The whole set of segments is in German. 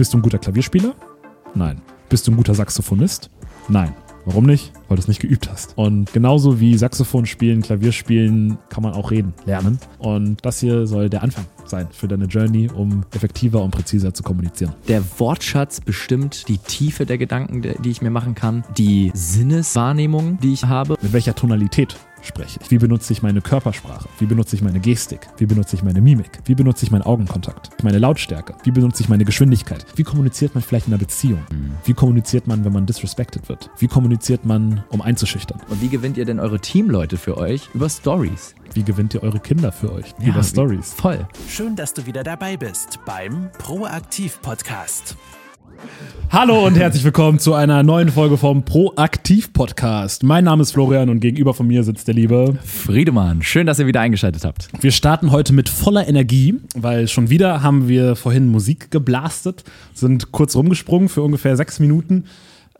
Bist du ein guter Klavierspieler? Nein. Bist du ein guter Saxophonist? Nein. Warum nicht? Weil du es nicht geübt hast. Und genauso wie Saxophon spielen, Klavier spielen, kann man auch reden lernen. Und das hier soll der Anfang sein für deine Journey, um effektiver und präziser zu kommunizieren. Der Wortschatz bestimmt die Tiefe der Gedanken, die ich mir machen kann, die Sinneswahrnehmung, die ich habe. Mit welcher Tonalität spreche ich? Wie benutze ich meine Körpersprache? Wie benutze ich meine Gestik? Wie benutze ich meine Mimik? Wie benutze ich meinen Augenkontakt? Meine Lautstärke? Wie benutze ich meine Geschwindigkeit? Wie kommuniziert man vielleicht in einer Beziehung? Wie kommuniziert man, wenn man disrespected wird? Wie kommuniziert man, um einzuschüchtern? Und wie gewinnt ihr denn eure Teamleute für euch? Über Stories. Wie gewinnt ihr eure Kinder für euch? Über Stories. Voll. Schön, dass du wieder dabei bist beim Proaktiv Podcast. Hallo und herzlich willkommen zu einer neuen Folge vom Proaktiv Podcast. Mein Name ist Florian und gegenüber von mir sitzt der liebe Friedemann, schön, dass ihr wieder eingeschaltet habt. Wir starten heute mit voller Energie, weil schon wieder haben wir vorhin Musik geblastet, sind kurz rumgesprungen für ungefähr sechs Minuten.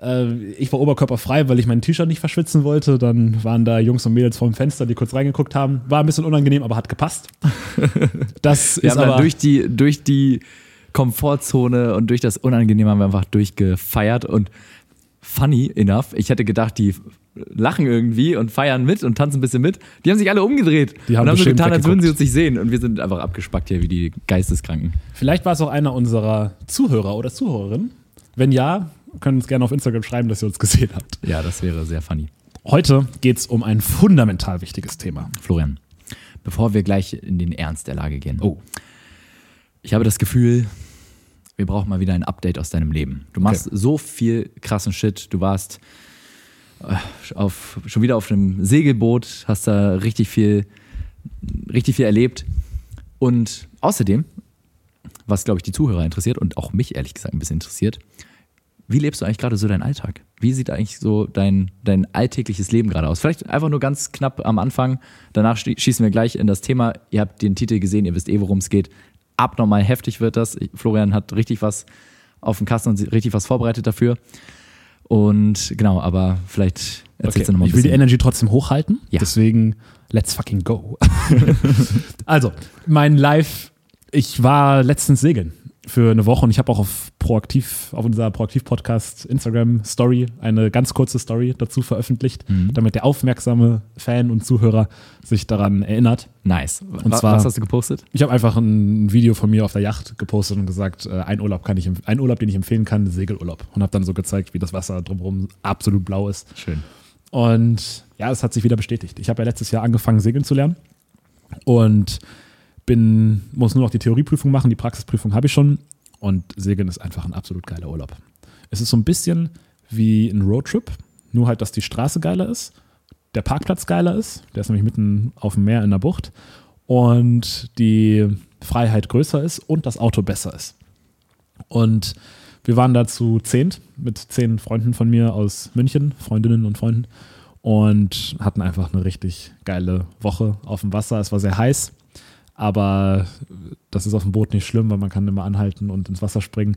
Äh, Ich war oberkörperfrei, weil ich mein T-Shirt nicht verschwitzen wollte. Dann waren da Jungs und Mädels vor dem Fenster, die kurz reingeguckt haben. War ein bisschen unangenehm, aber hat gepasst. Das ist aber durch die, durch die Komfortzone und durch das Unangenehme haben wir einfach durchgefeiert und funny enough, ich hätte gedacht, die lachen irgendwie und feiern mit und tanzen ein bisschen mit. Die haben sich alle umgedreht Die haben und haben so getan, als würden sie uns nicht sehen und wir sind einfach abgespackt hier wie die Geisteskranken. Vielleicht war es auch einer unserer Zuhörer oder Zuhörerinnen. Wenn ja, können uns gerne auf Instagram schreiben, dass ihr uns gesehen habt. Ja, das wäre sehr funny. Heute geht es um ein fundamental wichtiges Thema. Florian, bevor wir gleich in den Ernst der Lage gehen. Oh. Ich habe das Gefühl, wir brauchen mal wieder ein Update aus deinem Leben. Du machst Okay. so viel krassen Shit. Du warst äh, auf, schon wieder auf einem Segelboot, hast da richtig viel, richtig viel erlebt. Und außerdem, was glaube ich die Zuhörer interessiert und auch mich ehrlich gesagt ein bisschen interessiert, wie lebst du eigentlich gerade so deinen Alltag? Wie sieht eigentlich so dein, dein alltägliches Leben gerade aus? Vielleicht einfach nur ganz knapp am Anfang. Danach schie- schießen wir gleich in das Thema. Ihr habt den Titel gesehen, ihr wisst eh, worum es geht. Abnormal heftig wird das. Florian hat richtig was auf dem Kasten und richtig was vorbereitet dafür. Und genau, aber vielleicht erzählst du nochmal ich will die. Energy trotzdem hochhalten. Ja. Deswegen, let's fucking go. also, mein Live, ich war letztens segeln für eine Woche und ich habe auch auf Proaktiv, auf unserer Proaktiv-Podcast Instagram Story eine ganz kurze Story dazu veröffentlicht, Mhm. damit der aufmerksame Fan und Zuhörer sich daran erinnert. Nice. Und Wa- zwar- was hast du gepostet? Ich habe einfach ein Video von mir auf der Yacht gepostet und gesagt, äh, ein Urlaub kann ich, ein Urlaub, den ich empfehlen kann, Segelurlaub. Und habe dann so gezeigt, wie das Wasser drumherum absolut blau ist. Schön. Und ja, es hat sich wieder bestätigt. Ich habe ja letztes Jahr angefangen, segeln zu lernen und bin, muss nur noch die Theorieprüfung machen, die Praxisprüfung habe ich schon. Und Segeln ist einfach ein absolut geiler Urlaub. Es ist so ein bisschen wie ein Roadtrip, nur halt, dass die Straße geiler ist, der Parkplatz geiler ist, der ist nämlich mitten auf dem Meer in der Bucht und die Freiheit größer ist und das Auto besser ist. Und wir waren da zu zehnt mit zehn Freunden von mir aus München, Freundinnen und Freunden, und hatten einfach eine richtig geile Woche auf dem Wasser. Es war sehr heiß, aber das ist auf dem Boot nicht schlimm, weil man kann immer anhalten und ins Wasser springen.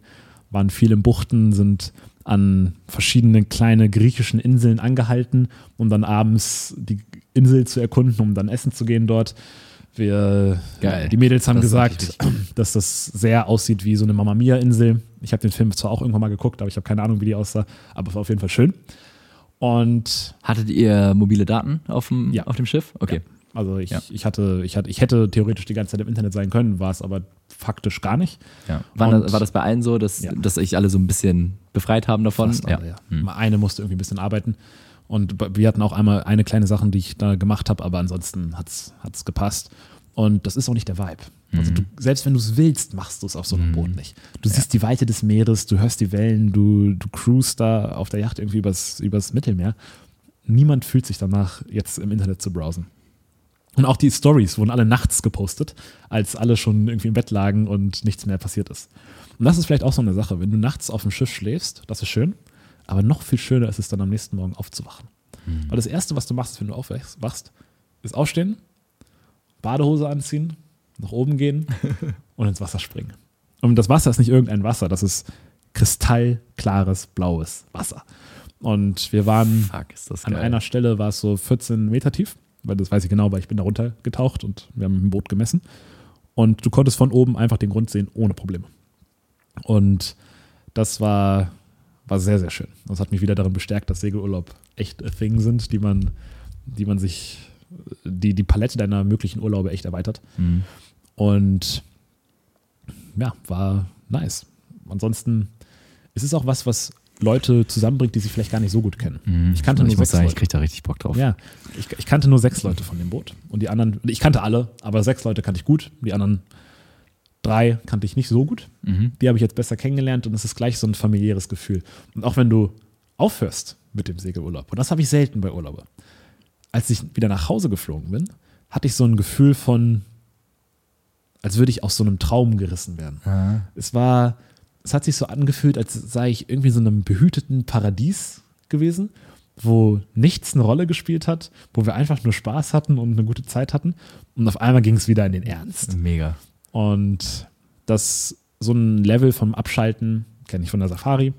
Waren viel in Buchten, sind an verschiedenen kleine griechischen Inseln angehalten, um dann abends die Insel zu erkunden, um dann essen zu gehen dort. Wir, Geil. die Mädels haben Das gesagt, dass das sehr aussieht wie so eine Mamma Mia-Insel. Ich habe den Film zwar auch irgendwann mal geguckt, aber ich habe keine Ahnung, wie die aussah, aber es war auf jeden Fall schön. Und Hattet ihr mobile Daten auf dem, Ja. auf dem Schiff? Okay. Also ich, Ja. ich, hatte, ich, hatte, ich hätte theoretisch die ganze Zeit im Internet sein können, war es aber faktisch gar nicht. Ja. War, das, war das bei allen so, dass, Ja. dass sich alle so ein bisschen befreit haben davon? Fast alle, ja. Eine musste irgendwie ein bisschen arbeiten. Und wir hatten auch einmal eine kleine Sache, die ich da gemacht habe, aber ansonsten hat es gepasst. Und das ist auch nicht der Vibe. Also du, selbst wenn du es willst, machst du es auf so einem Boot nicht. Du siehst die Weite des Meeres, du hörst die Wellen, du, du cruist da auf der Yacht irgendwie übers, übers Mittelmeer. Niemand fühlt sich danach, jetzt im Internet zu browsen. Und auch die Stories wurden alle nachts gepostet, als alle schon irgendwie im Bett lagen und nichts mehr passiert ist. Und das ist vielleicht auch so eine Sache, wenn du nachts auf dem Schiff schläfst, das ist schön, aber noch viel schöner ist es dann am nächsten Morgen aufzuwachen. Weil das Erste, was du machst, wenn du aufwachst, wachst, ist aufstehen, Badehose anziehen, nach oben gehen und ins Wasser springen. Und das Wasser ist nicht irgendein Wasser, das ist kristallklares, blaues Wasser. Und wir waren Fuck, an einer Stelle war es so 14 Meter tief, weil das weiß ich genau, weil ich bin da runtergetaucht und wir haben mit dem Boot gemessen. Und du konntest von oben einfach den Grund sehen, ohne Probleme. Und Das war, war sehr, sehr schön. Das hat mich wieder darin bestärkt, dass Segelurlaub echt a thing sind, die man, die man sich, die die Palette deiner möglichen Urlaube echt erweitert. Mhm. Und ja, war nice. Ansonsten ist es auch was, was Leute zusammenbringt, die sich vielleicht gar nicht so gut kennen. Ich kannte nur ich muss sechs sagen, ich Leute. krieg da richtig Bock drauf. Ja, ich, ich kannte nur sechs Leute von dem Boot. Und die anderen, ich kannte alle, aber sechs Leute kannte ich gut. Die anderen drei kannte ich nicht so gut. Mhm. Die habe ich jetzt besser kennengelernt und es ist gleich so ein familiäres Gefühl. Und auch wenn du aufhörst mit dem Segelurlaub, und das habe ich selten bei Urlaube, als ich wieder nach Hause geflogen bin, hatte ich so ein Gefühl von, als würde ich aus so einem Traum gerissen werden. Es war, es hat sich so angefühlt, als sei ich irgendwie in so einem behüteten Paradies gewesen, wo nichts eine Rolle gespielt hat, wo wir einfach nur Spaß hatten und eine gute Zeit hatten. Und auf einmal ging es wieder in den Ernst. Mega. Und das, so ein Level vom Abschalten kenne ich von der Safari,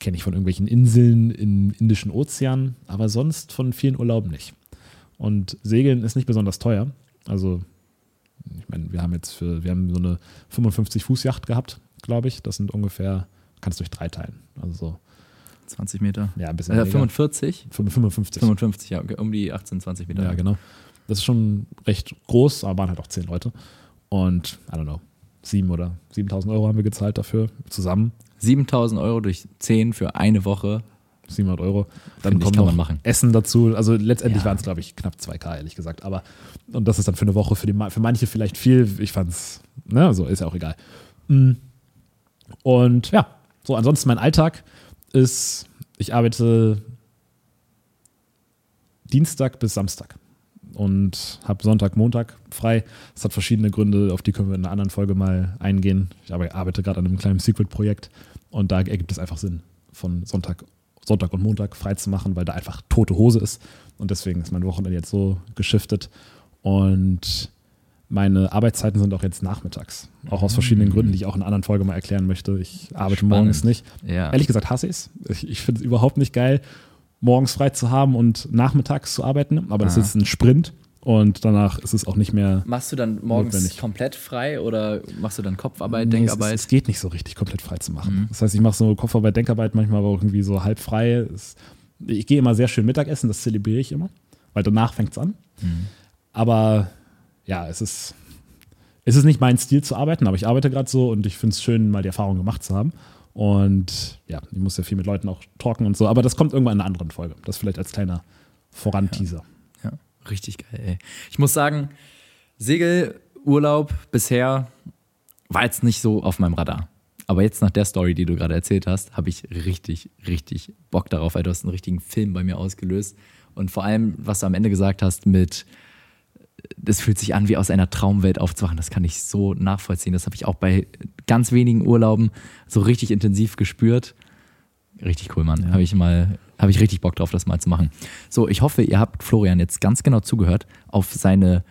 kenne ich von irgendwelchen Inseln im Indischen Ozean, aber sonst von vielen Urlauben nicht. Und Segeln ist nicht besonders teuer. Also, ich meine, wir haben jetzt für, wir haben so eine 55 Fuß Yacht gehabt, glaube ich. Das sind ungefähr, kannst durch drei teilen. Also so, 20 Meter. ja, ein bisschen Äh, weniger. 45? 55. 55, ja, okay, um die 18, 20 Meter. Ja, genau. Das ist schon recht groß, aber waren halt auch zehn Leute. Und, I don't know, sieben oder 7000 Euro haben wir gezahlt dafür, zusammen. 7000 Euro durch 10 für eine Woche. 700 Euro. Dann Finde kommt noch man machen. Essen dazu. Also letztendlich Ja. waren es, glaube ich, knapp 2K, ehrlich gesagt. Aber, und das ist dann für eine Woche, für, die, für manche vielleicht viel. Ich fand es, ne, so ist ja auch egal. Mm. Und ja, so, ansonsten mein Alltag ist, ich arbeite Dienstag bis Samstag und habe Sonntag, Montag frei. Das hat verschiedene Gründe, auf die können wir in einer anderen Folge mal eingehen. Ich arbe- arbeite gerade an einem kleinen Secret-Projekt und da ergibt es einfach Sinn, von Sonntag, Sonntag und Montag frei zu machen, weil da einfach tote Hose ist. Und deswegen ist mein Wochenende jetzt so geschiftet. Und meine Arbeitszeiten sind auch jetzt nachmittags. Auch aus verschiedenen Gründen, die ich auch in einer anderen Folge mal erklären möchte. Ich arbeite Spannend. morgens nicht. Ja. Ehrlich gesagt hasse ich es. Ich, finde es überhaupt nicht geil, morgens frei zu haben und nachmittags zu arbeiten. Aber das Ah. ist ein Sprint und danach ist es auch nicht mehr. Machst du dann morgens Notwendig. komplett frei oder machst du dann Kopfarbeit, Nee, es, Denkarbeit? ist, es geht nicht so richtig komplett frei zu machen. Mhm. Das heißt, ich mache so Kopfarbeit, Denkarbeit manchmal aber auch irgendwie so halb frei. Es, ich gehe immer sehr schön Mittagessen, das zelebriere ich immer, weil danach fängt es an. Mhm. Aber ja, es ist, es ist nicht mein Stil zu arbeiten, aber ich arbeite gerade so und ich finde es schön, mal die Erfahrung gemacht zu haben. Und ja, ich muss ja viel mit Leuten auch talken und so, aber das kommt irgendwann in einer anderen Folge. Das vielleicht als kleiner Voranteaser. Ja, richtig geil, ey. Ich muss sagen, Segelurlaub bisher war jetzt nicht so auf meinem Radar. Aber jetzt nach der Story, die du gerade erzählt hast, habe ich richtig, richtig Bock darauf, weil du hast einen richtigen Film bei mir ausgelöst. Und vor allem, was du am Ende gesagt hast mit, das fühlt sich an, wie aus einer Traumwelt aufzuwachen, das kann ich so nachvollziehen. Das habe ich auch bei ganz wenigen Urlauben so richtig intensiv gespürt. Richtig cool, Mann. Habe ich mal, habe ich richtig Bock drauf, das mal zu machen. So, ich hoffe, ihr habt Florian jetzt ganz genau zugehört, auf seine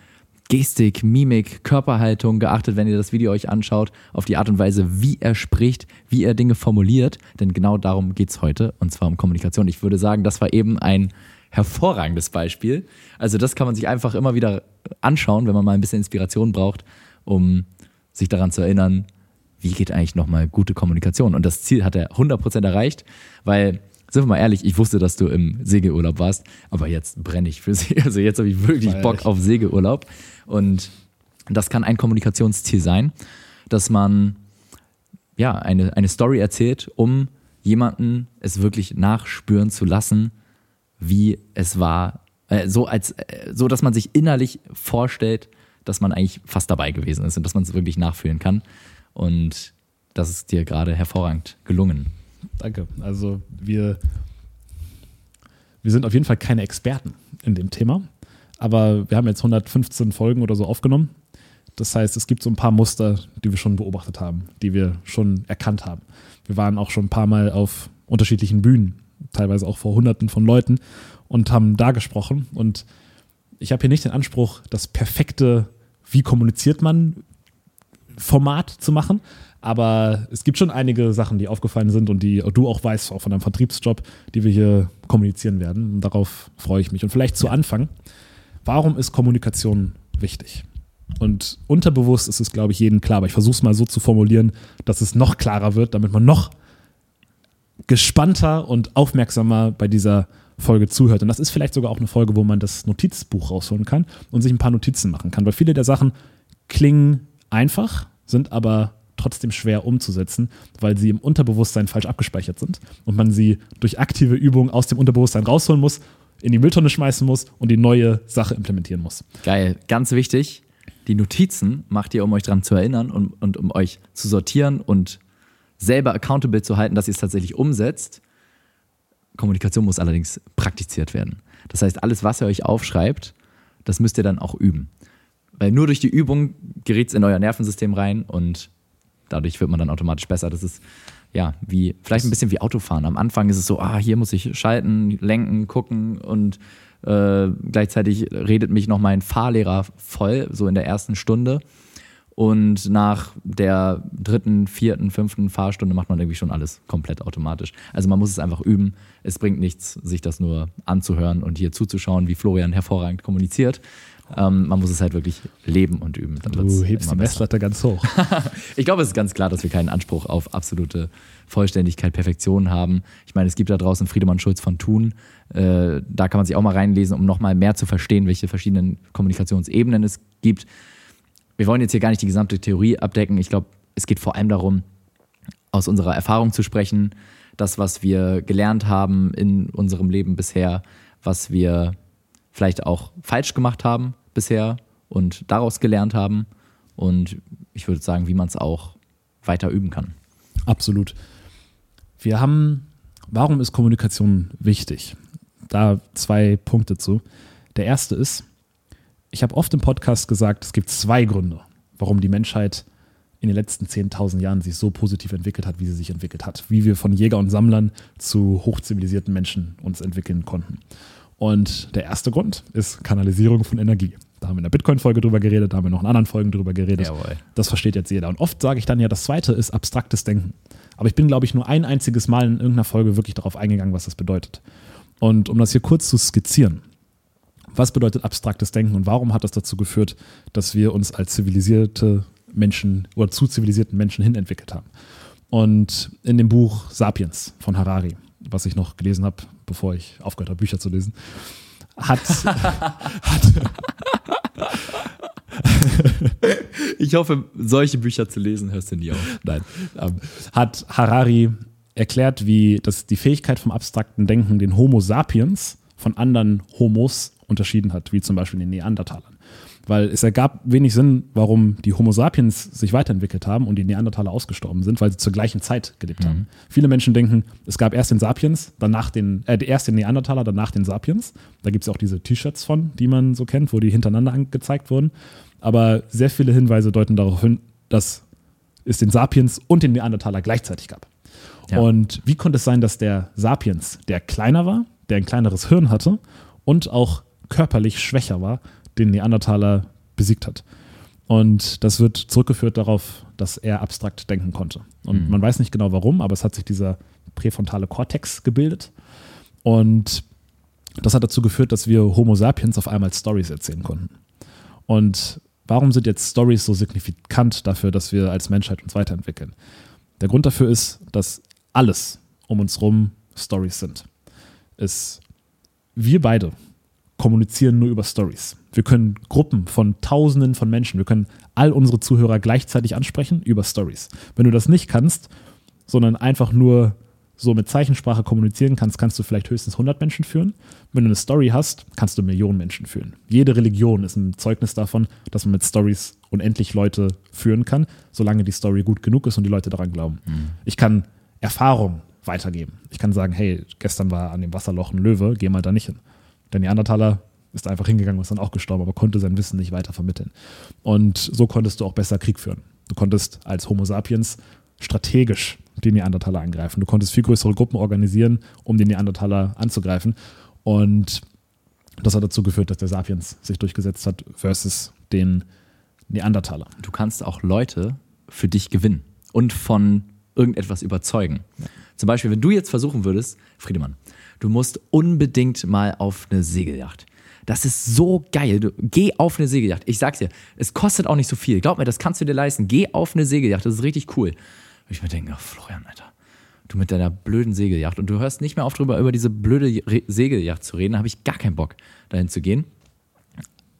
Gestik, Mimik, Körperhaltung geachtet, wenn ihr das Video euch anschaut, auf die Art und Weise, wie er spricht, wie er Dinge formuliert, denn genau darum geht es heute, und zwar um Kommunikation. Ich würde sagen, das war eben ein hervorragendes Beispiel. Also das kann man sich einfach immer wieder anschauen, wenn man mal ein bisschen Inspiration braucht, um sich daran zu erinnern, wie geht eigentlich nochmal gute Kommunikation. Und das Ziel hat er 100% erreicht, weil, sind wir mal ehrlich, ich wusste, dass du im Segelurlaub warst, aber jetzt brenne ich für Sie. Also jetzt habe ich wirklich. Bock auf Segelurlaub. Und das kann ein Kommunikationsziel sein, dass man ja, eine, eine Story erzählt, um jemanden es wirklich nachspüren zu lassen, wie es war, äh, so, als, äh, so dass man sich innerlich vorstellt, dass man eigentlich fast dabei gewesen ist und dass man es wirklich nachfühlen kann. Und das ist dir gerade hervorragend gelungen. Danke. Also wir, wir sind auf jeden Fall keine Experten in dem Thema, aber wir haben jetzt 115 Folgen oder so aufgenommen. Das heißt, es gibt so ein paar Muster, die wir schon beobachtet haben, die wir schon erkannt haben. Wir waren auch schon ein paar Mal auf unterschiedlichen Bühnen, teilweise auch vor Hunderten von Leuten und haben da gesprochen. Und ich habe hier nicht den Anspruch, das perfekte, wie kommuniziert man, Format zu machen. Aber es gibt schon einige Sachen, die aufgefallen sind und die du auch weißt, auch von deinem Vertriebsjob, die wir hier kommunizieren werden. Und darauf freue ich mich. Und vielleicht zu Anfang, warum ist Kommunikation wichtig? Und unterbewusst ist es, glaube ich, jedem klar. Aber ich versuche es mal so zu formulieren, dass es noch klarer wird, damit man noch gespannter und aufmerksamer bei dieser Folge zuhört. Und das ist vielleicht sogar auch eine Folge, wo man das Notizbuch rausholen kann und sich ein paar Notizen machen kann. Weil viele der Sachen klingen einfach, sind aber trotzdem schwer umzusetzen, weil sie im Unterbewusstsein falsch abgespeichert sind und man sie durch aktive Übungen aus dem Unterbewusstsein rausholen muss, in die Mülltonne schmeißen muss und die neue Sache implementieren muss. Geil, ganz wichtig. Die Notizen macht ihr, um euch daran zu erinnern und, und um euch zu sortieren und selber accountable zu halten, dass ihr es tatsächlich umsetzt. Kommunikation muss allerdings praktiziert werden. Das heißt, alles, was ihr euch aufschreibt, das müsst ihr dann auch üben. Weil nur durch die Übung gerät es in euer Nervensystem rein und dadurch wird man dann automatisch besser. Das ist ja wie vielleicht ein bisschen wie Autofahren. Am Anfang ist es so, ah, hier muss ich schalten, lenken, gucken und äh, gleichzeitig redet mich noch mein Fahrlehrer voll, so in der ersten Stunde. Und nach der dritten, vierten, fünften Fahrstunde macht man irgendwie schon alles komplett automatisch. Also man muss es einfach üben. Es bringt nichts, sich das nur anzuhören und hier zuzuschauen, wie Florian hervorragend kommuniziert. Ähm, man muss es halt wirklich leben und üben. Du hebst die. Messlatte ganz hoch. Ich glaube, es ist ganz klar, dass wir keinen Anspruch auf absolute Vollständigkeit, Perfektion haben. Ich meine, es gibt da draußen Friedemann Schulz von Thun. Äh, da kann man sich auch mal reinlesen, um nochmal mehr zu verstehen, welche verschiedenen Kommunikationsebenen es gibt. Wir wollen jetzt hier gar nicht die gesamte Theorie abdecken. Ich glaube, es geht vor allem darum, aus unserer Erfahrung zu sprechen, das, was wir gelernt haben in unserem Leben bisher, was wir vielleicht auch falsch gemacht haben bisher und daraus gelernt haben. Und ich würde sagen, wie man es auch weiter üben kann. Absolut. Wir haben, warum ist Kommunikation wichtig? Da zwei Punkte zu. Der erste ist, ich habe oft im Podcast gesagt, es gibt zwei Gründe, warum die Menschheit in den letzten 10.000 Jahren sich so positiv entwickelt hat, wie sie sich entwickelt hat. Wie wir von Jäger und Sammlern zu hochzivilisierten Menschen uns entwickeln konnten. Und der erste Grund ist Kanalisierung von Energie. Da haben wir in der Bitcoin-Folge drüber geredet, da haben wir noch in anderen Folgen drüber geredet. Jawohl. Das versteht jetzt jeder. Und oft sage ich dann ja, das zweite ist abstraktes Denken. Aber ich bin, glaube ich, nur ein einziges Mal in irgendeiner Folge wirklich darauf eingegangen, was das bedeutet. Und um das hier kurz zu skizzieren, was bedeutet abstraktes Denken und warum hat das dazu geführt, dass wir uns als zivilisierte Menschen oder zu zivilisierten Menschen hin entwickelt haben? Und in dem Buch Sapiens von Harari, was ich noch gelesen habe, bevor ich aufgehört habe, Bücher zu lesen, hat, Ich hoffe, solche Bücher zu lesen hörst du nie auf. Nein. Ähm, hat Harari erklärt, wie das die Fähigkeit vom abstrakten Denken den Homo sapiens von anderen Homos unterschieden hat, wie zum Beispiel den Neandertalern. Weil es ergab wenig Sinn, warum die Homo sapiens sich weiterentwickelt haben und die Neandertaler ausgestorben sind, weil sie zur gleichen Zeit gelebt haben. Viele Menschen denken, es gab erst den Sapiens, danach den, äh, erst den Neandertaler, danach den Sapiens. Da gibt es auch diese T-Shirts von, die man so kennt, wo die hintereinander angezeigt wurden. Aber sehr viele Hinweise deuten darauf hin, dass es den Sapiens und den Neandertaler gleichzeitig gab. Ja. Und wie konnte es sein, dass der Sapiens, der kleiner war, der ein kleineres Hirn hatte und auch körperlich schwächer war, den Neandertaler besiegt hat? Und das wird zurückgeführt darauf, dass er abstrakt denken konnte. Und man weiß nicht genau warum, aber es hat sich dieser präfrontale Kortex gebildet. Und das hat dazu geführt, dass wir Homo sapiens auf einmal Stories erzählen konnten. Und warum sind jetzt Stories so signifikant dafür, dass wir als Menschheit uns weiterentwickeln? Der Grund dafür ist, dass alles um uns rum Stories sind. Es, wir beide kommunizieren nur über Stories. Wir können Gruppen von Tausenden von Menschen, wir können all unsere Zuhörer gleichzeitig ansprechen über Stories. Wenn du das nicht kannst, sondern einfach nur so mit Zeichensprache kommunizieren kannst, kannst du vielleicht höchstens 100 Menschen führen. Wenn du eine Story hast, kannst du Millionen Menschen führen. Jede Religion ist ein Zeugnis davon, dass man mit Stories unendlich Leute führen kann, solange die Story gut genug ist und die Leute daran glauben. Ich kann Erfahrung weitergeben. Ich kann sagen, hey, gestern war an dem Wasserloch ein Löwe, geh mal da nicht hin. Der Neandertaler ist einfach hingegangen und ist dann auch gestorben, aber konnte sein Wissen nicht weiter vermitteln. Und so konntest du auch besser Krieg führen. Du konntest als Homo sapiens strategisch die Neandertaler angreifen. Du konntest viel größere Gruppen organisieren, um den Neandertaler anzugreifen. Und das hat dazu geführt, dass der Sapiens sich durchgesetzt hat versus den Neandertaler. Du kannst auch Leute für dich gewinnen und von irgendetwas überzeugen. Zum Beispiel, wenn du jetzt versuchen würdest, Friedemann, du musst unbedingt mal auf eine Segelyacht. Das ist so geil. Du, geh auf eine Segelyacht. Ich sag's dir, es kostet auch nicht so viel. Glaub mir, das kannst du dir leisten. Geh auf eine Segelyacht. Das ist richtig cool. Und ich mir denke, oh, Florian, Alter, du mit deiner blöden Segelyacht und du hörst nicht mehr auf drüber, über diese blöde Re Segelyacht zu reden, da habe ich gar keinen Bock, dahin zu gehen.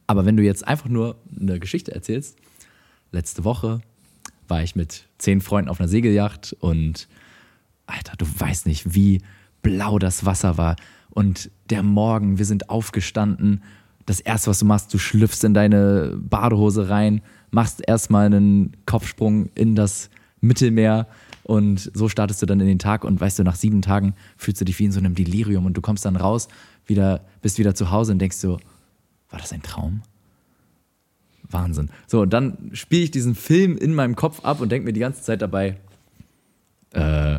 Aber wenn du jetzt einfach nur eine Geschichte erzählst, letzte Woche war ich mit zehn Freunden auf einer Segelyacht und Alter, du weißt nicht, wie blau das Wasser war. Und der Morgen, wir sind aufgestanden. Das erste, was du machst, du schlüpfst in deine Badehose rein, machst erstmal einen Kopfsprung in das Mittelmeer und so startest du dann in den Tag und weißt du, nach sieben Tagen fühlst du dich wie in so einem Delirium und du kommst dann raus, wieder, bist wieder zu Hause und denkst so, war das ein Traum? Wahnsinn. So, und dann spiele ich diesen Film in meinem Kopf ab und denke mir die ganze Zeit dabei, äh,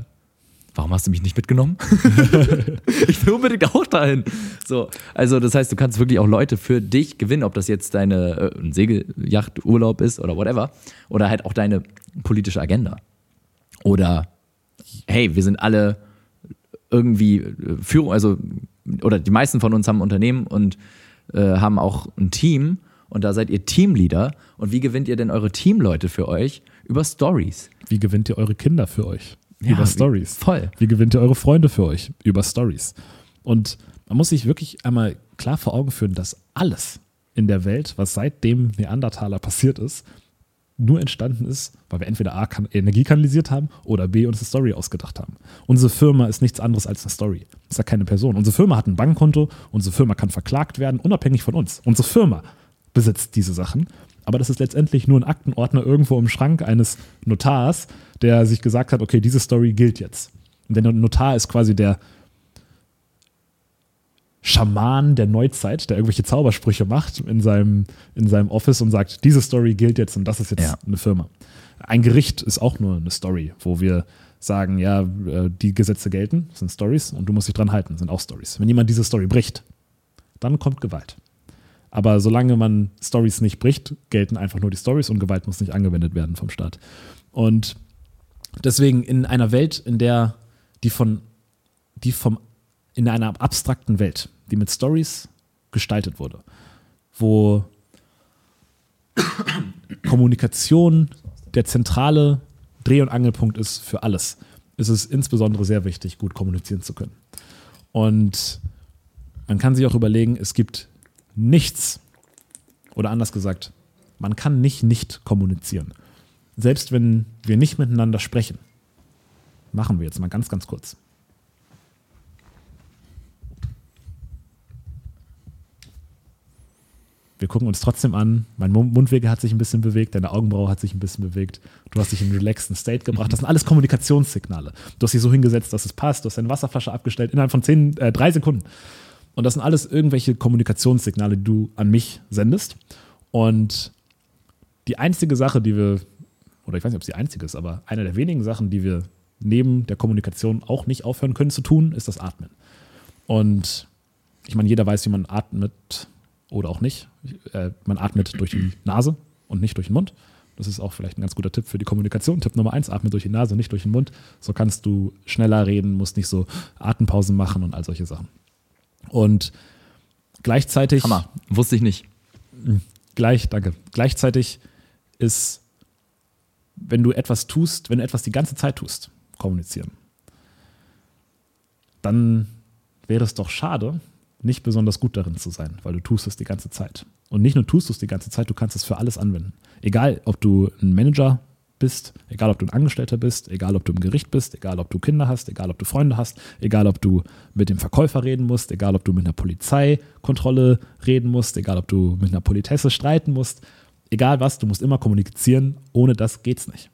warum hast du mich nicht mitgenommen? ich will unbedingt auch dahin. So, also das heißt, du kannst wirklich auch Leute für dich gewinnen, ob das jetzt deine äh, Segeljachturlaub ist oder whatever, oder halt auch deine politische Agenda. Oder hey, wir sind alle irgendwie äh, Führung, also oder die meisten von uns haben Unternehmen und äh, haben auch ein Team und da seid ihr Teamleader. Und wie gewinnt ihr denn eure Teamleute für euch? Über Stories. Wie gewinnt ihr eure Kinder für euch? Ja, über Stories. voll. Wie gewinnt ihr eure Freunde für euch? Über Stories. Und man muss sich wirklich einmal klar vor Augen führen, dass alles in der Welt, was seit dem Neandertaler passiert ist, nur entstanden ist, weil wir entweder A, Energie kanalisiert haben oder B, uns eine Story ausgedacht haben. Unsere Firma ist nichts anderes als eine Story. Ist ja keine Person. Unsere Firma hat ein Bankkonto, unsere Firma kann verklagt werden, unabhängig von uns. Unsere Firma besitzt diese Sachen, aber das ist letztendlich nur ein Aktenordner irgendwo im Schrank eines Notars, der sich gesagt hat, okay, diese Story gilt jetzt. Und der Notar ist quasi der Schaman der Neuzeit, der irgendwelche Zaubersprüche macht in seinem, in seinem Office und sagt, diese Story gilt jetzt und das ist jetzt Ja. eine Firma. Ein Gericht ist auch nur eine Story, wo wir sagen, ja, äh, die Gesetze gelten, das sind Stories und du musst dich dran halten, das sind auch Stories. Wenn jemand diese Story bricht, dann kommt Gewalt. Aber solange man Stories nicht bricht, gelten einfach nur die Stories und Gewalt muss nicht angewendet werden vom Staat. Und deswegen in einer Welt, in der die von, die vom, in einer abstrakten Welt, die mit Stories gestaltet wurde, wo Kommunikation der zentrale Dreh- und Angelpunkt ist für alles, ist es insbesondere sehr wichtig, gut kommunizieren zu können. Und man kann sich auch überlegen, es gibt nichts, oder anders gesagt, man kann nicht nicht kommunizieren. Selbst wenn wir nicht miteinander sprechen. Machen wir jetzt mal ganz, ganz kurz. Wir gucken uns trotzdem an. Mein Mu- Mundwinkel hat sich ein bisschen bewegt, deine Augenbraue hat sich ein bisschen bewegt. Du hast dich in einen relaxten State gebracht. Das sind alles Kommunikationssignale. Du hast dich so hingesetzt, dass es passt. Du hast deine Wasserflasche abgestellt innerhalb von zehn, äh, drei Sekunden. Und das sind alles irgendwelche Kommunikationssignale, die du an mich sendest. Und die einzige Sache, die wir, oder ich weiß nicht, ob es die einzige ist, aber eine der wenigen Sachen, die wir neben der Kommunikation auch nicht aufhören können zu tun, ist das Atmen. Und ich meine, jeder weiß, wie man atmet oder auch nicht. Äh, man atmet durch die Nase und nicht durch den Mund. Das ist auch vielleicht ein ganz guter Tipp für die Kommunikation. Tipp Nummer eins, atme durch die Nase, nicht durch den Mund. So kannst du schneller reden, musst nicht so Atempausen machen und all solche Sachen. Und gleichzeitig. Hammer. Wusste ich nicht. Gleich, danke. Gleichzeitig ist, wenn du etwas tust, wenn du etwas die ganze Zeit tust, kommunizieren, dann wäre es doch schade, nicht besonders gut darin zu sein, weil du tust es die ganze Zeit. Und nicht nur tust du es die ganze Zeit, du kannst es für alles anwenden. Egal, ob du ein Manager bist, egal, ob du ein Angestellter bist, egal, ob du im Gericht bist, egal, ob du Kinder hast, egal, ob du Freunde hast, egal, ob du mit dem Verkäufer reden musst, egal, ob du mit einer Polizeikontrolle reden musst, egal, ob du mit einer Politesse streiten musst, egal was, du musst immer kommunizieren, ohne das geht's nicht.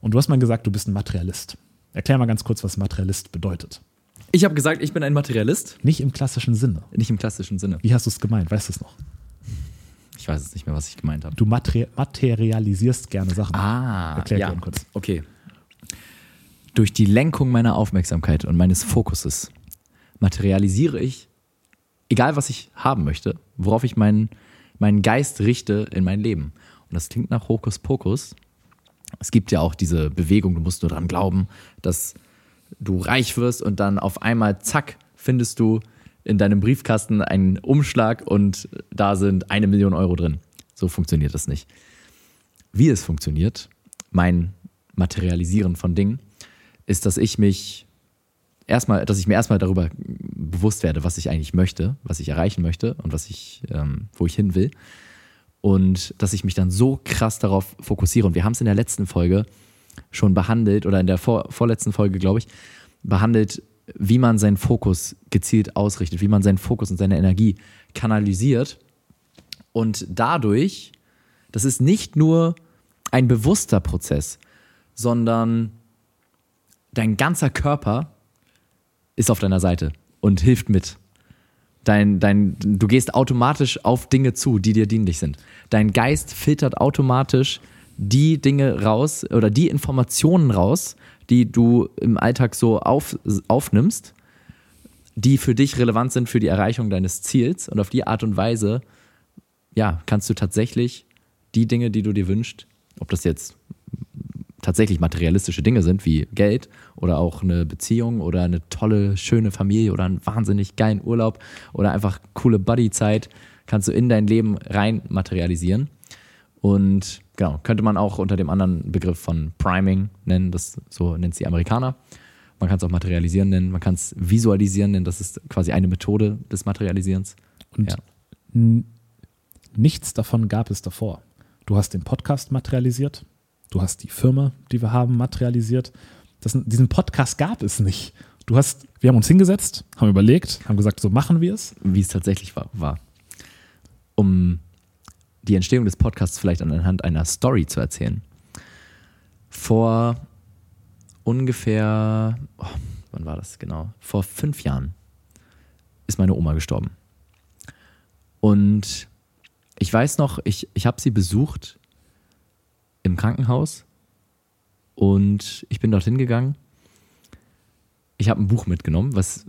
Und du hast mal gesagt, du bist ein Materialist. Erklär mal ganz kurz, was Materialist bedeutet. Ich habe gesagt, ich bin ein Materialist. Nicht im klassischen Sinne. Nicht im klassischen Sinne. Wie hast du es gemeint? Weißt du es noch? Ich weiß jetzt nicht mehr, was ich gemeint habe. Du materi materialisierst gerne Sachen. Ah, Erklär ja. kurz. Okay. Durch die Lenkung meiner Aufmerksamkeit und meines Fokuses materialisiere ich, egal was ich haben möchte, worauf ich meinen, meinen Geist richte in mein Leben. Und das klingt nach Hokuspokus. Es gibt ja auch diese Bewegung, du musst nur dran glauben, dass du reich wirst und dann auf einmal, zack, findest du in deinem Briefkasten einen Umschlag und da sind eine Million Euro drin. So funktioniert das nicht. Wie es funktioniert, mein Materialisieren von Dingen, ist, dass ich mich erstmal, dass ich mir erstmal darüber bewusst werde, was ich eigentlich möchte, was ich erreichen möchte und was ich, ähm, wo ich hin will. Und dass ich mich dann so krass darauf fokussiere. Und wir haben es in der letzten Folge schon behandelt, oder in der vor, vorletzten Folge, glaube ich, behandelt, wie man seinen Fokus gezielt ausrichtet, wie man seinen Fokus und seine Energie kanalisiert. Und dadurch, das ist nicht nur ein bewusster Prozess, sondern dein ganzer Körper ist auf deiner Seite und hilft mit. Dein, dein, du gehst automatisch auf Dinge zu, die dir dienlich sind. Dein Geist filtert automatisch die Dinge raus oder die Informationen raus, die du im Alltag so auf, aufnimmst, die für dich relevant sind für die Erreichung deines Ziels. Und auf die Art und Weise, ja, kannst du tatsächlich die Dinge, die du dir wünschst, ob das jetzt tatsächlich materialistische Dinge sind, wie Geld oder auch eine Beziehung oder eine tolle, schöne Familie oder einen wahnsinnig geilen Urlaub oder einfach coole Buddy-Zeit, kannst du in dein Leben rein materialisieren. Und genau, könnte man auch unter dem anderen Begriff von Priming nennen, das so nennt es die Amerikaner. Man kann es auch materialisieren nennen, man kann es visualisieren nennen, das ist quasi eine Methode des Materialisierens. Und Ja. nichts davon gab es davor. Du hast den Podcast materialisiert, du hast die Firma, die wir haben, materialisiert. Das, diesen Podcast gab es nicht. Du hast, wir haben uns hingesetzt, haben überlegt, haben gesagt, so machen wir es. wie es tatsächlich war. war. Um die Entstehung des Podcasts vielleicht anhand einer Story zu erzählen. Vor ungefähr, oh, wann war das genau? Vor fünf Jahren ist meine Oma gestorben. Und ich weiß noch, ich, ich habe sie besucht im Krankenhaus und ich bin dorthin gegangen. Ich habe ein Buch mitgenommen, was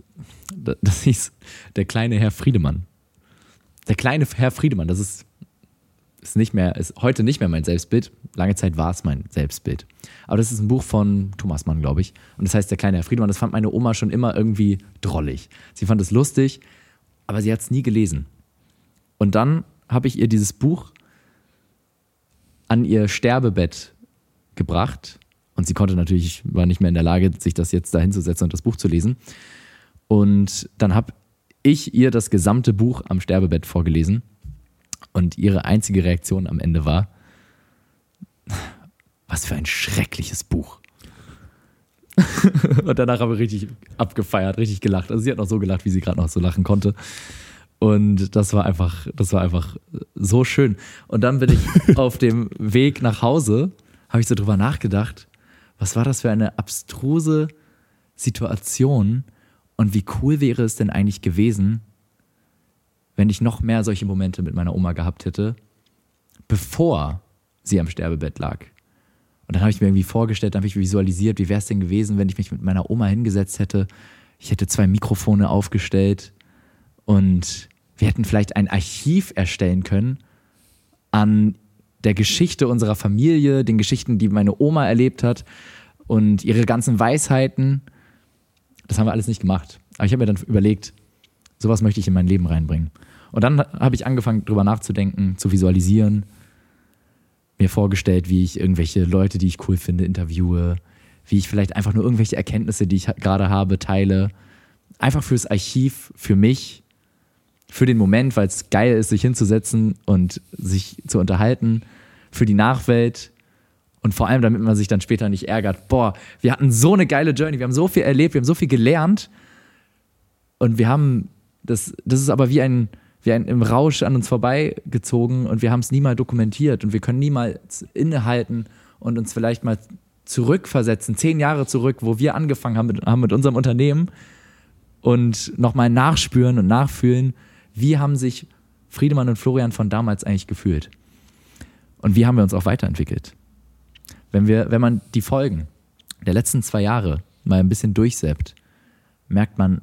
das hieß Der kleine Herr Friedemann. Der kleine Herr Friedemann, das ist, ist nicht mehr, ist heute nicht mehr mein Selbstbild. Lange Zeit war es mein Selbstbild. Aber das ist ein Buch von Thomas Mann, glaube ich. Und das heißt Der kleine Herr Friedemann. Das fand meine Oma schon immer irgendwie drollig. Sie fand es lustig, aber sie hat es nie gelesen. Und dann habe ich ihr dieses Buch an ihr Sterbebett gebracht. Und sie konnte natürlich, war nicht mehr in der Lage, sich das jetzt da hinzusetzen und das Buch zu lesen. Und dann habe ich ihr das gesamte Buch am Sterbebett vorgelesen. Und ihre einzige Reaktion am Ende war, was für ein schreckliches Buch. und danach habe ich richtig abgefeiert, richtig gelacht. Also sie hat noch so gelacht, wie sie gerade noch so lachen konnte. Und das war einfach, das war einfach so schön. Und dann bin ich auf dem Weg nach Hause, habe ich so drüber nachgedacht, was war das für eine abstruse Situation und wie cool wäre es denn eigentlich gewesen, wenn ich noch mehr solche Momente mit meiner Oma gehabt hätte, bevor sie am Sterbebett lag. Und dann habe ich mir irgendwie vorgestellt, dann habe ich visualisiert, wie wäre es denn gewesen, wenn ich mich mit meiner Oma hingesetzt hätte. Ich hätte zwei Mikrofone aufgestellt und wir hätten vielleicht ein Archiv erstellen können an der Geschichte unserer Familie, den Geschichten, die meine Oma erlebt hat und ihre ganzen Weisheiten. Das haben wir alles nicht gemacht. Aber ich habe mir dann überlegt, sowas möchte ich in mein Leben reinbringen. Und dann habe ich angefangen, darüber nachzudenken, zu visualisieren, mir vorgestellt, wie ich irgendwelche Leute, die ich cool finde, interviewe, wie ich vielleicht einfach nur irgendwelche Erkenntnisse, die ich gerade habe, teile. Einfach fürs Archiv, für mich, für den Moment, weil es geil ist, sich hinzusetzen und sich zu unterhalten, für die Nachwelt und vor allem, damit man sich dann später nicht ärgert. Boah, wir hatten so eine geile Journey, wir haben so viel erlebt, wir haben so viel gelernt und wir haben, das, das ist aber wie ein, wie ein im Rausch an uns vorbeigezogen und wir haben es nie mal dokumentiert und wir können niemals innehalten und uns vielleicht mal zurückversetzen, zehn Jahre zurück, wo wir angefangen haben mit, haben mit unserem Unternehmen und nochmal nachspüren und nachfühlen, wie haben sich Friedemann und Florian von damals eigentlich gefühlt. Und wie haben wir uns auch weiterentwickelt. Wenn, wir, wenn man die Folgen der letzten zwei Jahre mal ein bisschen durchseppt, merkt man,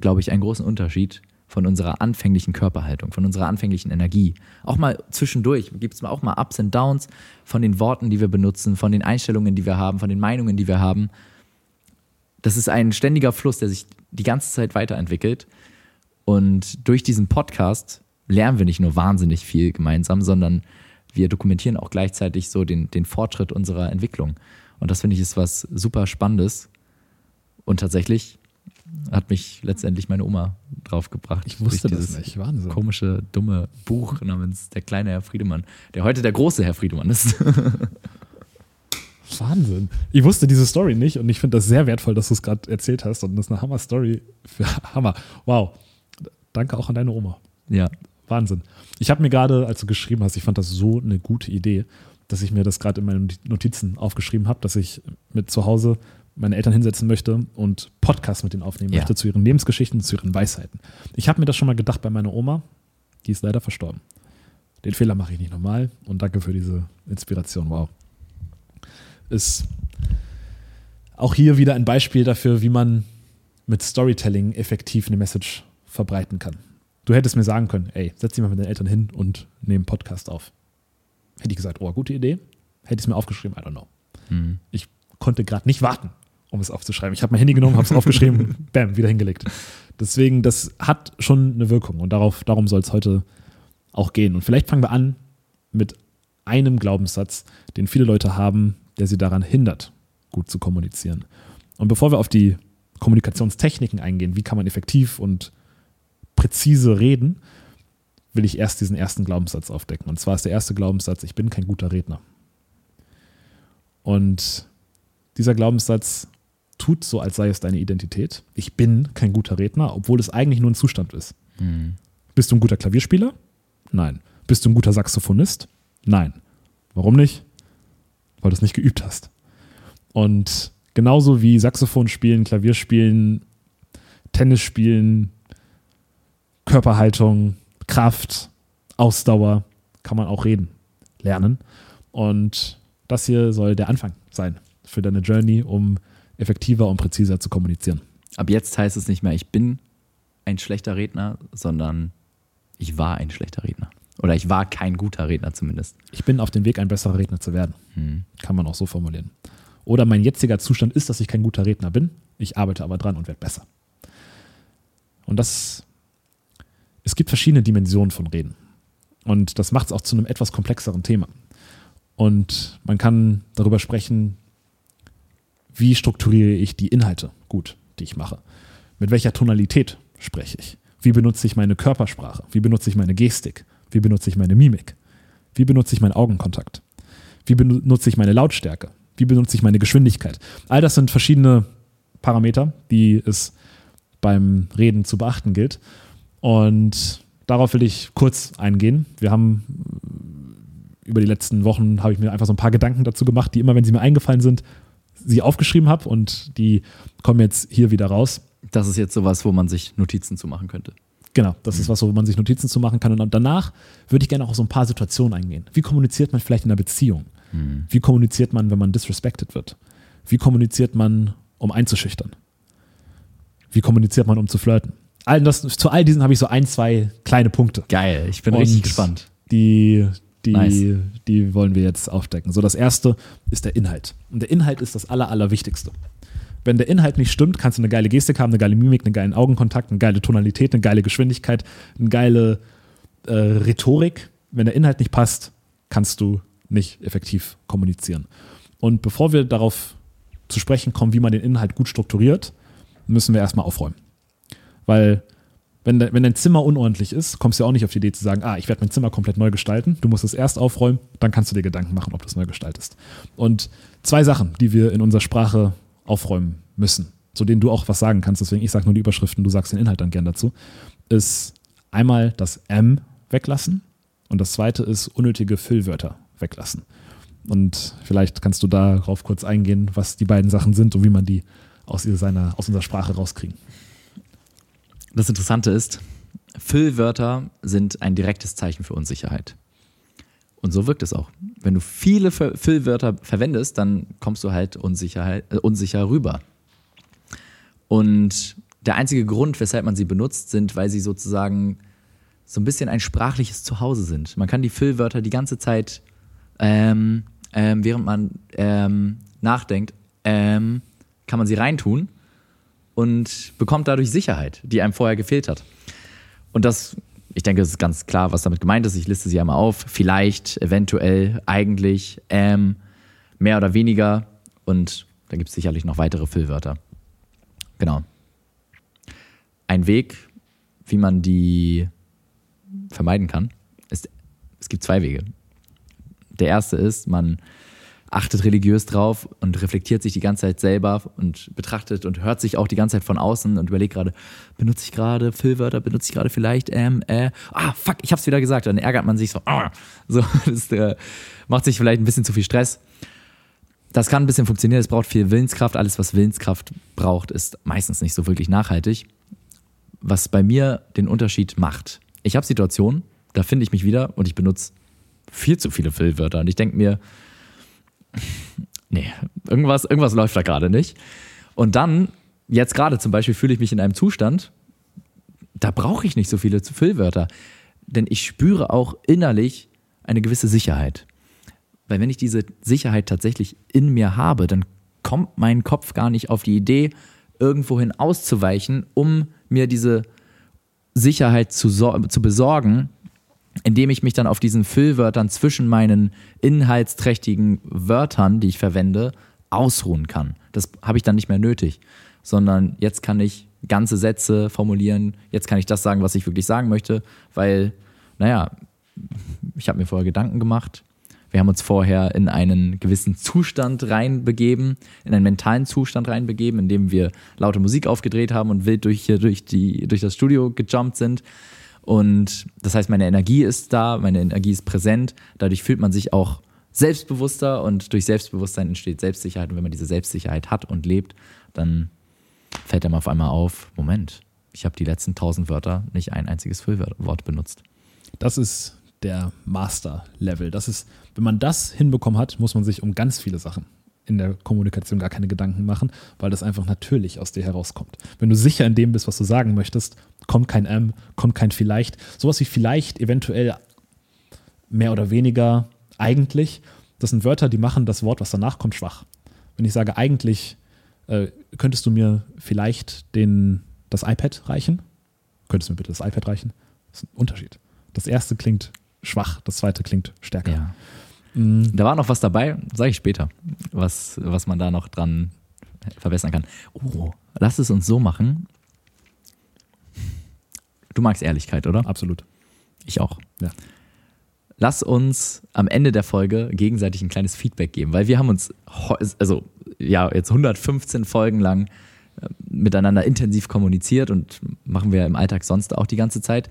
glaube ich, einen großen Unterschied von unserer anfänglichen Körperhaltung, von unserer anfänglichen Energie. Auch mal zwischendurch gibt es auch mal Ups und Downs von den Worten, die wir benutzen, von den Einstellungen, die wir haben, von den Meinungen, die wir haben. Das ist ein ständiger Fluss, der sich die ganze Zeit weiterentwickelt. Und durch diesen Podcast lernen wir nicht nur wahnsinnig viel gemeinsam, sondern wir dokumentieren auch gleichzeitig so den, den Fortschritt unserer Entwicklung. Und das finde ich ist was super Spannendes. Und tatsächlich hat mich letztendlich meine Oma draufgebracht. Ich wusste das nicht. Wahnsinn. Komische, dumme Buch namens Der kleine Herr Friedemann, der heute der große Herr Friedemann ist. Wahnsinn. Ich wusste diese Story nicht und ich finde das sehr wertvoll, dass du es gerade erzählt hast. Und das ist eine Hammer-Story. für Hammer. Wow. Danke auch an deine Oma. ja. Wahnsinn. Ich habe mir gerade, als du geschrieben hast, ich fand das so eine gute Idee, dass ich mir das gerade in meinen Notizen aufgeschrieben habe, dass ich mit zu Hause meine Eltern hinsetzen möchte und Podcasts mit denen aufnehmen Ja. möchte zu ihren Lebensgeschichten, zu ihren Weisheiten. Ich habe mir das schon mal gedacht bei meiner Oma, die ist leider verstorben. Den Fehler mache ich nicht nochmal und danke für diese Inspiration. Wow. Ist auch hier wieder ein Beispiel dafür, wie man mit Storytelling effektiv eine Message verbreiten kann. Du hättest mir sagen können, ey, setz dich mal mit deinen Eltern hin und nehmen einen Podcast auf. Hätte ich gesagt, oh, gute Idee. Hätte ich es mir aufgeschrieben, I don't know. Mhm. Ich konnte gerade nicht warten, um es aufzuschreiben. Ich habe mein Handy genommen, habe es aufgeschrieben, bam, wieder hingelegt. Deswegen, das hat schon eine Wirkung und darauf, darum soll es heute auch gehen. Und vielleicht fangen wir an mit einem Glaubenssatz, den viele Leute haben, der sie daran hindert, gut zu kommunizieren. Und bevor wir auf die Kommunikationstechniken eingehen, wie kann man effektiv und präzise reden, will ich erst diesen ersten Glaubenssatz aufdecken. Und zwar ist der erste Glaubenssatz, ich bin kein guter Redner. Und dieser Glaubenssatz tut so, als sei es deine Identität. Ich bin kein guter Redner, obwohl es eigentlich nur ein Zustand ist. Mhm. Bist du ein guter Klavierspieler? Nein. Bist du ein guter Saxophonist? Nein. Warum nicht? Weil du es nicht geübt hast. Und genauso wie Saxophon spielen, Klavier spielen, Tennis spielen, Körperhaltung, Kraft, Ausdauer, kann man auch reden, lernen. Und das hier soll der Anfang sein für deine Journey, um effektiver und präziser zu kommunizieren. Ab jetzt heißt es nicht mehr, ich bin ein schlechter Redner, sondern ich war ein schlechter Redner. Oder ich war kein guter Redner zumindest. Ich bin auf dem Weg, ein besserer Redner zu werden. Mhm. Kann man auch so formulieren. Oder mein jetziger Zustand ist, dass ich kein guter Redner bin. Ich arbeite aber dran und werde besser. Und das, es gibt verschiedene Dimensionen von Reden. Und das macht es auch zu einem etwas komplexeren Thema. Und man kann darüber sprechen, wie strukturiere ich die Inhalte gut, die ich mache. Mit welcher Tonalität spreche ich? Wie benutze ich meine Körpersprache? Wie benutze ich meine Gestik? Wie benutze ich meine Mimik? Wie benutze ich meinen Augenkontakt? Wie benutze ich meine Lautstärke? Wie benutze ich meine Geschwindigkeit? All das sind verschiedene Parameter, die es beim Reden zu beachten gilt. Und darauf will ich kurz eingehen. Wir haben äh, über die letzten Wochen habe ich mir einfach so ein paar Gedanken dazu gemacht, die immer, wenn sie mir eingefallen sind, sie aufgeschrieben habe und die kommen jetzt hier wieder raus. Das ist jetzt sowas, wo man sich Notizen zu machen könnte. Genau, das ist was, wo man sich Notizen zu machen kann. Und danach würde ich gerne auch auf so ein paar Situationen eingehen. Wie kommuniziert man vielleicht in einer Beziehung? Wie kommuniziert man, wenn man disrespected wird? Wie kommuniziert man, um einzuschüchtern? Wie kommuniziert man, um zu flirten? All das, zu all diesen habe ich so ein, zwei kleine Punkte. Geil, ich bin Und richtig gespannt. Die, die, Nice. die wollen wir jetzt aufdecken. So, das erste ist der Inhalt. Und der Inhalt ist das Aller, Allerwichtigste. Wenn der Inhalt nicht stimmt, kannst du eine geile Gestik haben, eine geile Mimik, einen geilen Augenkontakt, eine geile Tonalität, eine geile Geschwindigkeit, eine geile äh, Rhetorik. Wenn der Inhalt nicht passt, kannst du nicht effektiv kommunizieren. Und bevor wir darauf zu sprechen kommen, wie man den Inhalt gut strukturiert, müssen wir erstmal aufräumen. Weil wenn, de, wenn dein Zimmer unordentlich ist, kommst du ja auch nicht auf die Idee zu sagen, ah, ich werde mein Zimmer komplett neu gestalten. Du musst es erst aufräumen, dann kannst du dir Gedanken machen, ob du es neu gestaltest. Und zwei Sachen, die wir in unserer Sprache aufräumen müssen, zu denen du auch was sagen kannst, deswegen ich sage nur die Überschriften, du sagst den Inhalt dann gern dazu, ist einmal das M weglassen und das zweite ist unnötige Füllwörter weglassen. Und vielleicht kannst du darauf kurz eingehen, was die beiden Sachen sind und wie man die aus, seiner, aus unserer Sprache rauskriegen. Das Interessante ist, Füllwörter sind ein direktes Zeichen für Unsicherheit. Und so wirkt es auch. Wenn du viele Füllwörter verwendest, dann kommst du halt Unsicherheit, äh, unsicher rüber. Und der einzige Grund, weshalb man sie benutzt, sind, weil sie sozusagen so ein bisschen ein sprachliches Zuhause sind. Man kann die Füllwörter die ganze Zeit, ähm, ähm, während man ähm, nachdenkt, ähm, kann man sie reintun und bekommt dadurch Sicherheit, die einem vorher gefehlt hat. Und das, ich denke, es ist ganz klar, was damit gemeint ist. Ich liste sie einmal auf. Vielleicht, eventuell, eigentlich, ähm, mehr oder weniger. Und da gibt es sicherlich noch weitere Füllwörter. Genau. Ein Weg, wie man die vermeiden kann, ist, es gibt zwei Wege. Der erste ist, man achtet religiös drauf und reflektiert sich die ganze Zeit selber und betrachtet und hört sich auch die ganze Zeit von außen und überlegt gerade, benutze ich gerade Füllwörter, benutze ich gerade vielleicht ähm, äh, ah, fuck, ich hab's wieder gesagt. Dann ärgert man sich so, ah, so, das äh, macht sich vielleicht ein bisschen zu viel Stress. Das kann ein bisschen funktionieren, es braucht viel Willenskraft. Alles, was Willenskraft braucht, ist meistens nicht so wirklich nachhaltig. Was bei mir den Unterschied macht. Ich habe Situationen, da finde ich mich wieder und ich benutze viel zu viele Füllwörter. Und ich denke mir, nee, irgendwas, irgendwas läuft da gerade nicht. Und dann, jetzt gerade zum Beispiel, fühle ich mich in einem Zustand, da brauche ich nicht so viele Füllwörter. Denn ich spüre auch innerlich eine gewisse Sicherheit. Weil wenn ich diese Sicherheit tatsächlich in mir habe, dann kommt mein Kopf gar nicht auf die Idee, irgendwohin auszuweichen, um mir diese Sicherheit zu, zu besorgen, indem ich mich dann auf diesen Füllwörtern zwischen meinen inhaltsträchtigen Wörtern, die ich verwende, ausruhen kann. Das habe ich dann nicht mehr nötig, sondern jetzt kann ich ganze Sätze formulieren, jetzt kann ich das sagen, was ich wirklich sagen möchte, weil, naja, ich habe mir vorher Gedanken gemacht, wir haben uns vorher in einen gewissen Zustand reinbegeben, in einen mentalen Zustand reinbegeben, in dem wir laute Musik aufgedreht haben und wild durch, durch, die, durch das Studio gejumpt sind. Und das heißt, meine Energie ist da, meine Energie ist präsent. Dadurch fühlt man sich auch selbstbewusster und durch Selbstbewusstsein entsteht Selbstsicherheit. Und wenn man diese Selbstsicherheit hat und lebt, dann fällt einem auf einmal auf, Moment, ich habe die letzten tausend Wörter nicht ein einziges Füllwort benutzt. Das ist der Master-Level. Das ist, wenn man das hinbekommen hat, muss man sich um ganz viele Sachen in der Kommunikation gar keine Gedanken machen, weil das einfach natürlich aus dir herauskommt. Wenn du sicher in dem bist, was du sagen möchtest, kommt kein M, kommt kein vielleicht. Sowas wie vielleicht, eventuell mehr oder weniger, eigentlich, das sind Wörter, die machen das Wort, was danach kommt, schwach. Wenn ich sage eigentlich, äh, könntest du mir vielleicht den, das iPad reichen? Könntest du mir bitte das iPad reichen? Das ist ein Unterschied. Das erste klingt schwach, das zweite klingt stärker. Ja. Da war noch was dabei, sage ich später, was, was man da noch dran verbessern kann. Oh, lass es uns so machen. Du magst Ehrlichkeit, oder? Absolut. Ich auch. Ja. Lass uns am Ende der Folge gegenseitig ein kleines Feedback geben, weil wir haben uns, also ja, jetzt 115 Folgen lang äh, miteinander intensiv kommuniziert und machen wir im Alltag sonst auch die ganze Zeit.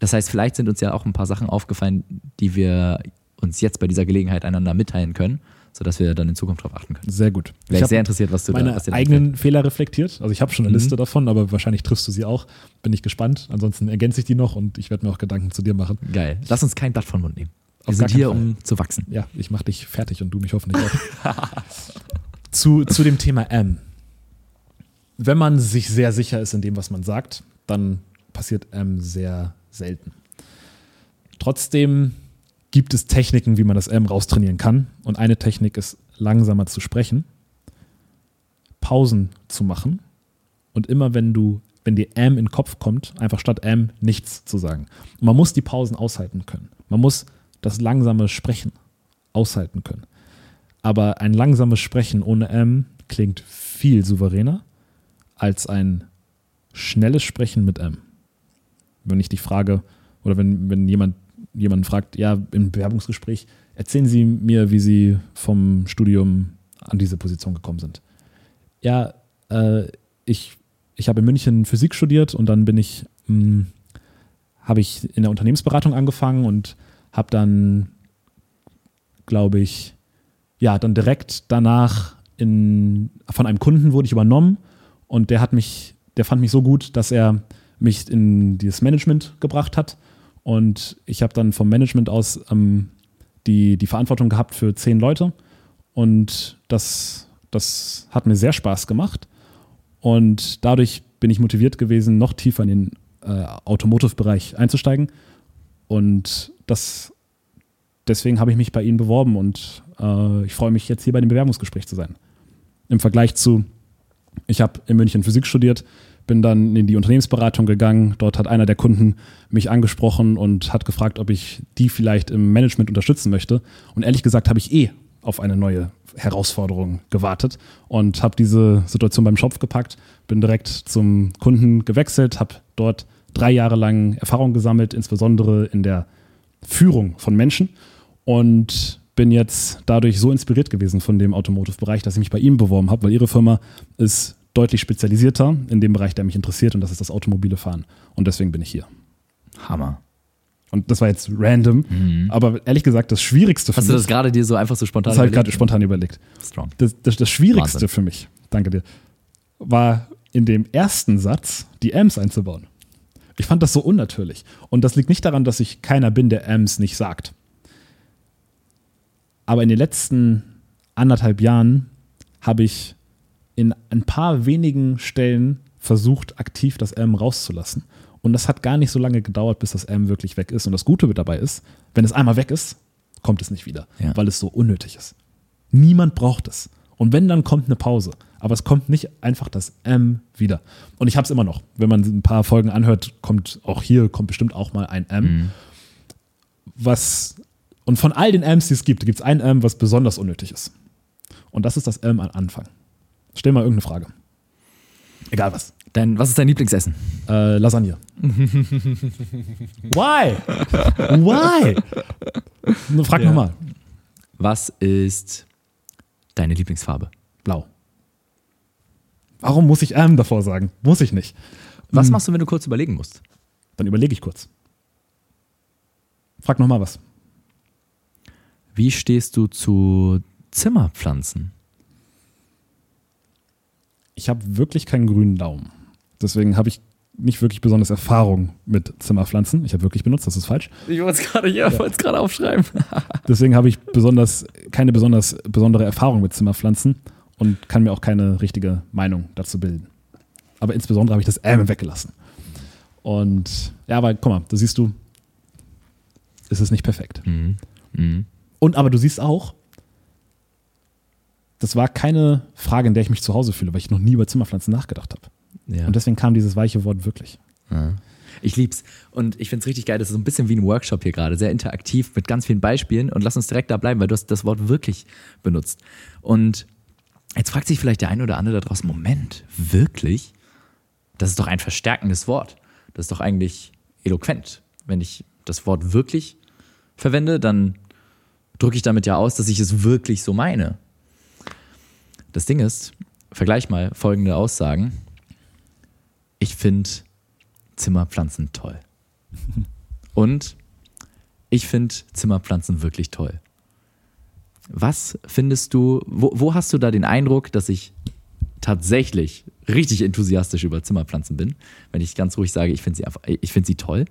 Das heißt, vielleicht sind uns ja auch ein paar Sachen aufgefallen, die wir uns jetzt bei dieser Gelegenheit einander mitteilen können, sodass wir dann in Zukunft darauf achten können. Sehr gut. Wäre ich sehr interessiert, was du meine da dir eigenen Fehler reflektiert. Also ich habe schon eine mhm. Liste davon, aber wahrscheinlich triffst du sie auch. Bin ich gespannt. Ansonsten ergänze ich die noch und ich werde mir auch Gedanken zu dir machen. Geil. Lass uns kein Blatt von Mund nehmen. Wir sind hier, Fall. um zu wachsen. Ja, ich mache dich fertig und du mich hoffentlich auch. zu, zu dem Thema M. Wenn man sich sehr sicher ist in dem, was man sagt, dann passiert M sehr selten. Trotzdem gibt es Techniken, wie man das M raustrainieren kann. Und eine Technik ist, langsamer zu sprechen, Pausen zu machen und immer wenn du, wenn dir M in den Kopf kommt, einfach statt M nichts zu sagen. Und man muss die Pausen aushalten können. Man muss das langsame Sprechen aushalten können. Aber ein langsames Sprechen ohne M klingt viel souveräner als ein schnelles Sprechen mit M. Wenn ich dich frage, oder wenn, wenn jemand jemanden fragt, ja, im Bewerbungsgespräch, erzählen Sie mir, wie Sie vom Studium an diese Position gekommen sind. Ja, äh, ich, ich habe in München Physik studiert und dann bin ich, hm, habe ich in der Unternehmensberatung angefangen und habe dann, glaube ich, ja, dann direkt danach in, von einem Kunden wurde ich übernommen und der hat mich, der fand mich so gut, dass er mich in dieses Management gebracht hat und ich habe dann vom Management aus ähm, die, die Verantwortung gehabt für zehn Leute. Und das, das hat mir sehr Spaß gemacht. Und dadurch bin ich motiviert gewesen, noch tiefer in den äh, Automotive-Bereich einzusteigen. Und das, deswegen habe ich mich bei Ihnen beworben und äh, ich freue mich jetzt hier bei dem Bewerbungsgespräch zu sein. Im Vergleich zu, ich habe in München Physik studiert, bin dann in die Unternehmensberatung gegangen. Dort hat einer der Kunden mich angesprochen und hat gefragt, ob ich die vielleicht im Management unterstützen möchte. Und ehrlich gesagt habe ich eh auf eine neue Herausforderung gewartet und habe diese Situation beim Schopf gepackt, bin direkt zum Kunden gewechselt, habe dort drei Jahre lang Erfahrung gesammelt, insbesondere in der Führung von Menschen und bin jetzt dadurch so inspiriert gewesen von dem Automotive-Bereich, dass ich mich bei ihm beworben habe, weil ihre Firma ist deutlich spezialisierter in dem Bereich, der mich interessiert und das ist das automobile Fahren. Und deswegen bin ich hier. Hammer. Und das war jetzt random, aber ehrlich gesagt, das Schwierigste für Mhm. Hast du mich, das gerade dir so einfach so spontan das habe ich gerade überlegt? spontan überlegt. Strong. Das, das, das Schwierigste Wahnsinn. für mich, danke dir, war in dem ersten Satz die Ams einzubauen. Ich fand das so unnatürlich. Und das liegt nicht daran, dass ich keiner bin, der Ams nicht sagt. Aber in den letzten anderthalb Jahren habe ich in ein paar wenigen Stellen versucht, aktiv das M rauszulassen. Und das hat gar nicht so lange gedauert, bis das M wirklich weg ist. Und das Gute dabei ist, wenn es einmal weg ist, kommt es nicht wieder, Ja. weil es so unnötig ist. Niemand braucht es. Und wenn, dann kommt eine Pause. Aber es kommt nicht einfach das M wieder. Und ich habe es immer noch. Wenn man ein paar Folgen anhört, kommt auch hier, kommt bestimmt auch mal ein M. Was, und von all den M's, die es gibt, gibt es ein M, was besonders unnötig ist. Und das ist das M am Anfang. Stell mal irgendeine Frage. Egal was. Dein, was ist dein Lieblingsessen? Äh, Lasagne. Why? Why? Frag Ja. nochmal. Was ist deine Lieblingsfarbe? Blau. Warum muss ich M davor sagen? Muss ich nicht. Was machst du, wenn du kurz überlegen musst? Dann überlege ich kurz. Frag nochmal was. Wie stehst du zu Zimmerpflanzen? Ich habe wirklich keinen grünen Daumen. Deswegen habe ich nicht wirklich besonders Erfahrung mit Zimmerpflanzen. Ich habe wirklich benutzt, das ist falsch. Ich wollte es gerade ja, wollte es gerade aufschreiben. Deswegen habe ich besonders keine besonders besondere Erfahrung mit Zimmerpflanzen und kann mir auch keine richtige Meinung dazu bilden. Aber insbesondere habe ich das M weggelassen. Und ja, aber guck mal, da siehst du, es ist nicht perfekt. Mhm. Und aber du siehst auch, das war keine Frage, in der ich mich zu Hause fühle, weil ich noch nie über Zimmerpflanzen nachgedacht habe. Ja. Und deswegen kam dieses weiche Wort wirklich. Ja. Ich lieb's. Und ich find's richtig geil. Das ist so ein bisschen wie ein Workshop hier gerade. Sehr interaktiv mit ganz vielen Beispielen. Und lass uns direkt da bleiben, weil du hast das Wort wirklich benutzt. Und jetzt fragt sich vielleicht der eine oder andere da draußen: Moment, wirklich? Das ist doch ein verstärkendes Wort. Das ist doch eigentlich eloquent. Wenn ich das Wort wirklich verwende, dann drücke ich damit ja aus, dass ich es wirklich so meine. Das Ding ist, vergleich mal folgende Aussagen. Ich finde Zimmerpflanzen toll. Und ich finde Zimmerpflanzen wirklich toll. Was findest du, wo, wo hast du da den Eindruck, dass ich tatsächlich richtig enthusiastisch über Zimmerpflanzen bin? Wenn ich ganz ruhig sage, ich finde sie, einfach- ich finde sie toll.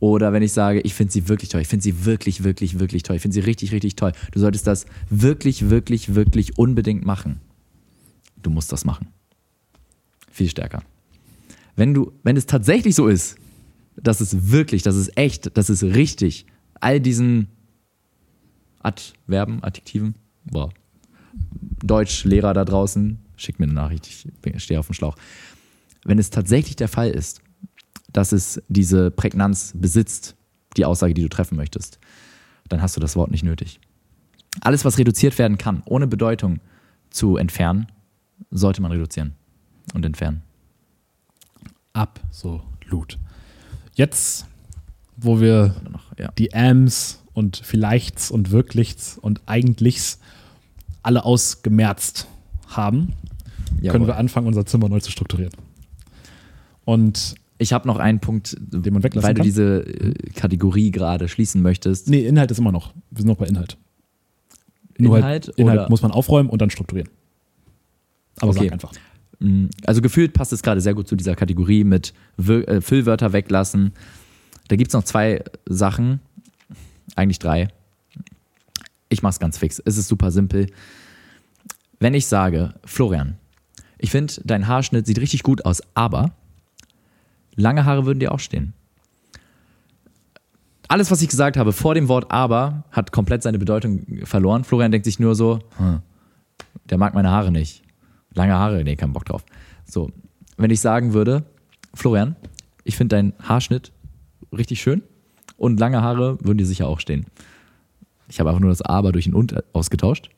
Oder wenn ich sage, ich finde sie wirklich toll, ich finde sie wirklich, wirklich, wirklich toll, ich finde sie richtig, richtig toll. Du solltest das wirklich, wirklich, wirklich unbedingt machen. Du musst das machen. Viel stärker. Wenn du, wenn es tatsächlich so ist, dass es wirklich, dass es echt, dass es richtig, all diesen Adverben, Adjektiven, boah, Deutschlehrer da draußen, schick mir eine Nachricht, ich stehe auf dem Schlauch. Wenn es tatsächlich der Fall ist, dass es diese Prägnanz besitzt, die Aussage, die du treffen möchtest, dann hast du das Wort nicht nötig. Alles, was reduziert werden kann, ohne Bedeutung zu entfernen, sollte man reduzieren und entfernen. Absolut. Jetzt, wo wir noch, ja. die Ams und Vielleichts und Wirklichs und Eigentlichs alle ausgemerzt haben, können wir anfangen, unser Zimmer neu zu strukturieren. Und Ich habe noch einen Punkt, Den man weglassen weil du kann? diese äh, Kategorie gerade schließen möchtest. nee, Inhalt ist immer noch. Wir sind noch bei Inhalt. Nur Inhalt halt, Inhalt oder- muss man aufräumen und dann strukturieren. Aber Okay. sag einfach. Mm, Also gefühlt passt es gerade sehr gut zu dieser Kategorie mit äh, Füllwörter weglassen. Da gibt es noch zwei Sachen, eigentlich drei. Ich mache es ganz fix. Es ist super simpel. Wenn ich sage, Florian, ich finde, dein Haarschnitt sieht richtig gut aus, aber lange Haare würden dir auch stehen. Alles, was ich gesagt habe vor dem Wort aber, hat komplett seine Bedeutung verloren. Florian denkt sich nur so, hm, der mag meine Haare nicht. Lange Haare, nee, kein Bock drauf. So. wenn ich sagen würde, Florian, ich finde deinen Haarschnitt richtig schön und lange Haare würden dir sicher auch stehen. Ich habe einfach nur das Aber durch ein Und ausgetauscht.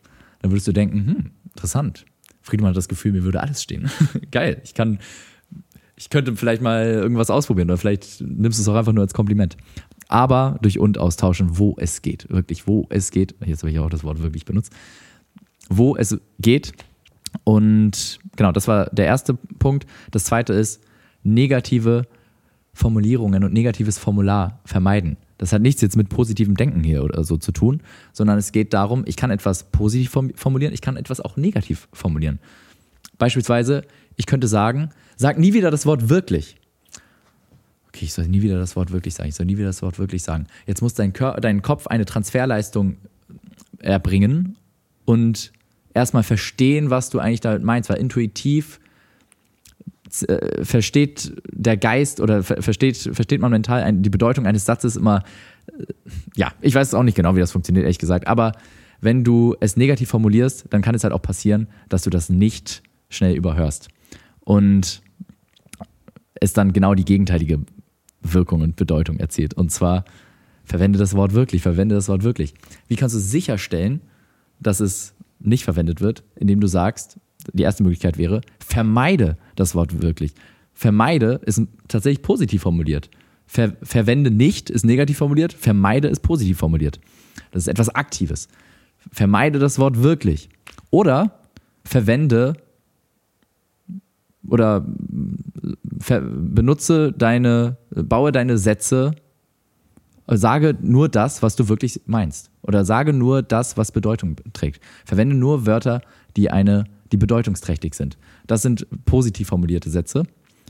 Dann würdest du denken, hm, interessant. Friedemann hat das Gefühl, mir würde alles stehen. Geil, ich kann, ich könnte vielleicht mal irgendwas ausprobieren oder vielleicht nimmst du es auch einfach nur als Kompliment. Aber durch und austauschen, wo es geht. Wirklich, wo es geht. Jetzt habe ich auch das Wort wirklich benutzt. Wo es geht. Und genau, das war der erste Punkt. Das zweite ist negative Formulierungen und negatives Formular vermeiden. Das hat nichts jetzt mit positivem Denken hier oder so zu tun, sondern es geht darum, ich kann etwas positiv formulieren, ich kann etwas auch negativ formulieren. Beispielsweise, ich könnte sagen, sag nie wieder das Wort wirklich. Okay, ich soll nie wieder das Wort wirklich sagen. Ich soll nie wieder das Wort wirklich sagen. Jetzt muss dein, Kör dein Kopf eine Transferleistung erbringen und erstmal verstehen, was du eigentlich damit meinst, weil intuitiv äh, versteht der Geist oder ver versteht, versteht man mental ein, die Bedeutung eines Satzes immer, äh, ja, ich weiß auch nicht genau, wie das funktioniert, ehrlich gesagt, aber wenn du es negativ formulierst, dann kann es halt auch passieren, dass du das nicht schnell überhörst. Und es dann genau die gegenteilige Wirkung und Bedeutung erzielt. Und zwar, verwende das Wort wirklich, verwende das Wort wirklich. Wie kannst du sicherstellen, dass es nicht verwendet wird, indem du sagst, die erste Möglichkeit wäre, vermeide das Wort wirklich. Vermeide ist tatsächlich positiv formuliert. Ver verwende nicht ist negativ formuliert, vermeide ist positiv formuliert. Das ist etwas Aktives. Vermeide das Wort wirklich. Oder verwende oder benutze deine, baue deine Sätze, sage nur das, was du wirklich meinst. Oder sage nur das, was Bedeutung trägt. Verwende nur Wörter, die eine die bedeutungsträchtig sind. Das sind positiv formulierte Sätze,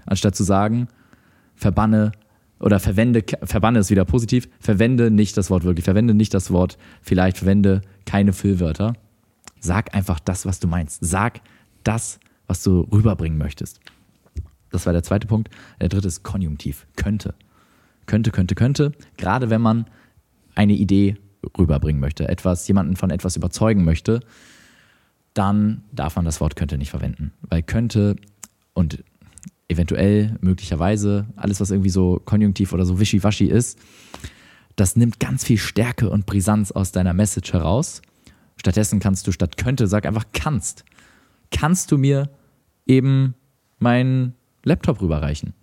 anstatt zu sagen, verbanne oder verwende, verbanne ist wieder positiv, verwende nicht das Wort wirklich, verwende nicht das Wort vielleicht, verwende keine Füllwörter. Sag einfach das, was du meinst. Sag das, was du rüberbringen möchtest. Das war der zweite Punkt. Der dritte ist Konjunktiv. Könnte. Könnte, könnte, könnte. Gerade wenn man eine Idee rüberbringen möchte, etwas, jemanden von etwas überzeugen möchte, dann darf man das Wort könnte nicht verwenden. Weil könnte und eventuell, möglicherweise, alles, was irgendwie so konjunktiv oder so wischiwaschi ist, das nimmt ganz viel Stärke und Brisanz aus deiner Message heraus. Stattdessen kannst du statt könnte, sag einfach kannst. Kannst du mir eben meinen Laptop rüberreichen?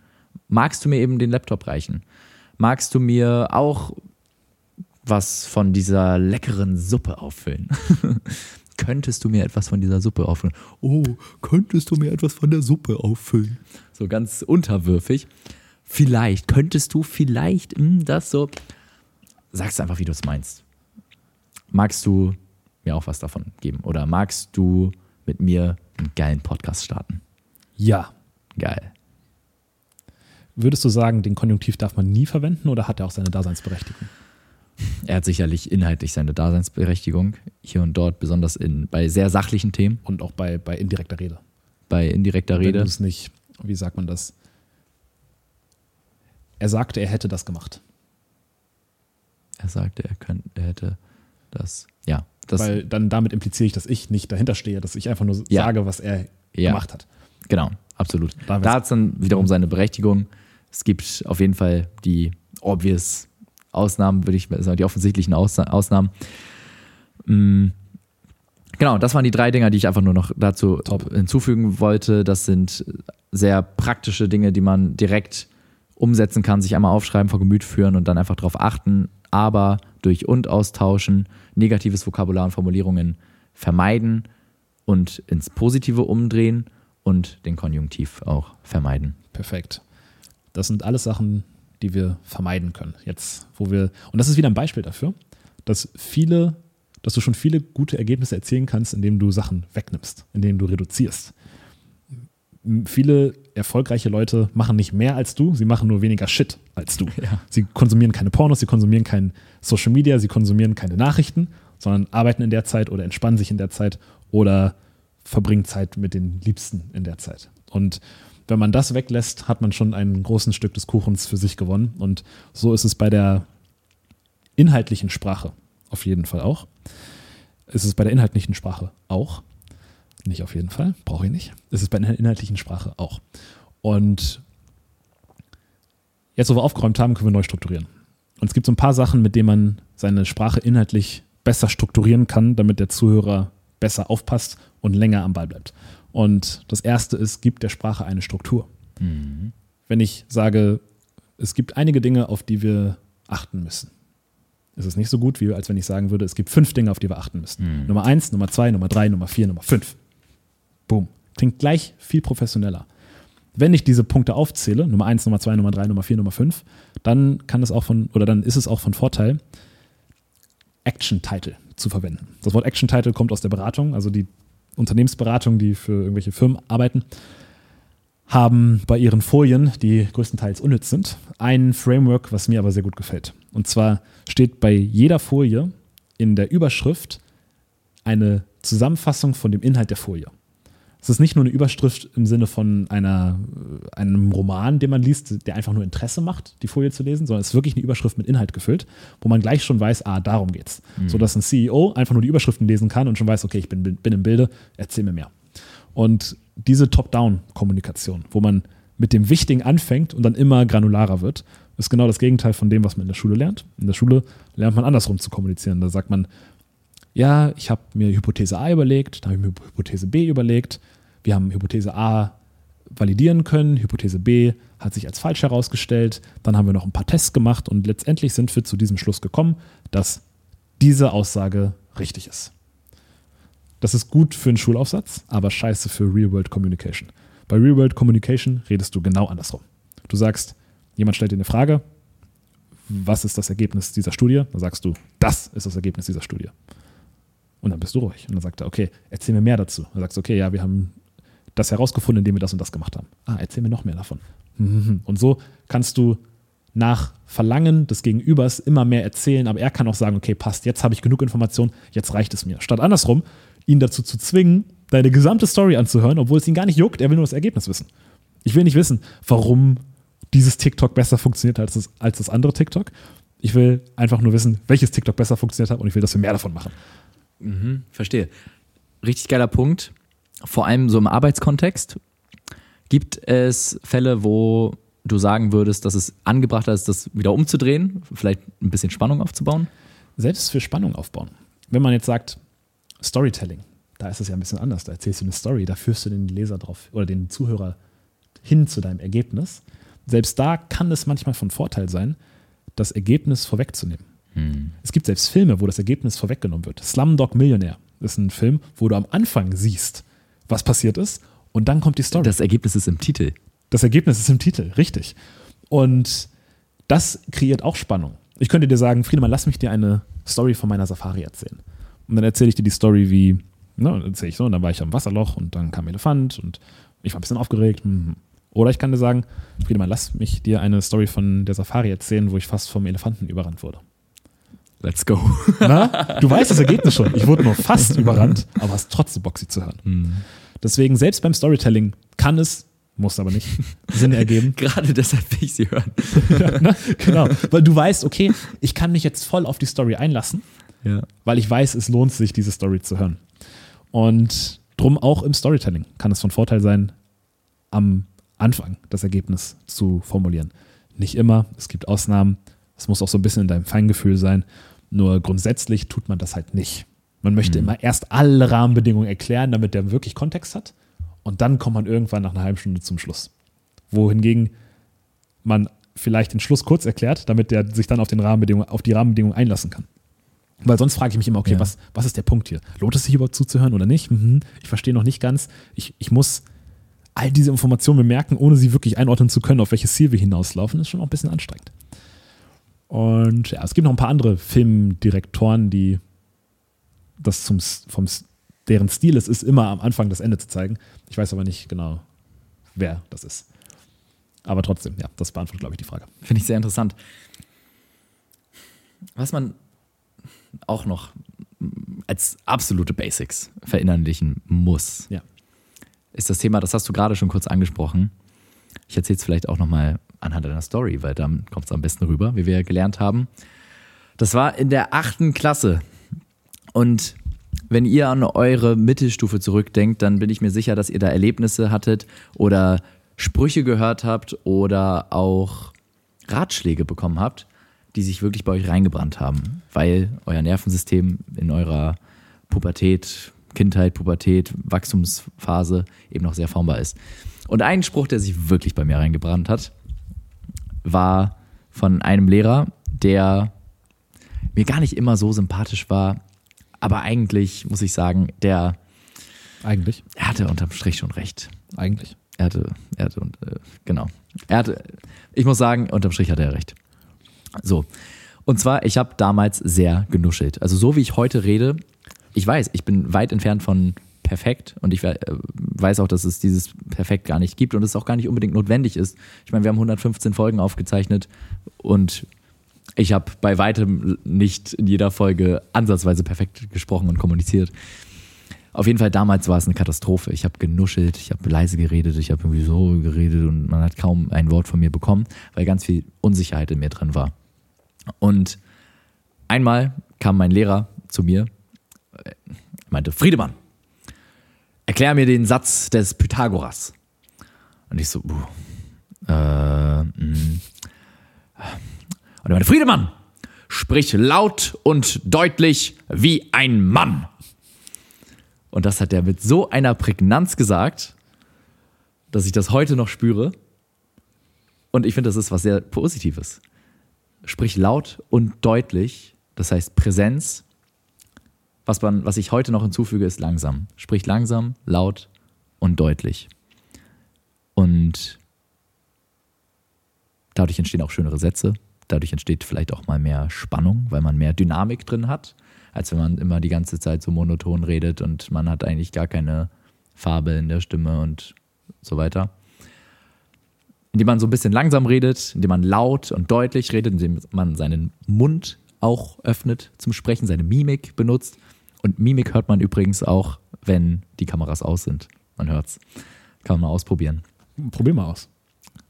Magst du mir eben den Laptop reichen? Magst du mir auch was von dieser leckeren Suppe auffüllen? könntest du mir etwas von dieser Suppe auffüllen? Oh, könntest du mir etwas von der Suppe auffüllen? So ganz unterwürfig. Vielleicht, könntest du vielleicht mh, hm, das so. Sagst einfach, wie du es meinst. Magst du mir auch was davon geben? Oder magst du mit mir einen geilen Podcast starten? Ja. Geil. Würdest du sagen, den Konjunktiv darf man nie verwenden oder hat er auch seine Daseinsberechtigung? Er hat sicherlich inhaltlich seine Daseinsberechtigung, hier und dort, besonders in, bei sehr sachlichen Themen. Und auch bei, bei indirekter Rede. Bei indirekter Rede. Wenn es nicht, wie sagt man das? Er sagte, er hätte das gemacht. Er sagte, er, könnte, er hätte das, ja. Das, Weil dann damit impliziere ich, dass ich nicht dahinter stehe, dass ich einfach nur ja. sage, was er ja. gemacht hat. Genau, absolut. Da, da hat es dann wiederum seine Berechtigung. Es gibt auf jeden Fall die obvious Ausnahmen, würde ich sagen, die offensichtlichen Ausnahmen. Mm. Genau, das waren die drei Dinger, die ich einfach nur noch dazu Top. hinzufügen wollte. Das sind sehr praktische Dinge, die man direkt umsetzen kann, sich einmal aufschreiben, vor Gemüt führen und dann einfach darauf achten, aber durch und austauschen, negatives Vokabular und Formulierungen vermeiden und ins Positive umdrehen und den Konjunktiv auch vermeiden. Perfekt. Das sind alles Sachen, die wir vermeiden können. Jetzt, wo wir, und das ist wieder ein Beispiel dafür, dass viele, dass du schon viele gute Ergebnisse erzielen kannst, indem du Sachen wegnimmst, indem du reduzierst. Viele erfolgreiche Leute machen nicht mehr als du, sie machen nur weniger Shit als du. Ja. Sie konsumieren keine Pornos, sie konsumieren kein Social Media, sie konsumieren keine Nachrichten, sondern arbeiten in der Zeit oder entspannen sich in der Zeit oder verbringen Zeit mit den Liebsten in der Zeit. Und wenn man das weglässt, hat man schon ein großes Stück des Kuchens für sich gewonnen. Und so ist es bei der inhaltlichen Sprache auf jeden Fall auch. Ist es bei der inhaltlichen Sprache auch. Nicht auf jeden Fall, brauche ich nicht. Ist es bei der inhaltlichen Sprache auch. Und jetzt, wo wir aufgeräumt haben, können wir neu strukturieren. Und es gibt so ein paar Sachen, mit denen man seine Sprache inhaltlich besser strukturieren kann, damit der Zuhörer besser aufpasst und länger am Ball bleibt. Und das erste ist, gibt der Sprache eine Struktur. Wenn ich sage, es gibt einige Dinge, auf die wir achten müssen, ist es nicht so gut, wie als wenn ich sagen würde, es gibt fünf Dinge, auf die wir achten müssen. Nummer eins, Nummer zwei, Nummer drei, Nummer vier, Nummer fünf. Boom. Klingt gleich viel professioneller. Wenn ich diese Punkte aufzähle, Nummer eins, Nummer zwei, Nummer drei, Nummer vier, Nummer fünf, dann kann es auch von, oder dann ist es auch von Vorteil, Action-Title zu verwenden. Das Wort Action-Title kommt aus der Beratung, also die Unternehmensberatung, die für irgendwelche Firmen arbeiten, haben bei ihren Folien, die größtenteils unnütz sind, ein Framework, was mir aber sehr gut gefällt. Und zwar steht bei jeder Folie in der Überschrift eine Zusammenfassung von dem Inhalt der Folie. Es ist nicht nur eine Überschrift im Sinne von einer, äh, einem Roman, den man liest, der einfach nur Interesse macht, die Folie zu lesen, sondern es ist wirklich eine Überschrift mit Inhalt gefüllt, wo man gleich schon weiß, ah, darum geht's. So dass ein CEO einfach nur die Überschriften lesen kann und schon weiß, okay, ich bin, bin im Bilde, erzähl mir mehr. Und diese Top-Down-Kommunikation, wo man mit dem Wichtigen anfängt und dann immer granularer wird, ist genau das Gegenteil von dem, was man in der Schule lernt. In der Schule lernt man andersrum zu kommunizieren. Da sagt man, ja, ich habe mir Hypothese A überlegt, dann habe ich mir Hypothese B überlegt. Wir haben Hypothese A validieren können, Hypothese B hat sich als falsch herausgestellt. Dann haben wir noch ein paar Tests gemacht und letztendlich sind wir zu diesem Schluss gekommen, dass diese Aussage richtig ist. Das ist gut für einen Schulaufsatz, aber scheiße für Real-World Communication. Bei Real-World Communication redest du genau andersrum. Du sagst, jemand stellt dir eine Frage, was ist das Ergebnis dieser Studie? Dann sagst du, das ist das Ergebnis dieser Studie. Und dann bist du ruhig. Und dann sagt er, okay, erzähl mir mehr dazu. Dann sagst du, okay, ja, wir haben das herausgefunden, indem wir das und das gemacht haben. Ah, erzähl mir noch mehr davon. Und so kannst du nach Verlangen des Gegenübers immer mehr erzählen, aber er kann auch sagen, okay, passt, jetzt habe ich genug Informationen, jetzt reicht es mir. Statt andersrum, ihn dazu zu zwingen, deine gesamte Story anzuhören, obwohl es ihn gar nicht juckt, er will nur das Ergebnis wissen. Ich will nicht wissen, warum dieses TikTok besser funktioniert als das, als das andere TikTok. Ich will einfach nur wissen, welches TikTok besser funktioniert hat und ich will, dass wir mehr davon machen. Verstehe. Richtig geiler Punkt. Vor allem so im Arbeitskontext. Gibt es Fälle, wo du sagen würdest, dass es angebrachter ist, das wieder umzudrehen, vielleicht ein bisschen Spannung aufzubauen? Selbst für Spannung aufbauen. Wenn man jetzt sagt, Storytelling, da ist es ja ein bisschen anders. Da erzählst du eine Story, da führst du den Leser drauf oder den Zuhörer hin zu deinem Ergebnis. Selbst da kann es manchmal von Vorteil sein, das Ergebnis vorwegzunehmen. Es gibt selbst Filme, wo das Ergebnis vorweggenommen wird. Slumdog Millionaire ist ein Film, wo du am Anfang siehst, was passiert ist und dann kommt die Story. Das Ergebnis ist im Titel. Das Ergebnis ist im Titel, richtig. Und das kreiert auch Spannung. Ich könnte dir sagen, Friedemann, lass mich dir eine Story von meiner Safari erzählen. Und dann erzähle ich dir die Story wie, ne, dann erzähle ich so, und dann war ich am Wasserloch und dann kam ein Elefant und ich war ein bisschen aufgeregt. hm. Oder ich kann dir sagen, Friedemann, lass mich dir eine Story von der Safari erzählen, wo ich fast vom Elefanten überrannt wurde. Let's go. Na? Du weißt das Ergebnis schon. Ich wurde nur fast überrannt, aber hast trotzdem Bock, sie zu hören. Deswegen, selbst beim Storytelling kann es, muss aber nicht, Sinn ergeben. Gerade deshalb will ich sie hören. ne? Genau. Weil du weißt, okay, ich kann mich jetzt voll auf die Story einlassen, Ja. weil ich weiß, es lohnt sich, diese Story zu hören. Und drum auch im Storytelling kann es von Vorteil sein, am Anfang das Ergebnis zu formulieren. Nicht immer, es gibt Ausnahmen, es muss auch so ein bisschen in deinem Feingefühl sein, nur grundsätzlich tut man das halt nicht. Man möchte immer erst alle Rahmenbedingungen erklären, damit der wirklich Kontext hat und dann kommt man irgendwann nach einer halben Stunde zum Schluss. Wohingegen man vielleicht den Schluss kurz erklärt, damit der sich dann auf, den Rahmenbedingungen, auf die Rahmenbedingungen einlassen kann. Weil sonst frage ich mich immer, okay, Ja. was, was ist der Punkt hier? Lohnt es sich überhaupt zuzuhören oder nicht? Mhm. Ich verstehe noch nicht ganz. Ich, ich muss all diese Informationen bemerken, ohne sie wirklich einordnen zu können, auf welches Ziel wir hinauslaufen. Das ist schon auch ein bisschen anstrengend. Und ja, es gibt noch ein paar andere Filmdirektoren, die das zum, vom, deren Stil es ist, immer am Anfang das Ende zu zeigen. Ich weiß aber nicht genau, wer das ist. Aber trotzdem, ja, das beantwortet, glaube ich, die Frage. Finde ich sehr interessant. Was man auch noch als absolute Basics verinnerlichen muss, Ja. ist das Thema, das hast du gerade schon kurz angesprochen. Ich erzähle es vielleicht auch nochmal anhand einer Story, weil dann kommt es am besten rüber, wie wir ja gelernt haben. Das war in der achten Klasse. Und wenn ihr an eure Mittelstufe zurückdenkt, dann bin ich mir sicher, dass ihr da Erlebnisse hattet oder Sprüche gehört habt oder auch Ratschläge bekommen habt, die sich wirklich bei euch reingebrannt haben, weil euer Nervensystem in eurer Pubertät, Kindheit, Pubertät, Wachstumsphase eben noch sehr formbar ist. Und ein Spruch, der sich wirklich bei mir reingebrannt hat, war von einem Lehrer, der mir gar nicht immer so sympathisch war, aber eigentlich muss ich sagen, der Eigentlich. er hatte unterm Strich schon recht. Eigentlich. Er hatte, er hatte, und, äh, genau. Er hatte, ich muss sagen, unterm Strich hatte er recht. So. Und zwar, ich habe damals sehr genuschelt. Also so wie ich heute rede, ich weiß, ich bin weit entfernt von perfekt und ich äh, weiß auch, dass es dieses perfekt gar nicht gibt und es auch gar nicht unbedingt notwendig ist. Ich meine, wir haben 115 Folgen aufgezeichnet und ich habe bei weitem nicht in jeder Folge ansatzweise perfekt gesprochen und kommuniziert. Auf jeden Fall damals war es eine Katastrophe. Ich habe genuschelt, ich habe leise geredet, ich habe irgendwie so geredet und man hat kaum ein Wort von mir bekommen, weil ganz viel Unsicherheit in mir drin war. Und einmal kam mein Lehrer zu mir, äh, meinte, Friedemann, erklär mir den Satz des Pythagoras. Und ich so, uh, äh, mm. Und er meinte, Friedemann, sprich laut und deutlich wie ein Mann. Und das hat er mit so einer Prägnanz gesagt, dass ich das heute noch spüre. Und ich finde, das ist was sehr Positives. Sprich laut und deutlich, das heißt Präsenz. Was, man, was ich heute noch hinzufüge, ist langsam. Sprich langsam, laut und deutlich. Und dadurch entstehen auch schönere Sätze. Dadurch entsteht vielleicht auch mal mehr Spannung, weil man mehr Dynamik drin hat, als wenn man immer die ganze Zeit so monoton redet und man hat eigentlich gar keine Farbe in der Stimme und so weiter. Indem man so ein bisschen langsam redet, indem man laut und deutlich redet, indem man seinen Mund auch öffnet zum Sprechen, seine Mimik benutzt. Und Mimik hört man übrigens auch, wenn die Kameras aus sind. Man hört's. Kann man mal ausprobieren. Probier mal aus.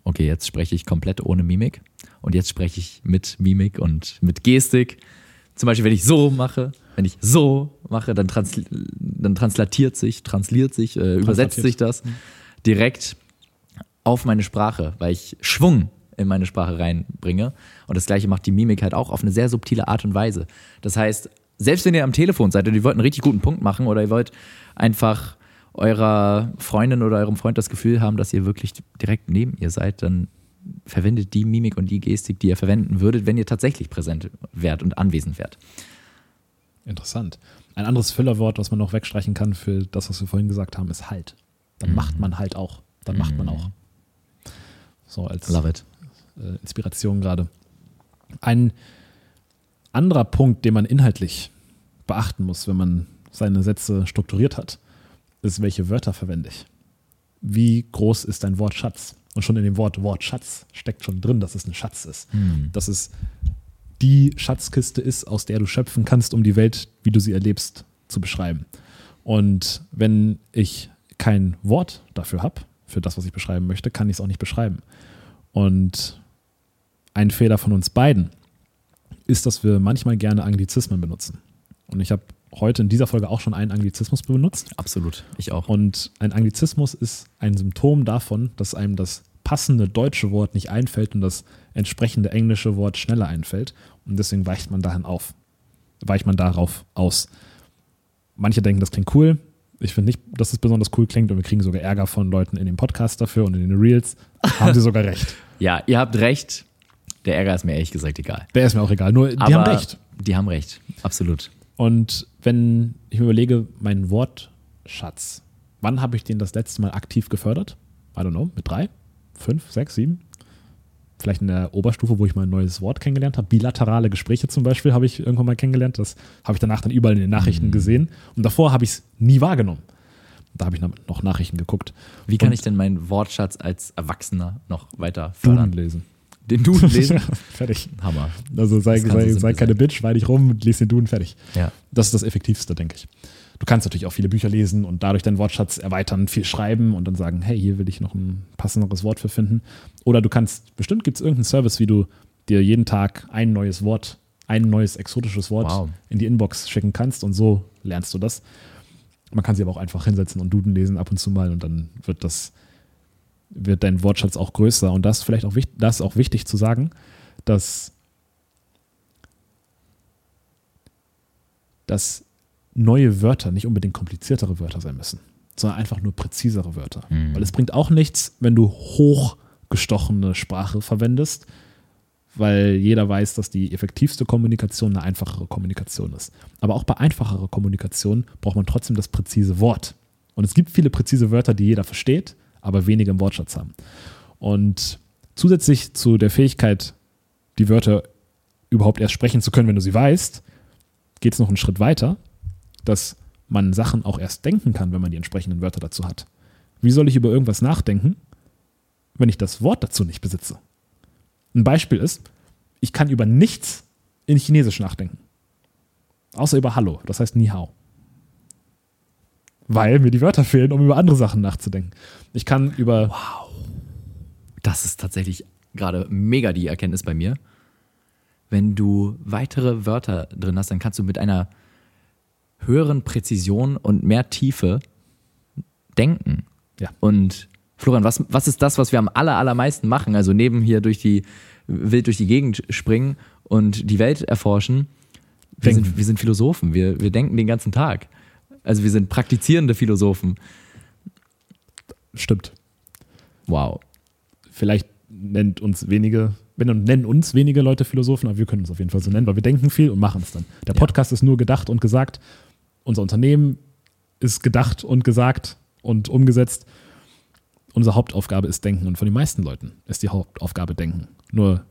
Okay, jetzt spreche ich komplett ohne Mimik. Und jetzt spreche ich mit Mimik und mit Gestik. Zum Beispiel, wenn ich so mache, wenn ich so mache, dann, transl dann translatiert sich, transliert sich, äh, übersetzt sich das direkt auf meine Sprache, weil ich Schwung in meine Sprache reinbringe. Und das gleiche macht die Mimik halt auch auf eine sehr subtile Art und Weise. Das heißt, selbst wenn ihr am Telefon seid und ihr wollt einen richtig guten Punkt machen oder ihr wollt einfach eurer Freundin oder eurem Freund das Gefühl haben, dass ihr wirklich direkt neben ihr seid, dann verwendet die Mimik und die Gestik, die ihr verwenden würdet, wenn ihr tatsächlich präsent wärt und anwesend wärt. Interessant. Ein anderes Füllerwort, was man noch wegstreichen kann für das, was wir vorhin gesagt haben, ist halt. Dann macht man halt auch. Dann macht man auch. So als Love it. äh, Inspiration gerade. Ein anderer Punkt, den man inhaltlich beachten muss, wenn man seine Sätze strukturiert hat, ist, welche Wörter verwende ich. Wie groß ist dein Wortschatz? Und schon in dem Wort Wortschatz steckt schon drin, dass es ein Schatz ist. Dass es die Schatzkiste ist, aus der du schöpfen kannst, um die Welt, wie du sie erlebst, zu beschreiben. Und wenn ich kein Wort dafür habe, für das, was ich beschreiben möchte, kann ich es auch nicht beschreiben. Und ein Fehler von uns beiden ist, dass wir manchmal gerne Anglizismen benutzen. Und ich habe heute in dieser Folge auch schon einen Anglizismus benutzt. Absolut. Ich auch. Und ein Anglizismus ist ein Symptom davon, dass einem das passende deutsche Wort nicht einfällt und das entsprechende englische Wort schneller einfällt. Und deswegen weicht man dahin auf. Weicht man darauf aus. Manche denken, das klingt cool. Ich finde nicht, dass es besonders cool klingt und wir kriegen sogar Ärger von Leuten in dem Podcast dafür und in den Reels. Haben sie sogar recht. Ja, ihr habt recht. Der Ärger ist mir ehrlich gesagt egal. Der ist mir auch egal. Nur die Aber haben recht. Die haben recht. Absolut. Und wenn ich mir überlege, mein Wortschatz, wann habe ich den das letzte Mal aktiv gefördert? I don't know, mit drei, fünf, sechs, sieben? Vielleicht in der Oberstufe, wo ich mal ein neues Wort kennengelernt habe. Bilaterale Gespräche zum Beispiel habe ich irgendwann mal kennengelernt. Das habe ich danach dann überall in den Nachrichten gesehen. Und davor habe ich es nie wahrgenommen. Da habe ich noch Nachrichten geguckt. Wie kann Und ich denn meinen Wortschatz als Erwachsener noch weiter Duden fördern? lesen. Den Duden lesen? fertig. Hammer. Also sei, sei, sei keine sein. Bitch, weih dich rum und lies den Duden fertig. Ja. Das ist das Effektivste, denke ich. Du kannst natürlich auch viele Bücher lesen und dadurch deinen Wortschatz erweitern, viel schreiben und dann sagen, hey, hier will ich noch ein passenderes Wort für finden. Oder du kannst, bestimmt gibt es irgendeinen Service, wie du dir jeden Tag ein neues Wort, ein neues exotisches Wort Wow. in die Inbox schicken kannst und so lernst du das. Man kann sie aber auch einfach hinsetzen und Duden lesen ab und zu mal und dann wird das wird dein Wortschatz auch größer. Und das ist vielleicht auch, wichtig, das auch wichtig zu sagen, dass, dass neue Wörter nicht unbedingt kompliziertere Wörter sein müssen, sondern einfach nur präzisere Wörter. Mhm. Weil es bringt auch nichts, wenn du hochgestochene Sprache verwendest, weil jeder weiß, dass die effektivste Kommunikation eine einfachere Kommunikation ist. Aber auch bei einfacherer Kommunikation braucht man trotzdem das präzise Wort. Und es gibt viele präzise Wörter, die jeder versteht, aber wenige im Wortschatz haben. Und zusätzlich zu der Fähigkeit, die Wörter überhaupt erst sprechen zu können, wenn du sie weißt, geht es noch einen Schritt weiter, dass man Sachen auch erst denken kann, wenn man die entsprechenden Wörter dazu hat. Wie soll ich über irgendwas nachdenken, wenn ich das Wort dazu nicht besitze? Ein Beispiel ist, ich kann über nichts in Chinesisch nachdenken. Außer über Hallo, das heißt Ni Hao. Weil mir die Wörter fehlen, um über andere Sachen nachzudenken. Ich kann über. Das ist tatsächlich gerade mega die Erkenntnis bei mir. Wenn du weitere Wörter drin hast, dann kannst du mit einer höheren Präzision und mehr Tiefe denken. Ja. Und Florian, was, was ist das, was wir am aller, allermeisten machen? Also neben hier durch die, wild durch die Gegend springen und die Welt erforschen. Wir, sind, wir sind Philosophen, wir, wir denken den ganzen Tag. Also wir sind praktizierende Philosophen. Stimmt. Wow. Vielleicht nennt uns wenige, wenn nennen uns wenige Leute Philosophen, aber wir können uns auf jeden Fall so nennen, weil wir denken viel und machen es dann. Der Ja. Podcast ist nur gedacht und gesagt. Unser Unternehmen ist gedacht und gesagt und umgesetzt. Unsere Hauptaufgabe ist Denken und von den meisten Leuten ist die Hauptaufgabe Denken. Nur,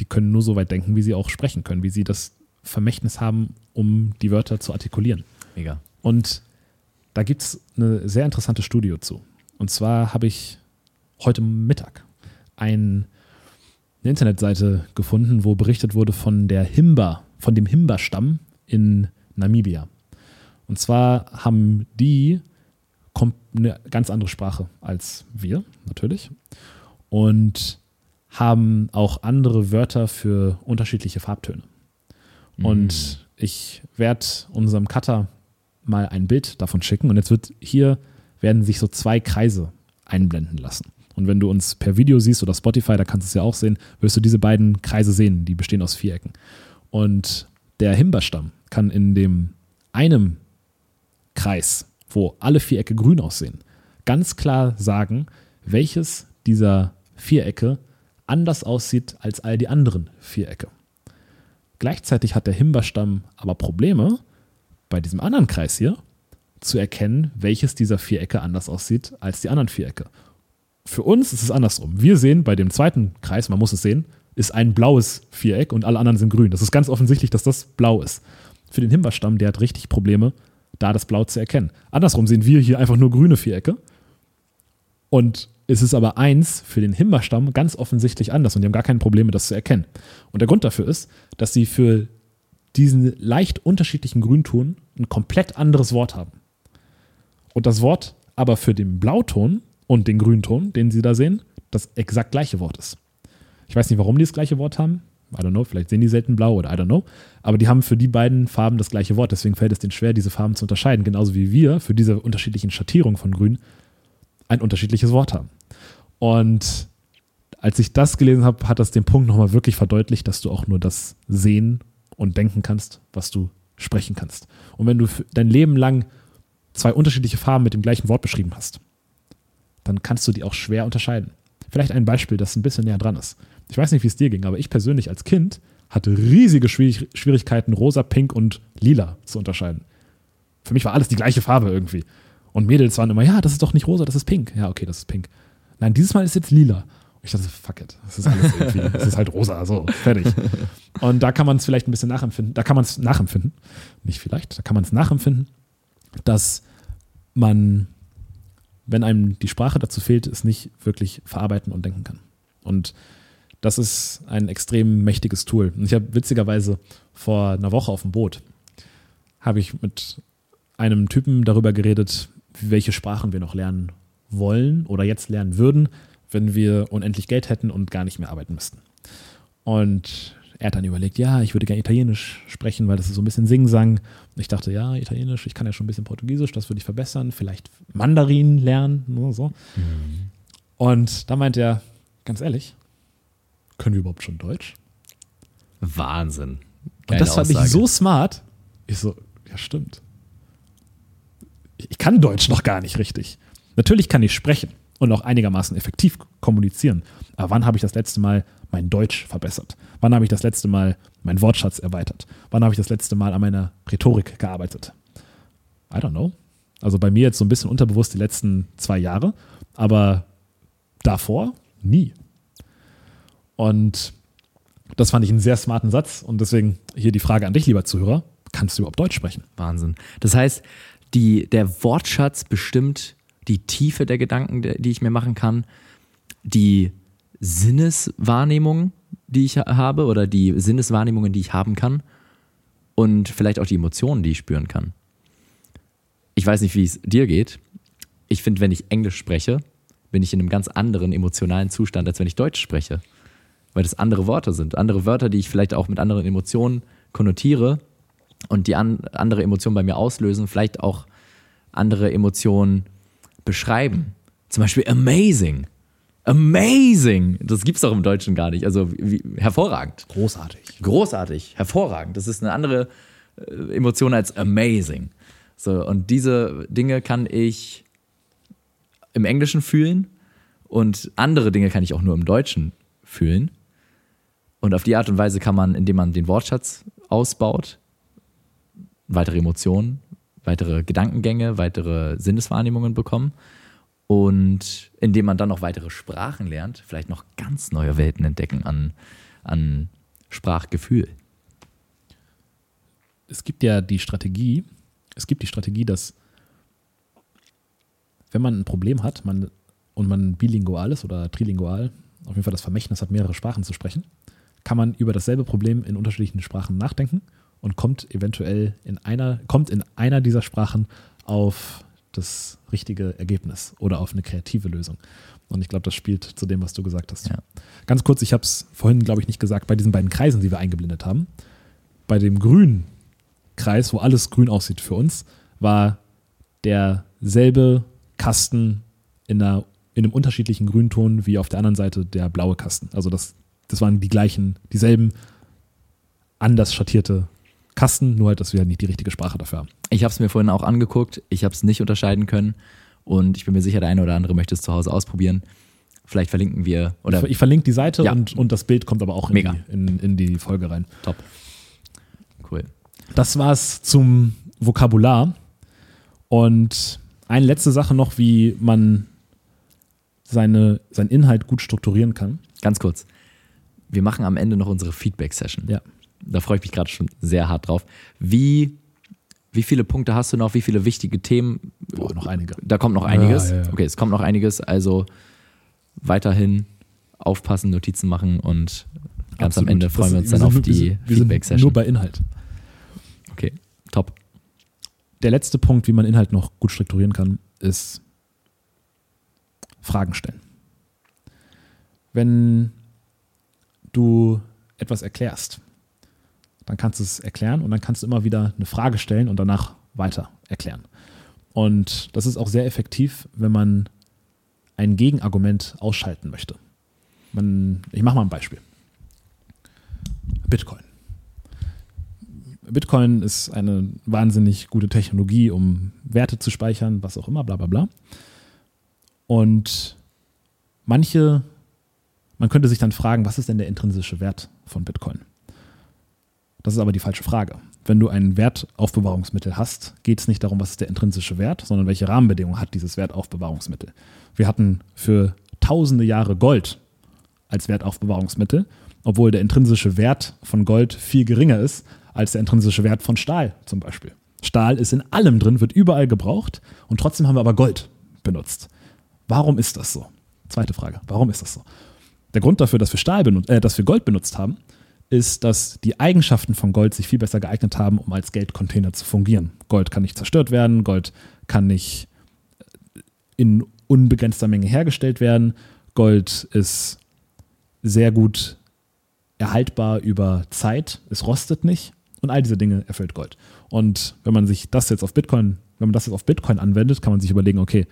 die können nur so weit denken, wie sie auch sprechen können, wie sie das Vermächtnis haben, um die Wörter zu artikulieren. Mega. Und da gibt es eine sehr interessante Studie zu. Und zwar habe ich heute Mittag ein, eine Internetseite gefunden, wo berichtet wurde von der Himba, von dem Himba-Stamm in Namibia. Und zwar haben die eine ganz andere Sprache als wir, natürlich. Und haben auch andere Wörter für unterschiedliche Farbtöne. Und ich werde unserem Cutter mal ein Bild davon schicken. Und jetzt wird hier werden sich so zwei Kreise einblenden lassen. Und wenn du uns per Video siehst oder Spotify, da kannst du es ja auch sehen, wirst du diese beiden Kreise sehen, die bestehen aus Vierecken. Und der Himbeerstamm kann in dem einem Kreis, wo alle Vierecke grün aussehen, ganz klar sagen, welches dieser Vierecke anders aussieht als all die anderen Vierecke. Gleichzeitig hat der Himbeerstamm aber Probleme, bei diesem anderen Kreis hier zu erkennen, welches dieser Vierecke anders aussieht als die anderen Vierecke. Für uns ist es andersrum. Wir sehen bei dem zweiten Kreis, man muss es sehen, ist ein blaues Viereck und alle anderen sind grün. Das ist ganz offensichtlich, dass das blau ist. Für den Himbeerstamm, der hat richtig Probleme, da das Blau zu erkennen. Andersrum sehen wir hier einfach nur grüne Vierecke. Und es ist aber eins für den Himbeerstamm ganz offensichtlich anders und die haben gar keine Probleme, das zu erkennen. Und der Grund dafür ist, dass sie für diesen leicht unterschiedlichen Grünton ein komplett anderes Wort haben. Und das Wort aber für den Blauton und den Grünton, den Sie da sehen, das exakt gleiche Wort ist. Ich weiß nicht, warum die das gleiche Wort haben. I don't know, vielleicht sehen die selten blau oder I don't know. Aber die haben für die beiden Farben das gleiche Wort. Deswegen fällt es denen schwer, diese Farben zu unterscheiden. Genauso wie wir für diese unterschiedlichen Schattierungen von Grün ein unterschiedliches Wort haben. Und als ich das gelesen habe, hat das den Punkt nochmal wirklich verdeutlicht, dass du auch nur das sehen und denken kannst, was du sprechen kannst. Und wenn du dein Leben lang zwei unterschiedliche Farben mit dem gleichen Wort beschrieben hast, dann kannst du die auch schwer unterscheiden. Vielleicht ein Beispiel, das ein bisschen näher dran ist. Ich weiß nicht, wie es dir ging, aber ich persönlich als Kind hatte riesige Schwierig Schwierigkeiten, rosa, pink und lila zu unterscheiden. Für mich war alles die gleiche Farbe irgendwie. Und Mädels waren immer, ja, das ist doch nicht rosa, das ist pink. Ja, okay, das ist pink. Nein, dieses Mal ist jetzt lila. Ich dachte, fuck it, das ist alles irgendwie, das ist halt rosa, so, fertig. Und da kann man es vielleicht ein bisschen nachempfinden, da kann man es nachempfinden, nicht vielleicht, da kann man es nachempfinden, dass man, wenn einem die Sprache dazu fehlt, es nicht wirklich verarbeiten und denken kann. Und das ist ein extrem mächtiges Tool. Und ich habe witzigerweise vor einer Woche auf dem Boot, habe ich mit einem Typen darüber geredet, welche Sprachen wir noch lernen wollen oder jetzt lernen würden, wenn wir unendlich Geld hätten und gar nicht mehr arbeiten müssten. Und er hat dann überlegt, ja, ich würde gerne Italienisch sprechen, weil das ist so ein bisschen Singsang. Und ich dachte, ja, Italienisch, ich kann ja schon ein bisschen Portugiesisch, das würde ich verbessern. Vielleicht Mandarin lernen, nur so. Und da meint er, ganz ehrlich, können wir überhaupt schon Deutsch? Wahnsinn. Und Geile das fand Aussage. ich so smart. Ich so, ja, stimmt. Ich kann Deutsch noch gar nicht richtig. Natürlich kann ich sprechen und auch einigermaßen effektiv kommunizieren. Aber wann habe ich das letzte Mal mein Deutsch verbessert? Wann habe ich das letzte Mal meinen Wortschatz erweitert? Wann habe ich das letzte Mal an meiner Rhetorik gearbeitet? I don't know. Also bei mir jetzt so ein bisschen unterbewusst die letzten zwei Jahre, aber davor nie. Und das fand ich einen sehr smarten Satz und deswegen hier die Frage an dich, lieber Zuhörer. Kannst du überhaupt Deutsch sprechen? Wahnsinn. Das heißt, die, der Wortschatz bestimmt die Tiefe der Gedanken, die ich mir machen kann, die Sinneswahrnehmung, die ich ha- habe oder die Sinneswahrnehmungen, die ich haben kann und vielleicht auch die Emotionen, die ich spüren kann. Ich weiß nicht, wie es dir geht. Ich finde, wenn ich Englisch spreche, bin ich in einem ganz anderen emotionalen Zustand, als wenn ich Deutsch spreche. Weil das andere Worte sind. Andere Wörter, die ich vielleicht auch mit anderen Emotionen konnotiere und die an, andere Emotionen bei mir auslösen, vielleicht auch andere Emotionen beschreiben. Zum Beispiel amazing. Amazing. Das gibt's doch im Deutschen gar nicht. Also wie, hervorragend. Großartig. Großartig. Hervorragend. Das ist eine andere äh, Emotion als amazing. So, und diese Dinge kann ich im Englischen fühlen und andere Dinge kann ich auch nur im Deutschen fühlen. Und auf die Art und Weise kann man, indem man den Wortschatz ausbaut, weitere Emotionen, weitere Gedankengänge, weitere Sinneswahrnehmungen bekommen. Und indem man dann noch weitere Sprachen lernt, vielleicht noch ganz neue Welten entdecken an, an Sprachgefühl. Es gibt ja die Strategie, es gibt die Strategie, dass wenn man ein Problem hat man, und man bilingual ist oder trilingual, auf jeden Fall das Vermächtnis hat, mehrere Sprachen zu sprechen, kann man über dasselbe Problem in unterschiedlichen Sprachen nachdenken und kommt eventuell in einer, kommt in einer dieser Sprachen auf das richtige Ergebnis oder auf eine kreative Lösung. Und ich glaube, das spielt zu dem, was du gesagt hast. Ja. Ganz kurz, ich habe es vorhin, glaube ich, nicht gesagt, bei diesen beiden Kreisen, die wir eingeblendet haben. Bei dem grünen Kreis, wo alles grün aussieht für uns, war derselbe Kasten in, einer, in einem unterschiedlichen Grünton wie auf der anderen Seite der blaue Kasten. Also das, das waren die gleichen, dieselben anders schattierte Kasten, nur halt, dass wir halt nicht die richtige Sprache dafür haben. Ich habe es mir vorhin auch angeguckt, ich habe es nicht unterscheiden können und ich bin mir sicher, der eine oder andere möchte es zu Hause ausprobieren. Vielleicht verlinken wir oder ich, ich verlinke die Seite Ja. und, und das Bild kommt aber auch in Mega. die, in, in die Folge rein. top. Cool. Das war's zum Vokabular. Und eine letzte Sache noch, wie man seine, seinen Inhalt gut strukturieren kann. Ganz kurz. Wir machen am Ende noch unsere Feedback-Session. Ja. Da freue ich mich gerade schon sehr hart drauf. Wie, wie viele Punkte hast du noch? Wie viele wichtige Themen? Boah, noch einige. Da kommt noch einiges. Ja, ja, ja. Okay, es kommt noch einiges. Also weiterhin aufpassen, Notizen machen und ganz am Absolut. Ende freuen wir Das- uns dann sind auf wir die Wir sind nur Feedback-Session. bei Inhalt. Okay, top. Der letzte Punkt, wie man Inhalt noch gut strukturieren kann, ist Fragen stellen. Wenn du etwas erklärst, dann kannst du es erklären und dann kannst du immer wieder eine Frage stellen und danach weiter erklären. Und das ist auch sehr effektiv, wenn man ein Gegenargument ausschalten möchte. Man, ich mache mal ein Beispiel. Bitcoin. Bitcoin ist eine wahnsinnig gute Technologie, um Werte zu speichern, was auch immer, bla bla bla. Und manche, man könnte sich dann fragen, was ist denn der intrinsische Wert von Bitcoin? Das ist aber die falsche Frage. Wenn du ein Wertaufbewahrungsmittel hast, geht es nicht darum, was ist der intrinsische Wert, sondern welche Rahmenbedingungen hat dieses Wertaufbewahrungsmittel. Wir hatten für tausende Jahre Gold als Wertaufbewahrungsmittel, obwohl der intrinsische Wert von Gold viel geringer ist als der intrinsische Wert von Stahl zum Beispiel. Stahl ist in allem drin, wird überall gebraucht und trotzdem haben wir aber Gold benutzt. Warum ist das so? Zweite Frage. Warum ist das so? Der Grund dafür, dass wir, Stahl benut äh, dass wir Gold benutzt haben, ist, dass die Eigenschaften von Gold sich viel besser geeignet haben, um als Geldcontainer zu fungieren. Gold kann nicht zerstört werden, Gold kann nicht in unbegrenzter Menge hergestellt werden. Gold ist sehr gut erhaltbar über Zeit, es rostet nicht und all diese Dinge erfüllt Gold. Und wenn man sich das jetzt auf Bitcoin, wenn man das jetzt auf Bitcoin anwendet, kann man sich überlegen, okay,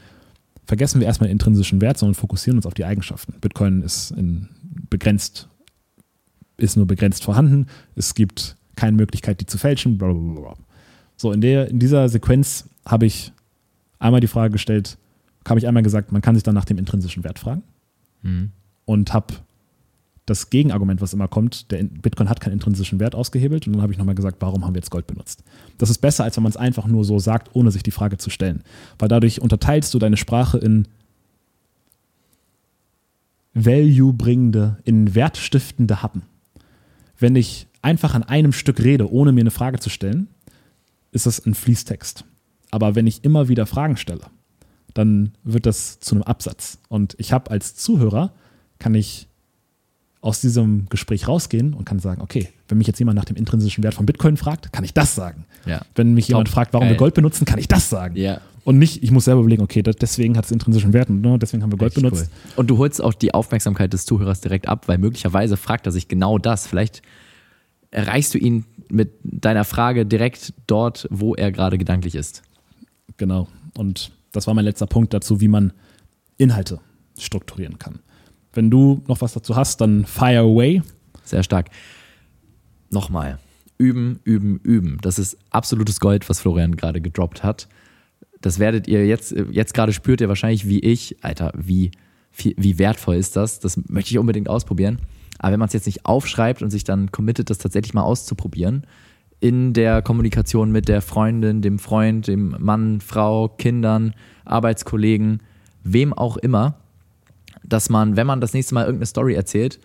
vergessen wir erstmal den intrinsischen Wert, sondern fokussieren uns auf die Eigenschaften. Bitcoin ist in begrenzt, ist nur begrenzt vorhanden. Es gibt keine Möglichkeit, die zu fälschen. Blablabla. So, in, der, in dieser Sequenz habe ich einmal die Frage gestellt, habe ich einmal gesagt, man kann sich dann nach dem intrinsischen Wert fragen Mhm. und habe das Gegenargument, was immer kommt, der Bitcoin hat keinen intrinsischen Wert ausgehebelt und dann habe ich nochmal gesagt, warum haben wir jetzt Gold benutzt? Das ist besser, als wenn man es einfach nur so sagt, ohne sich die Frage zu stellen. Weil dadurch unterteilst du deine Sprache in value-bringende, in wertstiftende Happen. Wenn ich einfach an einem Stück rede, ohne mir eine Frage zu stellen, ist das ein Fließtext. Aber wenn ich immer wieder Fragen stelle, dann wird das zu einem Absatz. Und ich habe als Zuhörer, kann ich aus diesem Gespräch rausgehen und kann sagen, okay, wenn mich jetzt jemand nach dem intrinsischen Wert von Bitcoin fragt, kann ich das sagen. Ja. Wenn mich Top. jemand fragt, warum Geil. wir Gold benutzen, kann ich das sagen. Ja. Und nicht, ich muss selber überlegen, okay, das, deswegen hat es intrinsischen Wert und ne, deswegen haben wir Gold Richtig benutzt. Cool. Und du holst auch die Aufmerksamkeit des Zuhörers direkt ab, weil möglicherweise fragt er sich genau das. Vielleicht erreichst du ihn mit deiner Frage direkt dort, wo er gerade gedanklich ist. Genau. Und das war mein letzter Punkt dazu, wie man Inhalte strukturieren kann. Wenn du noch was dazu hast, dann fire away. Sehr stark. Nochmal. Üben, üben, üben. Das ist absolutes Gold, was Florian gerade gedroppt hat. Das werdet ihr jetzt, jetzt gerade spürt ihr wahrscheinlich wie ich, Alter, wie, wie wertvoll ist das? Das möchte ich unbedingt ausprobieren. Aber wenn man es jetzt nicht aufschreibt und sich dann committet, das tatsächlich mal auszuprobieren, in der Kommunikation mit der Freundin, dem Freund, dem Mann, Frau, Kindern, Arbeitskollegen, wem auch immer, dass man, wenn man das nächste Mal irgendeine Story erzählt,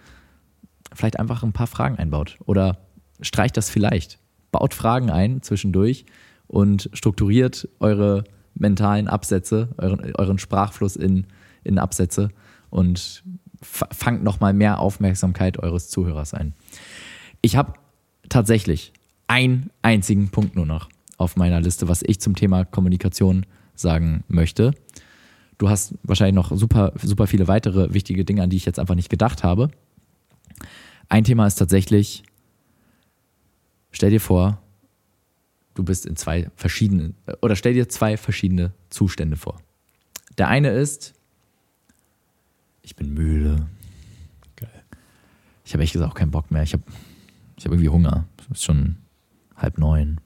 vielleicht einfach ein paar Fragen einbaut oder streicht das vielleicht. Baut Fragen ein zwischendurch und strukturiert eure mentalen Absätze, euren, euren Sprachfluss in, in Absätze und fa- fangt nochmal mehr Aufmerksamkeit eures Zuhörers ein. Ich habe tatsächlich einen einzigen Punkt nur noch auf meiner Liste, was ich zum Thema Kommunikation sagen möchte. Du hast wahrscheinlich noch super, super viele weitere wichtige Dinge, an die ich jetzt einfach nicht gedacht habe. Ein Thema ist tatsächlich, stell dir vor, du bist in zwei verschiedenen, oder stell dir zwei verschiedene Zustände vor. Der eine ist, ich bin müde. Geil. Ich habe ehrlich gesagt auch keinen Bock mehr. Ich habe ich hab irgendwie Hunger. Es ist schon halb neun.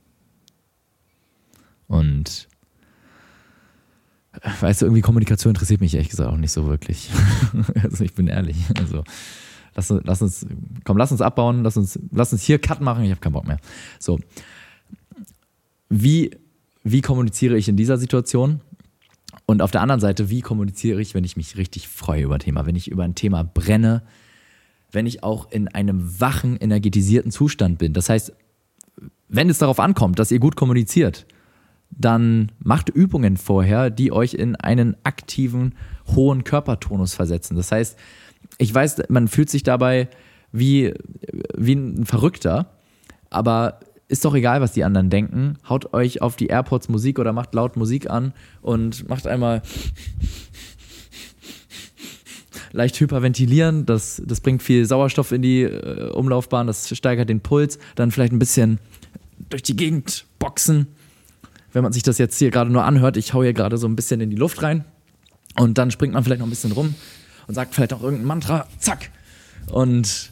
Und äh, weißt du, irgendwie Kommunikation interessiert mich ehrlich gesagt auch nicht so wirklich. also ich bin ehrlich. Also lass, lass uns, komm, lass uns abbauen, lass uns, lass uns hier Cut machen, ich habe keinen Bock mehr. So. Wie, wie kommuniziere ich in dieser Situation? Und auf der anderen Seite, wie kommuniziere ich, wenn ich mich richtig freue über ein Thema, wenn ich über ein Thema brenne, wenn ich auch in einem wachen, energetisierten Zustand bin. Das heißt, wenn es darauf ankommt, dass ihr gut kommuniziert, dann macht Übungen vorher, die euch in einen aktiven, hohen Körpertonus versetzen. Das heißt, ich weiß, man fühlt sich dabei wie, wie ein Verrückter, aber ist doch egal, was die anderen denken. Haut euch auf die AirPods Musik oder macht laut Musik an und macht einmal leicht hyperventilieren. Das, das bringt viel Sauerstoff in die äh, Umlaufbahn, das steigert den Puls. Dann vielleicht ein bisschen durch die Gegend boxen. Wenn man sich das jetzt hier gerade nur anhört, ich hau hier gerade so ein bisschen in die Luft rein. Und dann springt man vielleicht noch ein bisschen rum und sagt vielleicht auch irgendein Mantra. Zack. Und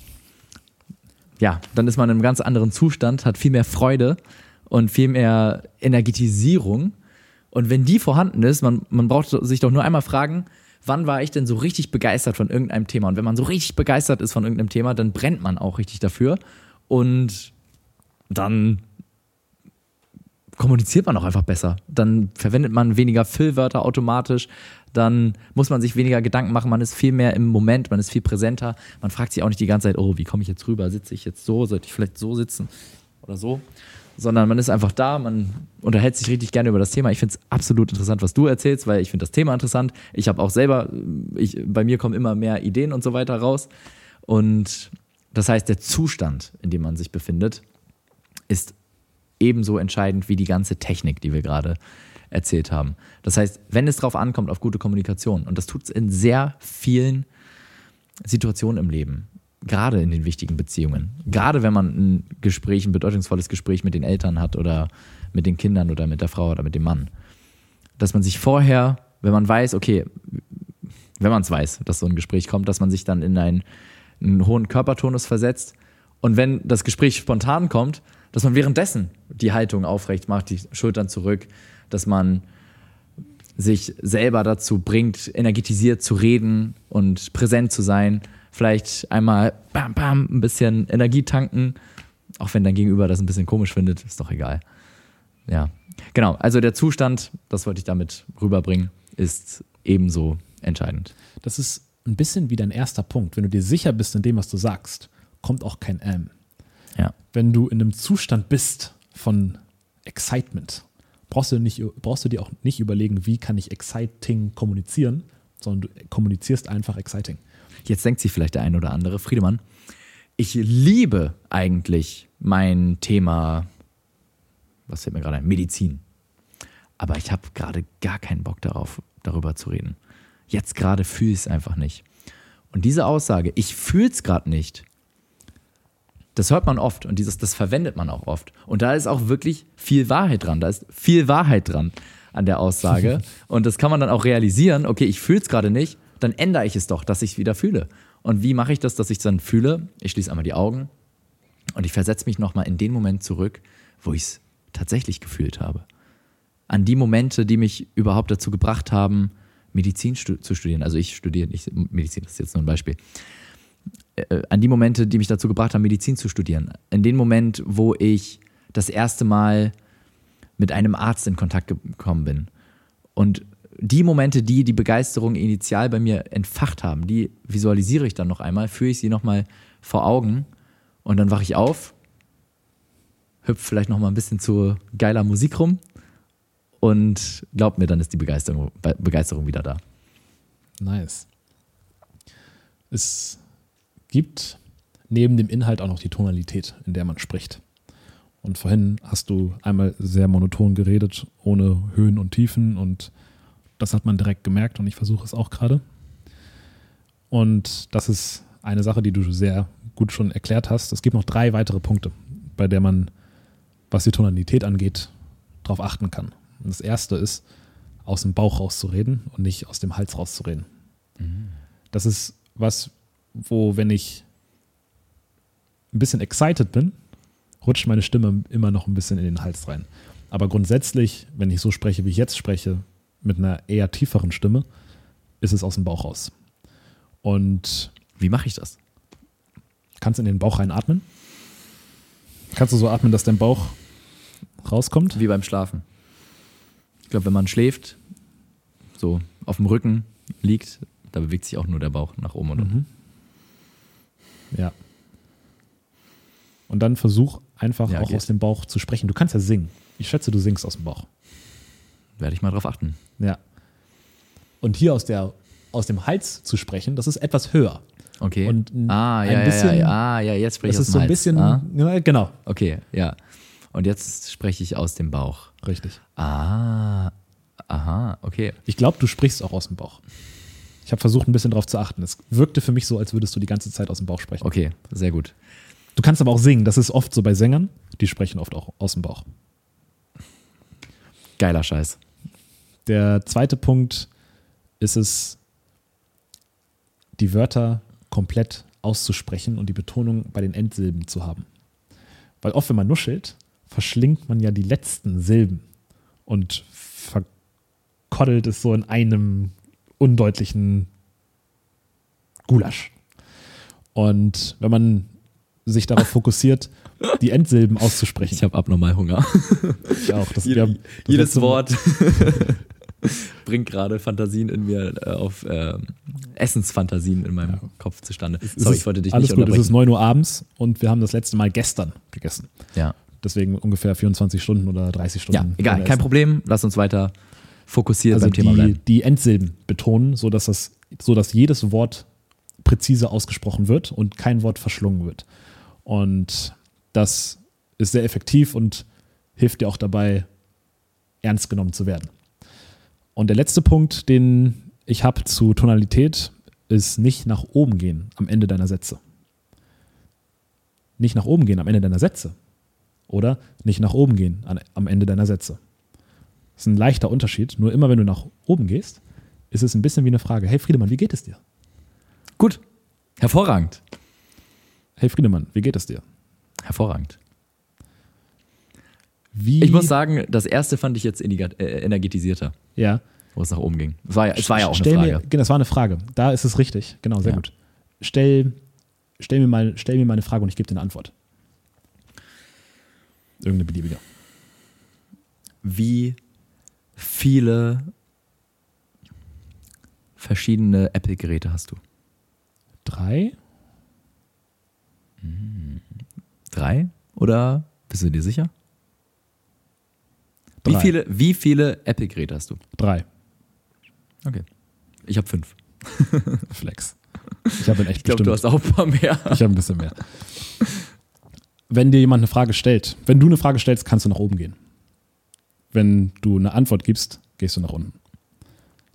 ja, dann ist man in einem ganz anderen Zustand, hat viel mehr Freude und viel mehr Energetisierung. Und wenn die vorhanden ist, man, man braucht sich doch nur einmal fragen, wann war ich denn so richtig begeistert von irgendeinem Thema? Und wenn man so richtig begeistert ist von irgendeinem Thema, dann brennt man auch richtig dafür. Und dann kommuniziert man auch einfach besser. Dann verwendet man weniger Füllwörter automatisch. Dann muss man sich weniger Gedanken machen. Man ist viel mehr im Moment, man ist viel präsenter. Man fragt sich auch nicht die ganze Zeit, oh, wie komme ich jetzt rüber? Sitze ich jetzt so? Sollte ich vielleicht so sitzen oder so? Sondern man ist einfach da, man unterhält sich richtig gerne über das Thema. Ich finde es absolut interessant, was du erzählst, weil ich finde das Thema interessant. Ich habe auch selber, ich, bei mir kommen immer mehr Ideen und so weiter raus. Und das heißt, der Zustand, in dem man sich befindet, ist ebenso entscheidend wie die ganze Technik, die wir gerade erzählt haben. Das heißt, wenn es darauf ankommt, auf gute Kommunikation, und das tut es in sehr vielen Situationen im Leben, gerade in den wichtigen Beziehungen, gerade wenn man ein Gespräch, ein bedeutungsvolles Gespräch mit den Eltern hat oder mit den Kindern oder mit der Frau oder mit dem Mann, dass man sich vorher wenn man weiß, okay, wenn man es weiß, dass so ein Gespräch kommt, dass man sich dann in einen, einen hohen Körpertonus versetzt. Und wenn das Gespräch spontan kommt, dass man währenddessen die Haltung aufrecht macht, die Schultern zurück, dass man sich selber dazu bringt, energetisiert zu reden und präsent zu sein. Vielleicht einmal bam, bam, ein bisschen Energie tanken. Auch wenn dein Gegenüber das ein bisschen komisch findet, ist doch egal. Ja, genau. Also der Zustand, das wollte ich damit rüberbringen, ist ebenso entscheidend. Das ist ein bisschen wie dein erster Punkt. Wenn du dir sicher bist in dem, was du sagst, kommt auch kein Ähm. Ja. Wenn du in einem Zustand bist von Excitement, brauchst du, nicht, brauchst du dir auch nicht überlegen, wie kann ich exciting kommunizieren, sondern du kommunizierst einfach exciting. Jetzt denkt sich vielleicht der ein oder andere, Friedemann, ich liebe eigentlich mein Thema, was fällt mir gerade ein, Medizin. Aber ich habe gerade gar keinen Bock darauf, darüber zu reden. Jetzt gerade fühle ich es einfach nicht. Und diese Aussage, ich fühle es gerade nicht, das hört man oft und dieses, das verwendet man auch oft. Und da ist auch wirklich viel Wahrheit dran. Da ist viel Wahrheit dran an der Aussage. und das kann man dann auch realisieren, okay, ich fühle es gerade nicht, dann ändere ich es doch, dass ich es wieder fühle. Und wie mache ich das, dass ich es dann fühle? Ich schließe einmal die Augen und ich versetze mich nochmal in den Moment zurück, wo ich es tatsächlich gefühlt habe. An die Momente, die mich überhaupt dazu gebracht haben, Medizin zu studieren. Also ich studiere nicht Medizin, das ist jetzt nur ein Beispiel. Äh, an die Momente, die mich dazu gebracht haben, Medizin zu studieren. In den Moment, wo ich das erste Mal mit einem Arzt in Kontakt gekommen bin. Und die Momente, die die Begeisterung initial bei mir entfacht haben, die visualisiere ich dann noch einmal, führe ich sie nochmal vor Augen und dann wache ich auf, hüpfe vielleicht nochmal ein bisschen zu geiler Musik rum und glaub mir, dann ist die Begeisterung, Begeisterung wieder da. Nice. Es gibt neben dem Inhalt auch noch die Tonalität, in der man spricht. Und vorhin hast du einmal sehr monoton geredet, ohne Höhen und Tiefen und das hat man direkt gemerkt und ich versuche es auch gerade. Und das ist eine Sache, die du sehr gut schon erklärt hast. Es gibt noch drei weitere Punkte, bei der man, was die Tonalität angeht, darauf achten kann. Und das erste ist, aus dem Bauch rauszureden und nicht aus dem Hals rauszureden. Mhm. Das ist was, wo, wenn ich ein bisschen excited bin, rutscht meine Stimme immer noch ein bisschen in den Hals rein. Aber grundsätzlich, wenn ich so spreche, wie ich jetzt spreche, mit einer eher tieferen Stimme, ist es aus dem Bauch raus. Und wie mache ich das? Kannst in den Bauch reinatmen? Kannst du so atmen, dass dein Bauch rauskommt? Wie beim Schlafen. Ich glaube, wenn man schläft, so auf dem Rücken liegt, da bewegt sich auch nur der Bauch nach oben und unten. Ja. Und dann versuch einfach ja, auch geht. aus dem Bauch zu sprechen. Du kannst ja singen. Ich schätze, du singst aus dem Bauch. Werde ich mal drauf achten. Ja. Und hier aus, der, aus dem Hals zu sprechen, das ist etwas höher. Okay. Und ah, ja, bisschen, ja, ja, ah, ja, jetzt spreche ich aus dem Hals. Das ist so ein bisschen, ah. genau. Okay, ja. Und jetzt spreche ich aus dem Bauch. Richtig. Ah, aha, okay. Ich glaube, du sprichst auch aus dem Bauch. Ich habe versucht, ein bisschen darauf zu achten. Es wirkte für mich so, als würdest du die ganze Zeit aus dem Bauch sprechen. Okay, sehr gut. Du kannst aber auch singen. Das ist oft so bei Sängern. Die sprechen oft auch aus dem Bauch. Geiler Scheiß. Der zweite Punkt ist es, die Wörter komplett auszusprechen und die Betonung bei den Endsilben zu haben. Weil oft, wenn man nuschelt, verschlingt man ja die letzten Silben und verkoddelt es so in einem undeutlichen Gulasch. Und wenn man sich darauf fokussiert, die Endsilben auszusprechen. Ich habe abnormal Hunger. Ich auch. Das, Jede, haben, jedes Wort bringt gerade Fantasien in mir äh, auf äh, Essensfantasien in meinem ja. Kopf zustande. Sorry, ich wollte dich alles nicht gut. Es ist 9 Uhr abends und wir haben das letzte Mal gestern gegessen. Ja. Deswegen ungefähr 24 Stunden oder 30 Stunden. Ja, egal, kein Problem. Lass uns weiter fokussiert also beim Thema die, bleiben. Die Endsilben betonen, sodass, das, sodass jedes Wort präzise ausgesprochen wird und kein Wort verschlungen wird. Und das ist sehr effektiv und hilft dir auch dabei, ernst genommen zu werden. Und der letzte Punkt, den ich habe zu Tonalität, ist nicht nach oben gehen am Ende deiner Sätze. Nicht nach oben gehen am Ende deiner Sätze. Oder nicht nach oben gehen am Ende deiner Sätze. Das ist ein leichter Unterschied. Nur immer, wenn du nach oben gehst, ist es ein bisschen wie eine Frage. Hey Friedemann, wie geht es dir? Gut. Hervorragend. Hey Friedemann, wie geht es dir? Hervorragend. Wie, Ich muss sagen, das erste fand ich jetzt äh, energetisierter, ja. wo es nach oben ging. Es war ja, es war ja auch eine stell Frage. Mir, genau, das war eine Frage. Da ist es richtig. Genau, sehr Ja. gut. Stell, stell, mir mal, stell mir mal eine Frage und ich gebe dir eine Antwort. Irgendeine beliebige. Wie viele verschiedene Apple-Geräte hast du? Drei? Drei? Oder bist du dir sicher? Wie Drei. viele, wie viele Apple-Geräte hast du? Drei. Okay. Ich habe fünf. Flex. Ich habe echt Ich glaube, du hast auch ein paar mehr. Ich habe ein bisschen mehr. Wenn dir jemand eine Frage stellt, wenn du eine Frage stellst, kannst du nach oben gehen. Wenn du eine Antwort gibst, gehst du nach unten.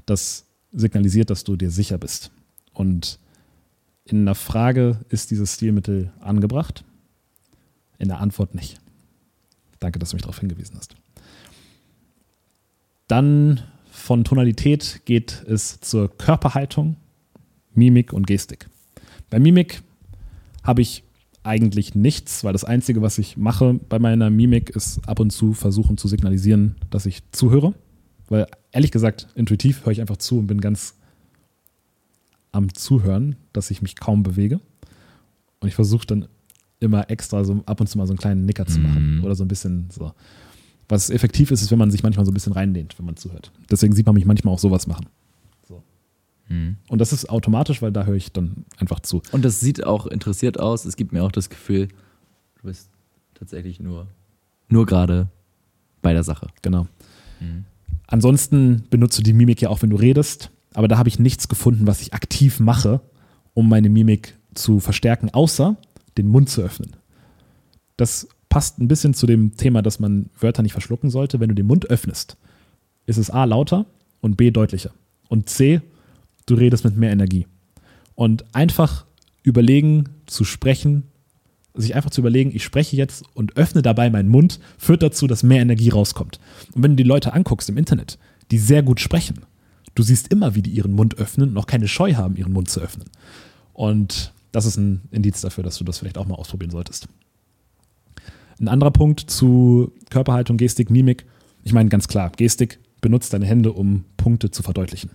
Das signalisiert, dass du dir sicher bist. Und in einer Frage ist dieses Stilmittel angebracht, in der Antwort nicht. Danke, dass du mich darauf hingewiesen hast. Dann von Tonalität geht es zur Körperhaltung, Mimik und Gestik. Bei Mimik habe ich eigentlich nichts, weil das Einzige, was ich mache bei meiner Mimik, ist ab und zu versuchen zu signalisieren, dass ich zuhöre. Weil ehrlich gesagt, intuitiv höre ich einfach zu und bin ganz am Zuhören, dass ich mich kaum bewege. Und ich versuche dann immer extra so ab und zu mal so einen kleinen Nicker zu machen Mhm. oder so ein bisschen so. Was effektiv ist, ist, wenn man sich manchmal so ein bisschen reinlehnt, wenn man zuhört. Deswegen sieht man mich manchmal auch sowas machen. Mhm. Und das ist automatisch, weil da höre ich dann einfach zu. Und das sieht auch interessiert aus. Es gibt mir auch das Gefühl, du bist tatsächlich nur, nur gerade bei der Sache. Genau. Ansonsten benutze die Mimik ja auch, wenn du redest, aber da habe ich nichts gefunden, was ich aktiv mache, um meine Mimik zu verstärken, außer den Mund zu öffnen. Das passt ein bisschen zu dem Thema, dass man Wörter nicht verschlucken sollte. Wenn du den Mund öffnest, ist es A lauter und B deutlicher. Und C, du redest mit mehr Energie. Und einfach überlegen zu sprechen, sich einfach zu überlegen, ich spreche jetzt und öffne dabei meinen Mund, führt dazu, dass mehr Energie rauskommt. Und wenn du die Leute anguckst im Internet, die sehr gut sprechen, du siehst immer, wie die ihren Mund öffnen auch keine Scheu haben, ihren Mund zu öffnen. Und das ist ein Indiz dafür, dass du das vielleicht auch mal ausprobieren solltest. Ein anderer Punkt zu Körperhaltung, Gestik, Mimik. Ich meine ganz klar, Gestik benutzt deine Hände, um Punkte zu verdeutlichen.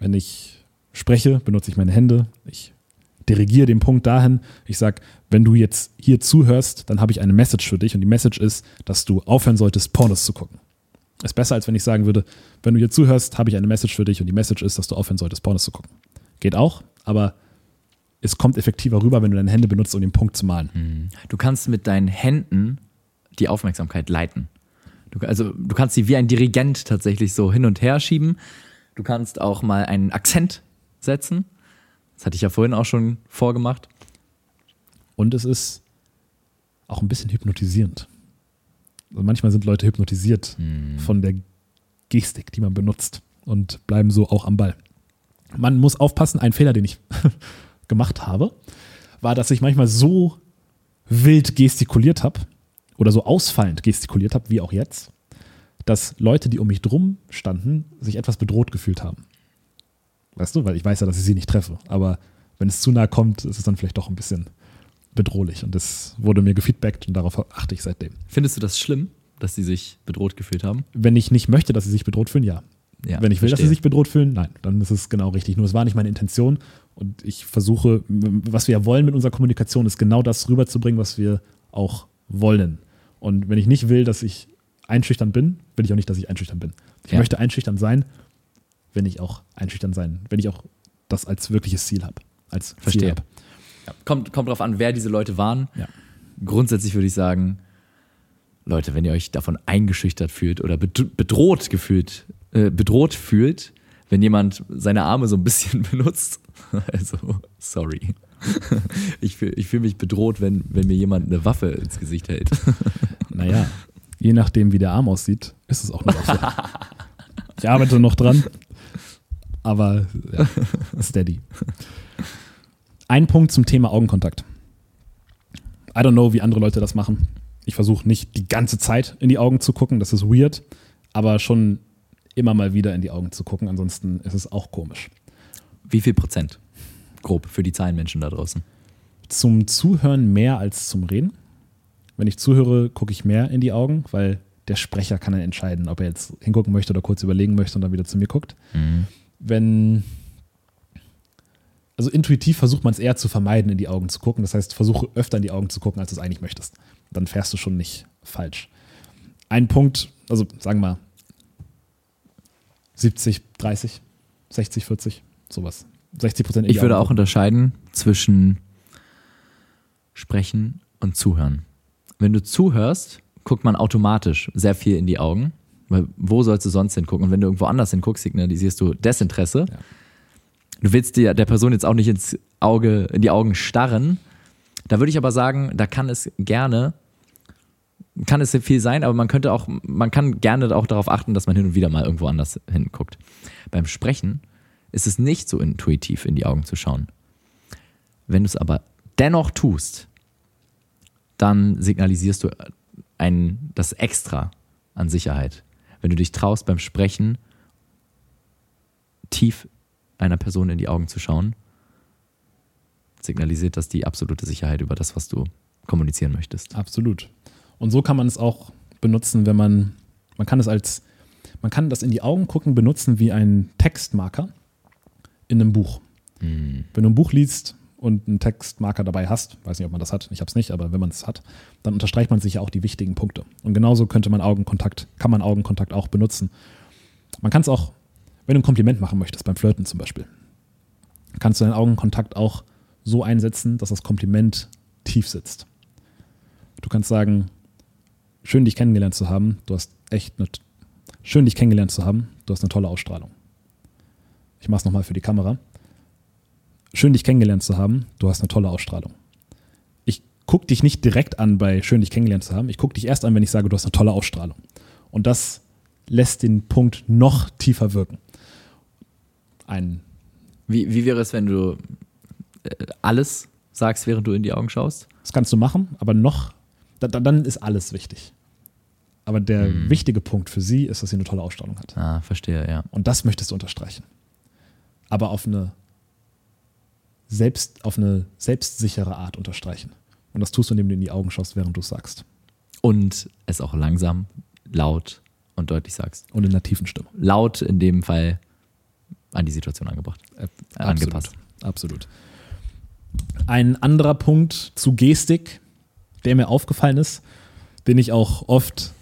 Wenn ich spreche, benutze ich meine Hände. Ich dirigiere den Punkt dahin. Ich sage, wenn du jetzt hier zuhörst, dann habe ich eine Message für dich. Und die Message ist, dass du aufhören solltest, Pornos zu gucken. Ist besser, als wenn ich sagen würde, wenn du hier zuhörst, habe ich eine Message für dich. Und die Message ist, dass du aufhören solltest, Pornos zu gucken. Geht auch, aber es kommt effektiver rüber, wenn du deine Hände benutzt, um den Punkt zu malen. Du kannst mit deinen Händen die Aufmerksamkeit leiten. Du, also du kannst sie wie ein Dirigent tatsächlich so hin und her schieben. Du kannst auch mal einen Akzent setzen. Das hatte ich ja vorhin auch schon vorgemacht. Und es ist auch ein bisschen hypnotisierend. Also manchmal sind Leute hypnotisiert von der Gestik, die man benutzt und bleiben so auch am Ball. Man muss aufpassen, ein Fehler, den ich gemacht habe, war, dass ich manchmal so wild gestikuliert habe oder so ausfallend gestikuliert habe, wie auch jetzt, dass Leute, die um mich drum standen, sich etwas bedroht gefühlt haben. Weißt du, weil ich weiß ja, dass ich sie nicht treffe. Aber wenn es zu nah kommt, ist es dann vielleicht doch ein bisschen bedrohlich. Und das wurde mir gefeedbackt und darauf achte ich seitdem. Findest du das schlimm, dass sie sich bedroht gefühlt haben? Wenn ich nicht möchte, dass sie sich bedroht fühlen, ja. Ja, Wenn ich will, dass sie verstehe. sich bedroht fühlen, nein, dann ist es genau richtig. Nur es war nicht meine Intention und ich versuche, was wir ja wollen mit unserer Kommunikation, ist genau das rüberzubringen, was wir auch wollen. Und wenn ich nicht will, dass ich einschüchtern bin, will ich auch nicht, dass ich einschüchtern bin. Ich Ja. möchte einschüchtern sein, wenn ich auch einschüchtern sein, wenn ich auch das als wirkliches Ziel habe. Als Ziel Verstehe. hab. Ja, kommt, kommt drauf an, wer diese Leute waren. Ja. Grundsätzlich würde ich sagen, Leute, wenn ihr euch davon eingeschüchtert fühlt oder bed- bedroht gefühlt, äh, bedroht fühlt, wenn jemand seine Arme so ein bisschen benutzt, also sorry. Ich fühle ich fühl mich bedroht, wenn, wenn mir jemand eine Waffe ins Gesicht hält. Naja, je nachdem, wie der Arm aussieht, ist es auch noch so. Ich arbeite noch dran, aber ja, steady. Ein Punkt zum Thema Augenkontakt. I don't know, wie andere Leute das machen. Ich versuche nicht die ganze Zeit in die Augen zu gucken, das ist weird, aber schon immer mal wieder in die Augen zu gucken, ansonsten ist es auch komisch. Wie viel Prozent? Grob für die Zahlenmenschen da draußen. Zum Zuhören mehr als zum Reden. Wenn ich zuhöre, gucke ich mehr in die Augen, weil der Sprecher kann dann entscheiden, ob er jetzt hingucken möchte oder kurz überlegen möchte und dann wieder zu mir guckt. Wenn, also intuitiv versucht man es eher zu vermeiden, in die Augen zu gucken. Das heißt, versuche öfter in die Augen zu gucken, als du es eigentlich möchtest. Dann fährst du schon nicht falsch. Ein Punkt, also sagen wir mal 70, 30, 60, 40, sowas. 60 Prozent Ich würde auch unterscheiden zwischen Sprechen und Zuhören. Wenn du zuhörst, guckt man automatisch sehr viel in die Augen. Weil wo sollst du sonst hingucken? Und wenn du irgendwo anders hinguckst, signalisierst du Desinteresse. Ja. Du willst dir der Person jetzt auch nicht ins Auge, in die Augen starren. Da würde ich aber sagen, da kann es gerne, kann es viel sein, aber man könnte auch, man kann gerne auch darauf achten, dass man hin und wieder mal irgendwo anders hinguckt. Beim Sprechen ist es nicht so intuitiv, in die Augen zu schauen. Wenn du es aber dennoch tust, dann signalisierst du ein, das Extra an Sicherheit. Wenn du dich traust, beim Sprechen tief einer Person in die Augen zu schauen, signalisiert das die absolute Sicherheit über das, was du kommunizieren möchtest. Absolut. Und so kann man es auch benutzen, wenn man, man kann es als, man kann das in die Augen gucken benutzen wie ein Textmarker in einem Buch. Wenn du ein Buch liest und einen Textmarker dabei hast, weiß nicht, ob man das hat, ich habe es nicht, aber wenn man es hat, dann unterstreicht man sich ja auch die wichtigen Punkte. Und genauso könnte man Augenkontakt, kann man Augenkontakt auch benutzen. Man kann es auch, wenn du ein Kompliment machen möchtest, beim Flirten zum Beispiel, kannst du deinen Augenkontakt auch so einsetzen, dass das Kompliment tief sitzt. Du kannst sagen, schön dich kennengelernt zu haben, du hast echt eine, schön dich kennengelernt zu haben, du hast eine tolle Ausstrahlung. Ich mache es nochmal für die Kamera. Schön dich kennengelernt zu haben, du hast eine tolle Ausstrahlung. Ich gucke dich nicht direkt an bei schön dich kennengelernt zu haben, ich gucke dich erst an, wenn ich sage, du hast eine tolle Ausstrahlung. Und das lässt den Punkt noch tiefer wirken. Ein Wie, wie wäre es, wenn du äh, alles sagst, während du in die Augen schaust? Das kannst du machen, aber noch, da, da, dann ist alles wichtig. Aber der wichtige Punkt für sie ist, dass sie eine tolle Ausstrahlung hat. Ah, verstehe, ja. Und das möchtest du unterstreichen. Aber auf eine, selbst, auf eine selbstsichere Art unterstreichen. Und das tust du, indem du in die Augen schaust, während du es sagst. Und es auch langsam, laut und deutlich sagst. Und in einer tiefen Stimme. Laut in dem Fall an die Situation angebracht. Äh, Angepasst. Absolut. Ein anderer Punkt zu Gestik, der mir aufgefallen ist, den ich auch oft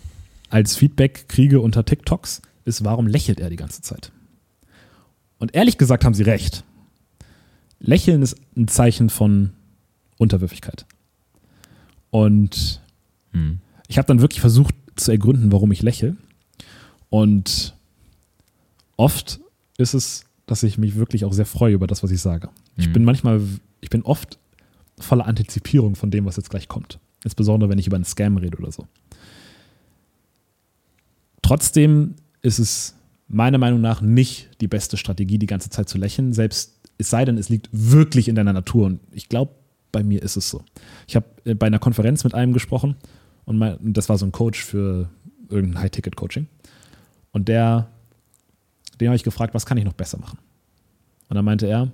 als Feedback kriege unter TikToks, ist, warum lächelt er die ganze Zeit? Und ehrlich gesagt haben sie recht. Lächeln ist ein Zeichen von Unterwürfigkeit. Und Hm. ich habe dann wirklich versucht zu ergründen, warum ich lächle. Und oft ist es, dass ich mich wirklich auch sehr freue über das, was ich sage. Ich Mhm. bin manchmal, ich bin oft voller Antizipierung von dem, was jetzt gleich kommt. Insbesondere, wenn ich über einen Scam rede oder so. Trotzdem ist es meiner Meinung nach nicht die beste Strategie, die ganze Zeit zu lächeln, selbst es sei denn, es liegt wirklich in deiner Natur. Und ich glaube, bei mir ist es so. Ich habe äh, bei einer Konferenz mit einem gesprochen und mein, das war so ein Coach für irgendein High-Ticket-Coaching. Und der, den habe ich gefragt, was kann ich noch besser machen? Und dann meinte er,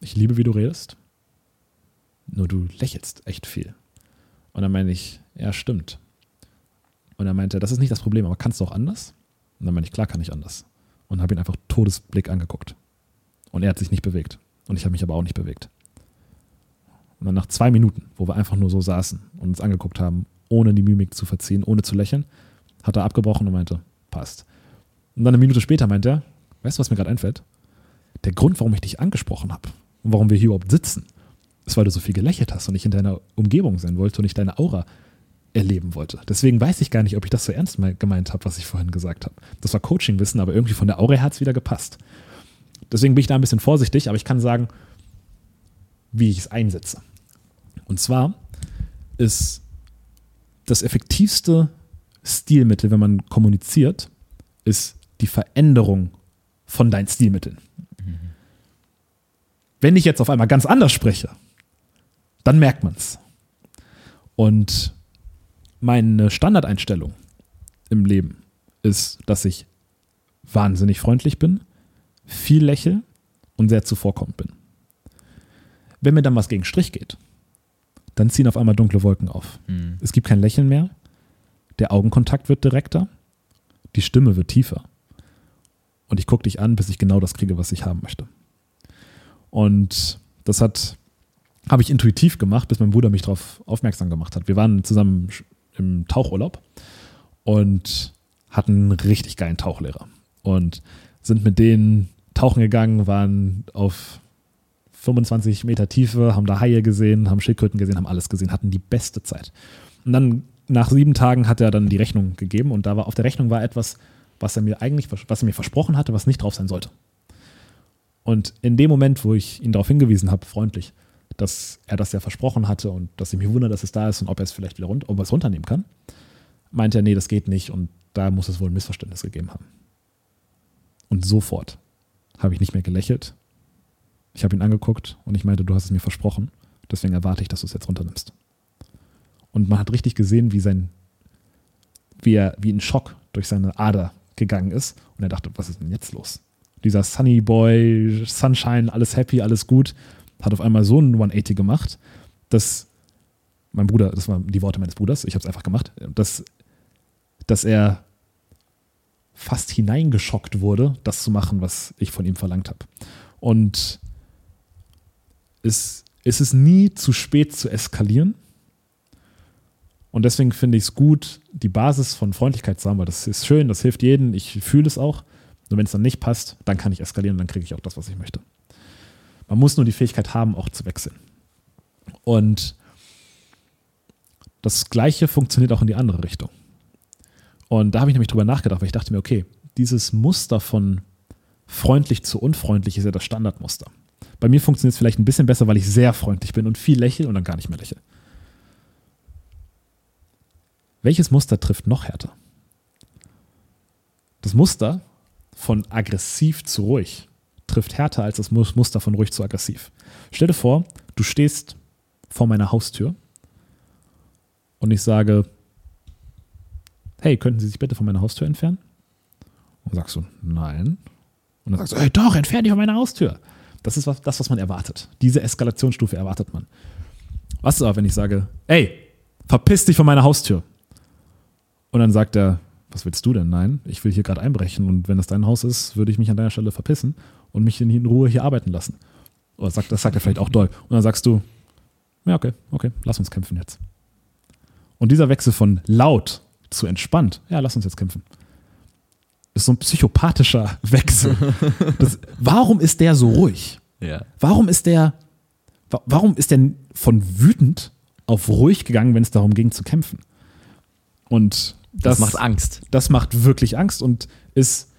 ich liebe, wie du redest, nur du lächelst echt viel. Und dann meinte ich, ja, stimmt. Und er meinte, das ist nicht das Problem, aber kannst du auch anders? Und dann meinte ich, klar kann ich anders. Und habe ihn einfach Todesblick angeguckt. Und er hat sich nicht bewegt. Und ich habe mich aber auch nicht bewegt. Und dann nach zwei Minuten, wo wir einfach nur so saßen und uns angeguckt haben, ohne die Mimik zu verziehen, ohne zu lächeln, hat er abgebrochen und meinte, passt. Und dann eine Minute später meinte er, weißt du, was mir gerade einfällt? Der Grund, warum ich dich angesprochen habe und warum wir hier überhaupt sitzen, ist, weil du so viel gelächelt hast und ich in deiner Umgebung sein wollte und ich deine Aura erleben wollte. Deswegen weiß ich gar nicht, ob ich das so ernst me- gemeint habe, was ich vorhin gesagt habe. Das war Coaching-Wissen, aber irgendwie von der Aura her hat es wieder gepasst. Deswegen bin ich da ein bisschen vorsichtig, aber ich kann sagen, wie ich es einsetze. Und zwar ist das effektivste Stilmittel, wenn man kommuniziert, ist die Veränderung von deinen Stilmitteln. Wenn ich jetzt auf einmal ganz anders spreche, dann merkt man es. Und meine Standardeinstellung im Leben ist, dass ich wahnsinnig freundlich bin, viel lächle und sehr zuvorkommend bin. Wenn mir dann was gegen Strich geht, dann ziehen auf einmal dunkle Wolken auf. Mhm. Es gibt kein Lächeln mehr, der Augenkontakt wird direkter, die Stimme wird tiefer. Und ich gucke dich an, bis ich genau das kriege, was ich haben möchte. Und das hat, habe ich intuitiv gemacht, bis mein Bruder mich darauf aufmerksam gemacht hat. Wir waren zusammen im Tauchurlaub und hatten einen richtig geilen Tauchlehrer. Und sind mit denen tauchen gegangen, waren auf 25 Meter Tiefe, haben da Haie gesehen, haben Schildkröten gesehen, haben alles gesehen, hatten die beste Zeit. Und dann nach sieben Tagen hat er dann die Rechnung gegeben und da war auf der Rechnung war etwas, was er mir eigentlich, was er mir versprochen hatte, was nicht drauf sein sollte. Und in dem Moment, wo ich ihn darauf hingewiesen habe, freundlich, dass er das ja versprochen hatte und dass ich mich wundere, dass es da ist und ob er es vielleicht wieder rund, ob er es runternehmen kann, meinte er, nee, das geht nicht und da muss es wohl ein Missverständnis gegeben haben. Und sofort habe ich nicht mehr gelächelt. Ich habe ihn angeguckt und ich meinte, du hast es mir versprochen. Deswegen erwarte ich, dass du es jetzt runternimmst. Und man hat richtig gesehen, wie sein, wie er, wie ein Schock durch seine Ader gegangen ist. Und er dachte, was ist denn jetzt los? Dieser Sunny Boy, Sunshine, alles happy, alles gut, hat auf einmal so einen 180 gemacht, dass mein Bruder, das waren die Worte meines Bruders, ich habe es einfach gemacht, dass, dass er fast hineingeschockt wurde, das zu machen, was ich von ihm verlangt habe. Und es, es ist nie zu spät zu eskalieren. Und deswegen finde ich es gut, die Basis von Freundlichkeit zu haben, weil das ist schön, das hilft jedem, ich fühle es auch. Nur wenn es dann nicht passt, dann kann ich eskalieren und dann kriege ich auch das, was ich möchte. Man muss nur die Fähigkeit haben, auch zu wechseln. Und das Gleiche funktioniert auch in die andere Richtung. Und da habe ich nämlich drüber nachgedacht, weil ich dachte mir, okay, dieses Muster von freundlich zu unfreundlich ist ja das Standardmuster. Bei mir funktioniert es vielleicht ein bisschen besser, weil ich sehr freundlich bin und viel lächle und dann gar nicht mehr lächle. Welches Muster trifft noch härter? Das Muster von aggressiv zu ruhig trifft härter als das Muster von ruhig zu aggressiv. Stell dir vor, du stehst vor meiner Haustür und ich sage, hey, könnten Sie sich bitte von meiner Haustür entfernen? Und sagst du, nein. Und dann sagst du, hey, doch, entferne dich von meiner Haustür. Das ist was, das, was man erwartet. Diese Eskalationsstufe erwartet man. Was ist aber, wenn ich sage, ey, verpiss dich von meiner Haustür? Und dann sagt er, was willst du denn? Nein, ich will hier gerade einbrechen und wenn das dein Haus ist, würde ich mich an deiner Stelle verpissen und mich in Ruhe hier arbeiten lassen. Oder sagt, das sagt er vielleicht auch doll. Und dann sagst du, ja, okay, okay, lass uns kämpfen jetzt. Und dieser Wechsel von laut zu entspannt, ja, lass uns jetzt kämpfen, ist so ein psychopathischer Wechsel. Das, warum ist der so ruhig? Ja. Warum ist der, warum ist der von wütend auf ruhig gegangen, wenn es darum ging zu kämpfen? Und Das, das macht Angst. Das macht wirklich Angst und ist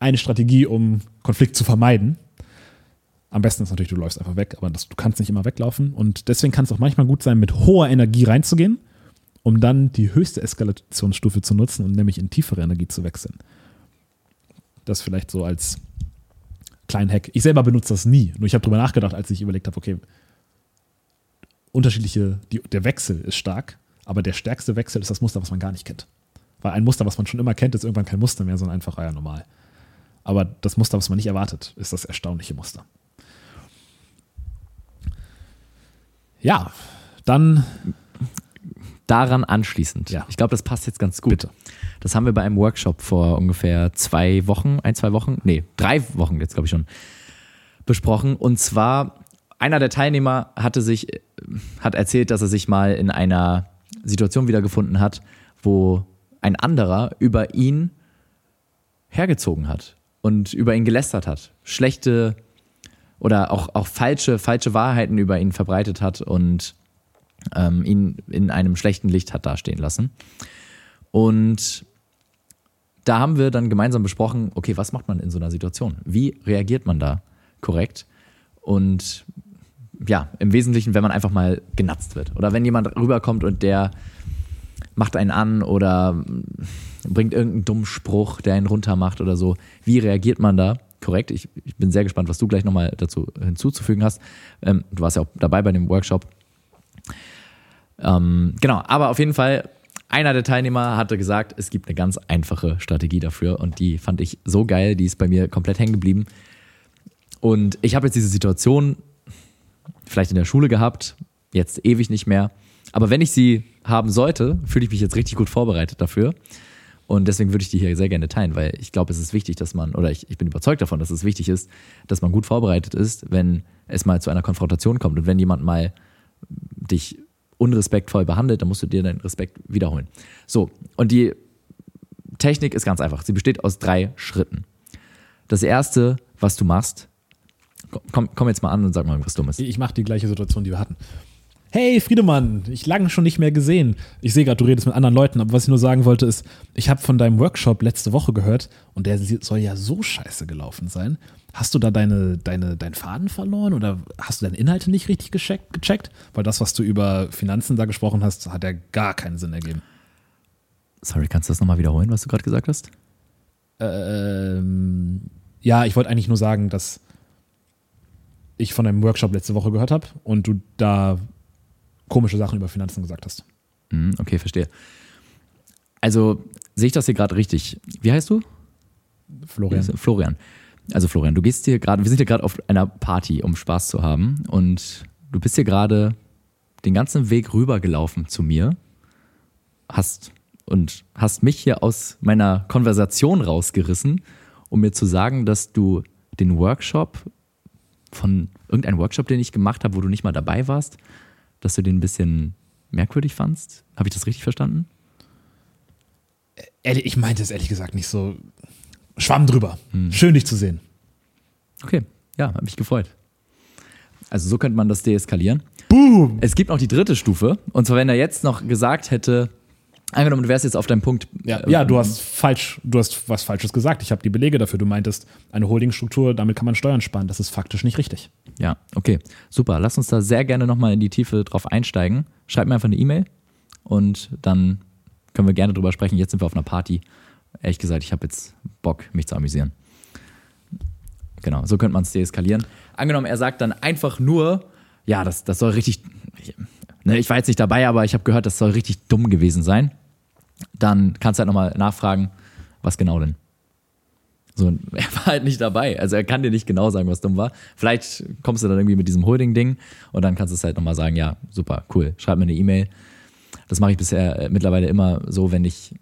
eine Strategie, um Konflikt zu vermeiden. Am besten ist natürlich, du läufst einfach weg, aber das, du kannst nicht immer weglaufen. Und deswegen kann es auch manchmal gut sein, mit hoher Energie reinzugehen, um dann die höchste Eskalationsstufe zu nutzen und nämlich in tiefere Energie zu wechseln. Das vielleicht so als kleinen Hack. Ich selber benutze das nie. Nur ich habe darüber nachgedacht, als ich überlegt habe, okay, unterschiedliche, die, der Wechsel ist stark, aber der stärkste Wechsel ist das Muster, was man gar nicht kennt. Weil ein Muster, was man schon immer kennt, ist irgendwann kein Muster mehr, sondern einfach, ah ja, normal. Aber das Muster, was man nicht erwartet, ist das erstaunliche Muster. Ja, dann. Daran anschließend. Ja. Ich glaube, das passt jetzt ganz gut. Bitte. Das haben wir bei einem Workshop vor ungefähr zwei Wochen, ein, zwei Wochen, nee, drei Wochen jetzt, glaube ich schon, besprochen. Und zwar, einer der Teilnehmer hatte sich, äh, hat erzählt, dass er sich mal in einer Situation wiedergefunden hat, wo ein anderer über ihn hergezogen hat und über ihn gelästert hat. Schlechte oder auch, auch falsche, falsche Wahrheiten über ihn verbreitet hat und ähm, ihn in einem schlechten Licht hat dastehen lassen. Und da haben wir dann gemeinsam besprochen, okay, was macht man in so einer Situation? Wie reagiert man da korrekt? Und ja, im Wesentlichen, wenn man einfach mal genatzt wird. Oder wenn jemand rüberkommt und der macht einen an oder bringt irgendeinen dummen Spruch, der einen runter macht oder so. Wie reagiert man da? Korrekt. Ich, ich bin sehr gespannt, was du gleich nochmal dazu hinzuzufügen hast. Ähm, du warst ja auch dabei bei dem Workshop. Ähm, genau, aber auf jeden Fall einer der Teilnehmer hatte gesagt, es gibt eine ganz einfache Strategie dafür und die fand ich so geil, die ist bei mir komplett hängen geblieben. Und ich habe jetzt diese Situation vielleicht in der Schule gehabt, jetzt ewig nicht mehr. Aber wenn ich sie haben sollte, fühle ich mich jetzt richtig gut vorbereitet dafür. Und deswegen würde ich die hier sehr gerne teilen, weil ich glaube, es ist wichtig, dass man, oder ich, ich bin überzeugt davon, dass es wichtig ist, dass man gut vorbereitet ist, wenn es mal zu einer Konfrontation kommt. Und wenn jemand mal dich unrespektvoll behandelt, dann musst du dir deinen Respekt wiederholen. So, und die Technik ist ganz einfach. Sie besteht aus drei Schritten. Das erste, was du machst, komm, komm jetzt mal an und sag mal irgendwas Dummes. Ich mache die gleiche Situation, die wir hatten. Hey Friedemann, ich lange schon nicht mehr gesehen. Ich sehe gerade, du redest mit anderen Leuten, aber was ich nur sagen wollte ist, ich habe von deinem Workshop letzte Woche gehört und der soll ja so scheiße gelaufen sein. Hast du da deine, deine, deinen Faden verloren oder hast du deine Inhalte nicht richtig gecheckt, gecheckt? Weil das, was du über Finanzen da gesprochen hast, hat ja gar keinen Sinn ergeben. Sorry, kannst du das nochmal wiederholen, was du gerade gesagt hast? Ähm, ja, ich wollte eigentlich nur sagen, dass ich von deinem Workshop letzte Woche gehört habe und du da komische Sachen über Finanzen gesagt hast. Mhm, okay, verstehe. Also sehe ich das hier gerade richtig. Wie heißt du? Florian. Florian. Also Florian, du gehst hier gerade, wir sind hier gerade auf einer Party, um Spaß zu haben und du bist hier gerade den ganzen Weg rübergelaufen zu mir, hast und hast mich hier aus meiner Konversation rausgerissen, um mir zu sagen, dass du den Workshop von irgendeinem Workshop, den ich gemacht habe, wo du nicht mal dabei warst, dass du den ein bisschen merkwürdig fandst. Habe ich das richtig verstanden? Ich meinte es ehrlich gesagt nicht so. Schwamm drüber. Schön, dich zu sehen. Okay, ja, hat mich gefreut. Also so könnte man das deeskalieren. Boom! Es gibt noch die dritte Stufe. Und zwar, wenn er jetzt noch gesagt hätte, angenommen, du wärst jetzt auf deinem Punkt. Ja, äh, ja, du hast falsch, du hast was Falsches gesagt. Ich habe die Belege dafür. Du meintest, eine Holdingstruktur, damit kann man Steuern sparen. Das ist faktisch nicht richtig. Ja, okay, super. Lass uns da sehr gerne nochmal in die Tiefe drauf einsteigen. Schreib mir einfach eine E-Mail und dann können wir gerne drüber sprechen. Jetzt sind wir auf einer Party. Ehrlich gesagt, ich habe jetzt Bock, mich zu amüsieren. Genau, so könnte man es deeskalieren. Angenommen, er sagt dann einfach nur, ja, das, das soll richtig, ich, ne, ich war jetzt nicht dabei, aber ich habe gehört, das soll richtig dumm gewesen sein. Dann kannst du halt nochmal nachfragen, was genau denn? So, er war halt nicht dabei. Also er kann dir nicht genau sagen, was dumm war. Vielleicht kommst du dann irgendwie mit diesem Holding-Ding und dann kannst du es halt nochmal sagen, ja, super, cool, schreib mir eine E-Mail. Das mache ich bisher äh, mittlerweile immer so, wenn ich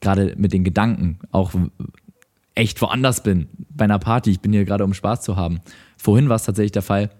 gerade mit den Gedanken auch echt woanders bin, bei einer Party. Ich bin hier gerade, um Spaß zu haben. Vorhin war es tatsächlich der Fall,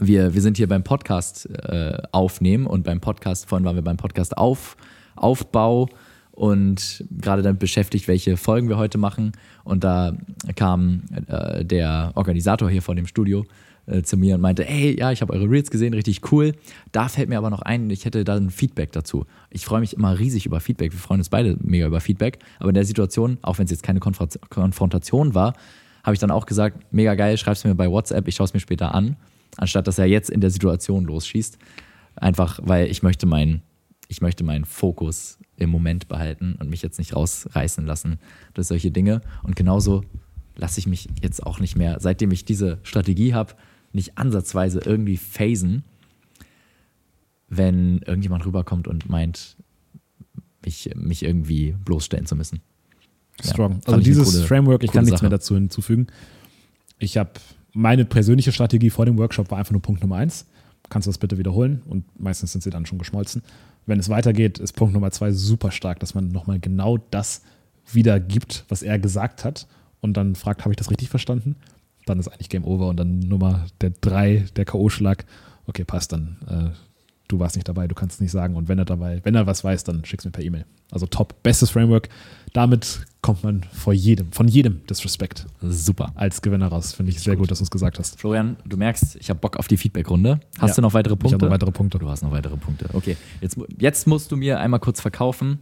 wir, wir sind hier beim Podcast äh, aufnehmen und beim Podcast, vorhin waren wir beim Podcast auf, Aufbau und gerade damit beschäftigt, welche Folgen wir heute machen. Und da kam äh, der Organisator hier vor dem Studio äh, zu mir und meinte, hey, ja, ich habe eure Reels gesehen, richtig cool. Da fällt mir aber noch ein, ich hätte da ein Feedback dazu. Ich freue mich immer riesig über Feedback. Wir freuen uns beide mega über Feedback. Aber in der Situation, auch wenn es jetzt keine Konfront- Konfrontation war, habe ich dann auch gesagt, mega geil, schreib's mir bei WhatsApp, ich schaue es mir später an, anstatt dass er jetzt in der Situation losschießt. Einfach, weil ich möchte meinen, ich möchte meinen Fokus im Moment behalten und mich jetzt nicht rausreißen lassen durch solche Dinge. Und genauso lasse ich mich jetzt auch nicht mehr, seitdem ich diese Strategie habe, nicht ansatzweise irgendwie phasen, wenn irgendjemand rüberkommt und meint, mich, mich irgendwie bloßstellen zu müssen. Ja, Strong. fand also dieses coole- Framework, ich kann nichts Sache. mehr dazu hinzufügen. Ich habe meine persönliche Strategie vor dem Workshop war einfach nur Punkt Nummer eins. Kannst du das bitte wiederholen? Und meistens sind sie dann schon geschmolzen. Wenn es weitergeht, ist Punkt Nummer zwei super stark, dass man nochmal genau das wiedergibt, was er gesagt hat und dann fragt, habe ich das richtig verstanden? Dann ist eigentlich Game Over und dann Nummer der drei, der K.O.-Schlag. Okay, passt dann. Äh, du warst nicht dabei, du kannst es nicht sagen. Und wenn er dabei, wenn er was weiß, dann schick's mir per E-Mail. Also top, bestes Framework. Damit kommt man vor jedem, von jedem Disrespect Super. als Gewinner raus. Finde ich sehr gut, dass du es gesagt hast. Florian, du merkst, ich habe Bock auf die Feedback-Runde. Hast Ja. du noch weitere Ich Punkte? habe noch weitere Punkte. Du hast noch weitere Punkte. Okay, jetzt, jetzt musst du mir einmal kurz verkaufen,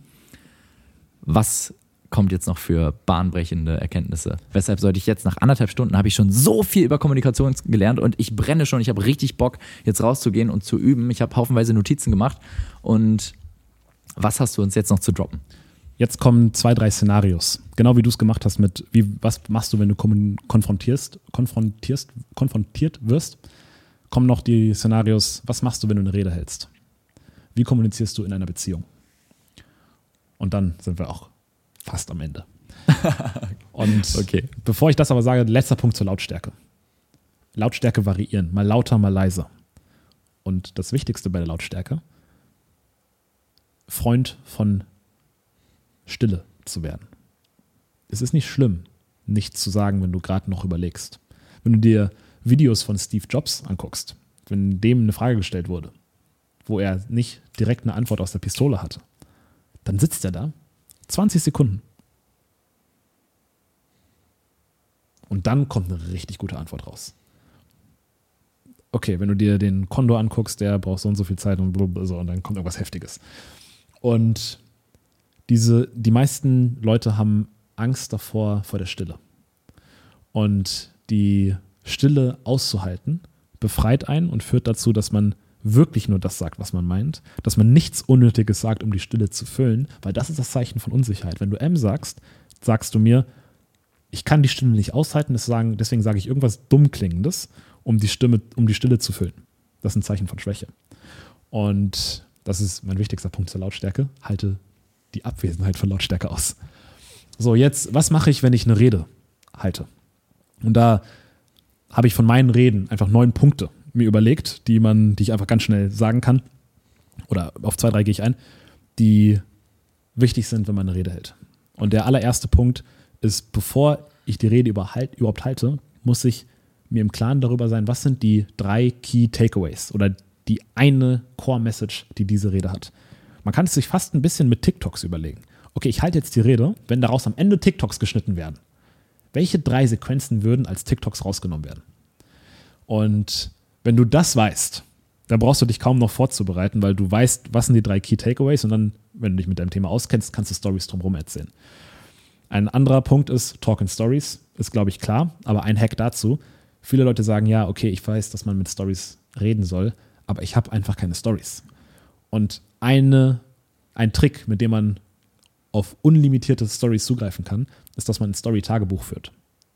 was kommt jetzt noch für bahnbrechende Erkenntnisse? Weshalb sollte ich jetzt nach anderthalb Stunden habe ich schon so viel über Kommunikation gelernt und ich brenne schon. Ich habe richtig Bock, jetzt rauszugehen und zu üben. Ich habe haufenweise Notizen gemacht und was hast du uns jetzt noch zu droppen? Jetzt kommen zwei, drei Szenarios. Genau wie du es gemacht hast mit, wie, was machst du, wenn du konfrontierst, konfrontierst, konfrontiert wirst, kommen noch die Szenarios, was machst du, wenn du eine Rede hältst? Wie kommunizierst du in einer Beziehung? Und dann sind wir auch fast am Ende. Und Okay. bevor ich das aber sage, letzter Punkt zur Lautstärke. Lautstärke variieren, mal lauter, mal leiser. Und das Wichtigste bei der Lautstärke, Freund von Stille zu werden. Es ist nicht schlimm, nichts zu sagen, wenn du gerade noch überlegst. Wenn du dir Videos von Steve Jobs anguckst, wenn dem eine Frage gestellt wurde, wo er nicht direkt eine Antwort aus der Pistole hatte, dann sitzt er da 20 Sekunden Und dann kommt eine richtig gute Antwort raus. Okay, wenn du dir den Kondor anguckst, der braucht so und so viel Zeit und so, und dann kommt irgendwas Heftiges. Und diese, die meisten Leute haben Angst davor, vor der Stille. Und die Stille auszuhalten, befreit einen und führt dazu, dass man wirklich nur das sagt, was man meint, dass man nichts Unnötiges sagt, um die Stille zu füllen, weil das ist das Zeichen von Unsicherheit. Wenn du M sagst, sagst du mir, ich kann die Stimme nicht aushalten, deswegen, deswegen sage ich irgendwas Dummklingendes, um die, Stimme, um die Stille zu füllen. Das ist ein Zeichen von Schwäche. Und das ist mein wichtigster Punkt zur Lautstärke. Halte die Abwesenheit von Lautstärke aus. So, jetzt, was mache ich, wenn ich eine Rede halte? Und da habe ich von meinen Reden einfach neun Punkte mir überlegt, die man, die ich einfach ganz schnell sagen kann. Oder auf zwei, drei gehe ich ein, die wichtig sind, wenn man eine Rede hält. Und der allererste Punkt ist, bevor ich die Rede überhaupt, halte, muss ich mir im Klaren darüber sein, was sind die drei Key Takeaways oder die eine Core Message, die diese Rede hat. Man kann es sich fast ein bisschen mit TikToks überlegen. Okay, ich halte jetzt die Rede, wenn daraus am Ende TikToks geschnitten werden. Welche drei Sequenzen würden als TikToks rausgenommen werden? Und wenn du das weißt, dann brauchst du dich kaum noch vorzubereiten, weil du weißt, was sind die drei Key Takeaways und dann, wenn du dich mit deinem Thema auskennst, kannst du Stories drumherum erzählen. Ein anderer Punkt ist Talk in Stories, ist glaube ich klar, aber ein Hack dazu. Viele Leute sagen ja, okay, ich weiß, dass man mit Stories reden soll, aber ich habe einfach keine Stories. Und eine, ein Trick, mit dem man auf unlimitierte Stories zugreifen kann, ist, dass man ein Story-Tagebuch führt.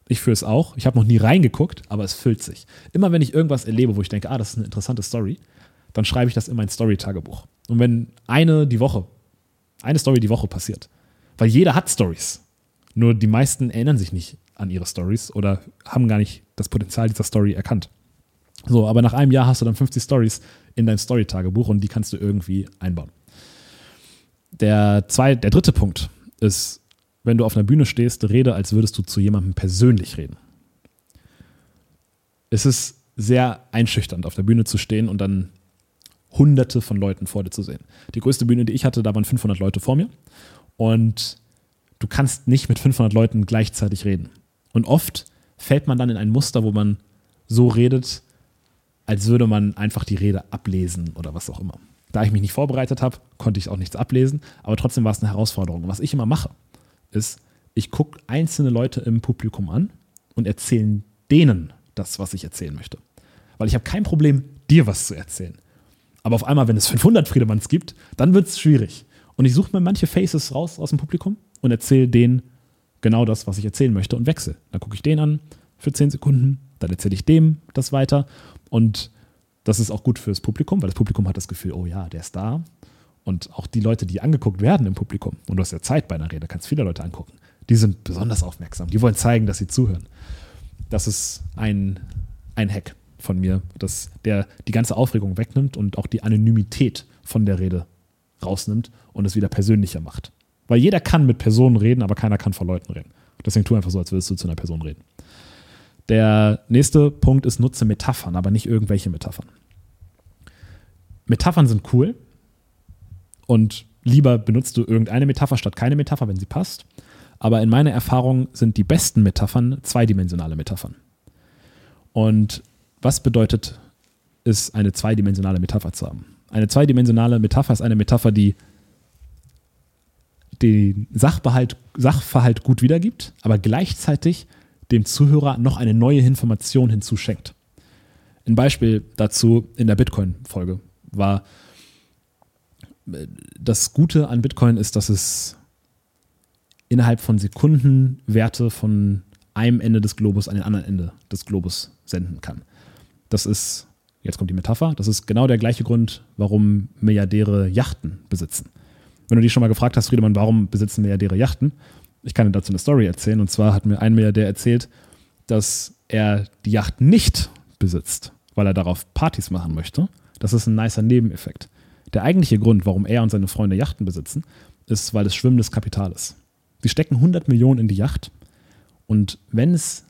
Ich führe es auch. Ich habe noch nie reingeguckt, aber es füllt sich. Immer wenn ich irgendwas erlebe, wo ich denke, ah, das ist eine interessante Story, dann schreibe ich das in mein Story-Tagebuch. Und wenn eine die Woche, eine Story die Woche passiert, weil jeder hat Stories, nur die meisten erinnern sich nicht an ihre Stories oder haben gar nicht das Potenzial dieser Story erkannt. So, aber nach einem Jahr hast du dann 50 Stories in dein Story-Tagebuch und die kannst du irgendwie einbauen. Der, zwei, der dritte Punkt ist, wenn du auf einer Bühne stehst, rede, als würdest du zu jemandem persönlich reden. Es ist sehr einschüchternd, auf der Bühne zu stehen und dann hunderte von Leuten vor dir zu sehen. Die größte Bühne, die ich hatte, da waren 500 Leute vor mir und du kannst nicht mit 500 Leuten gleichzeitig reden. Und oft fällt man dann in ein Muster, wo man so redet, als würde man einfach die Rede ablesen oder was auch immer. Da ich mich nicht vorbereitet habe, konnte ich auch nichts ablesen, aber trotzdem war es eine Herausforderung. Was ich immer mache, ist, ich gucke einzelne Leute im Publikum an und erzähle denen das, was ich erzählen möchte. Weil ich habe kein Problem, dir was zu erzählen. Aber auf einmal, wenn es 500 Friedemanns gibt, dann wird es schwierig. Und ich suche mir manche Faces raus aus dem Publikum und erzähle denen genau das, was ich erzählen möchte und wechsle. Dann gucke ich den an für 10 Sekunden, dann erzähle ich dem das weiter und das ist auch gut fürs Publikum, weil das Publikum hat das Gefühl, oh ja, der ist da. Und auch die Leute, die angeguckt werden im Publikum, und du hast ja Zeit bei einer Rede, kannst viele Leute angucken, die sind besonders aufmerksam. Die wollen zeigen, dass sie zuhören. Das ist ein, ein Hack von mir, dass der die ganze Aufregung wegnimmt und auch die Anonymität von der Rede rausnimmt und es wieder persönlicher macht. Weil jeder kann mit Personen reden, aber keiner kann vor Leuten reden. Deswegen tu einfach so, als würdest du zu einer Person reden. Der nächste Punkt ist, nutze Metaphern, aber nicht irgendwelche Metaphern. Metaphern sind cool und lieber benutzt du irgendeine Metapher statt keine Metapher, wenn sie passt. Aber in meiner Erfahrung sind die besten Metaphern zweidimensionale Metaphern. Und was bedeutet es, eine zweidimensionale Metapher zu haben? Eine zweidimensionale Metapher ist eine Metapher, die den Sachverhalt, Sachverhalt gut wiedergibt, aber gleichzeitig dem Zuhörer noch eine neue Information hinzuschenkt. Ein Beispiel dazu in der Bitcoin-Folge war, das Gute an Bitcoin ist, dass es innerhalb von Sekunden Werte von einem Ende des Globus an den anderen Ende des Globus senden kann. Das ist, jetzt kommt die Metapher, das ist genau der gleiche Grund, warum Milliardäre Yachten besitzen. wenn du dich schon mal gefragt hast, Friedemann, warum besitzen Milliardäre Yachten? Ich kann dir dazu eine Story erzählen. Und zwar hat mir ein Milliardär erzählt, dass er die Yacht nicht besitzt, weil er darauf Partys machen möchte. Das ist ein nicer Nebeneffekt. Der eigentliche Grund, warum er und seine Freunde Yachten besitzen, ist, weil es schwimmendes Kapital ist. Sie stecken 100 Millionen in die Yacht und wenn es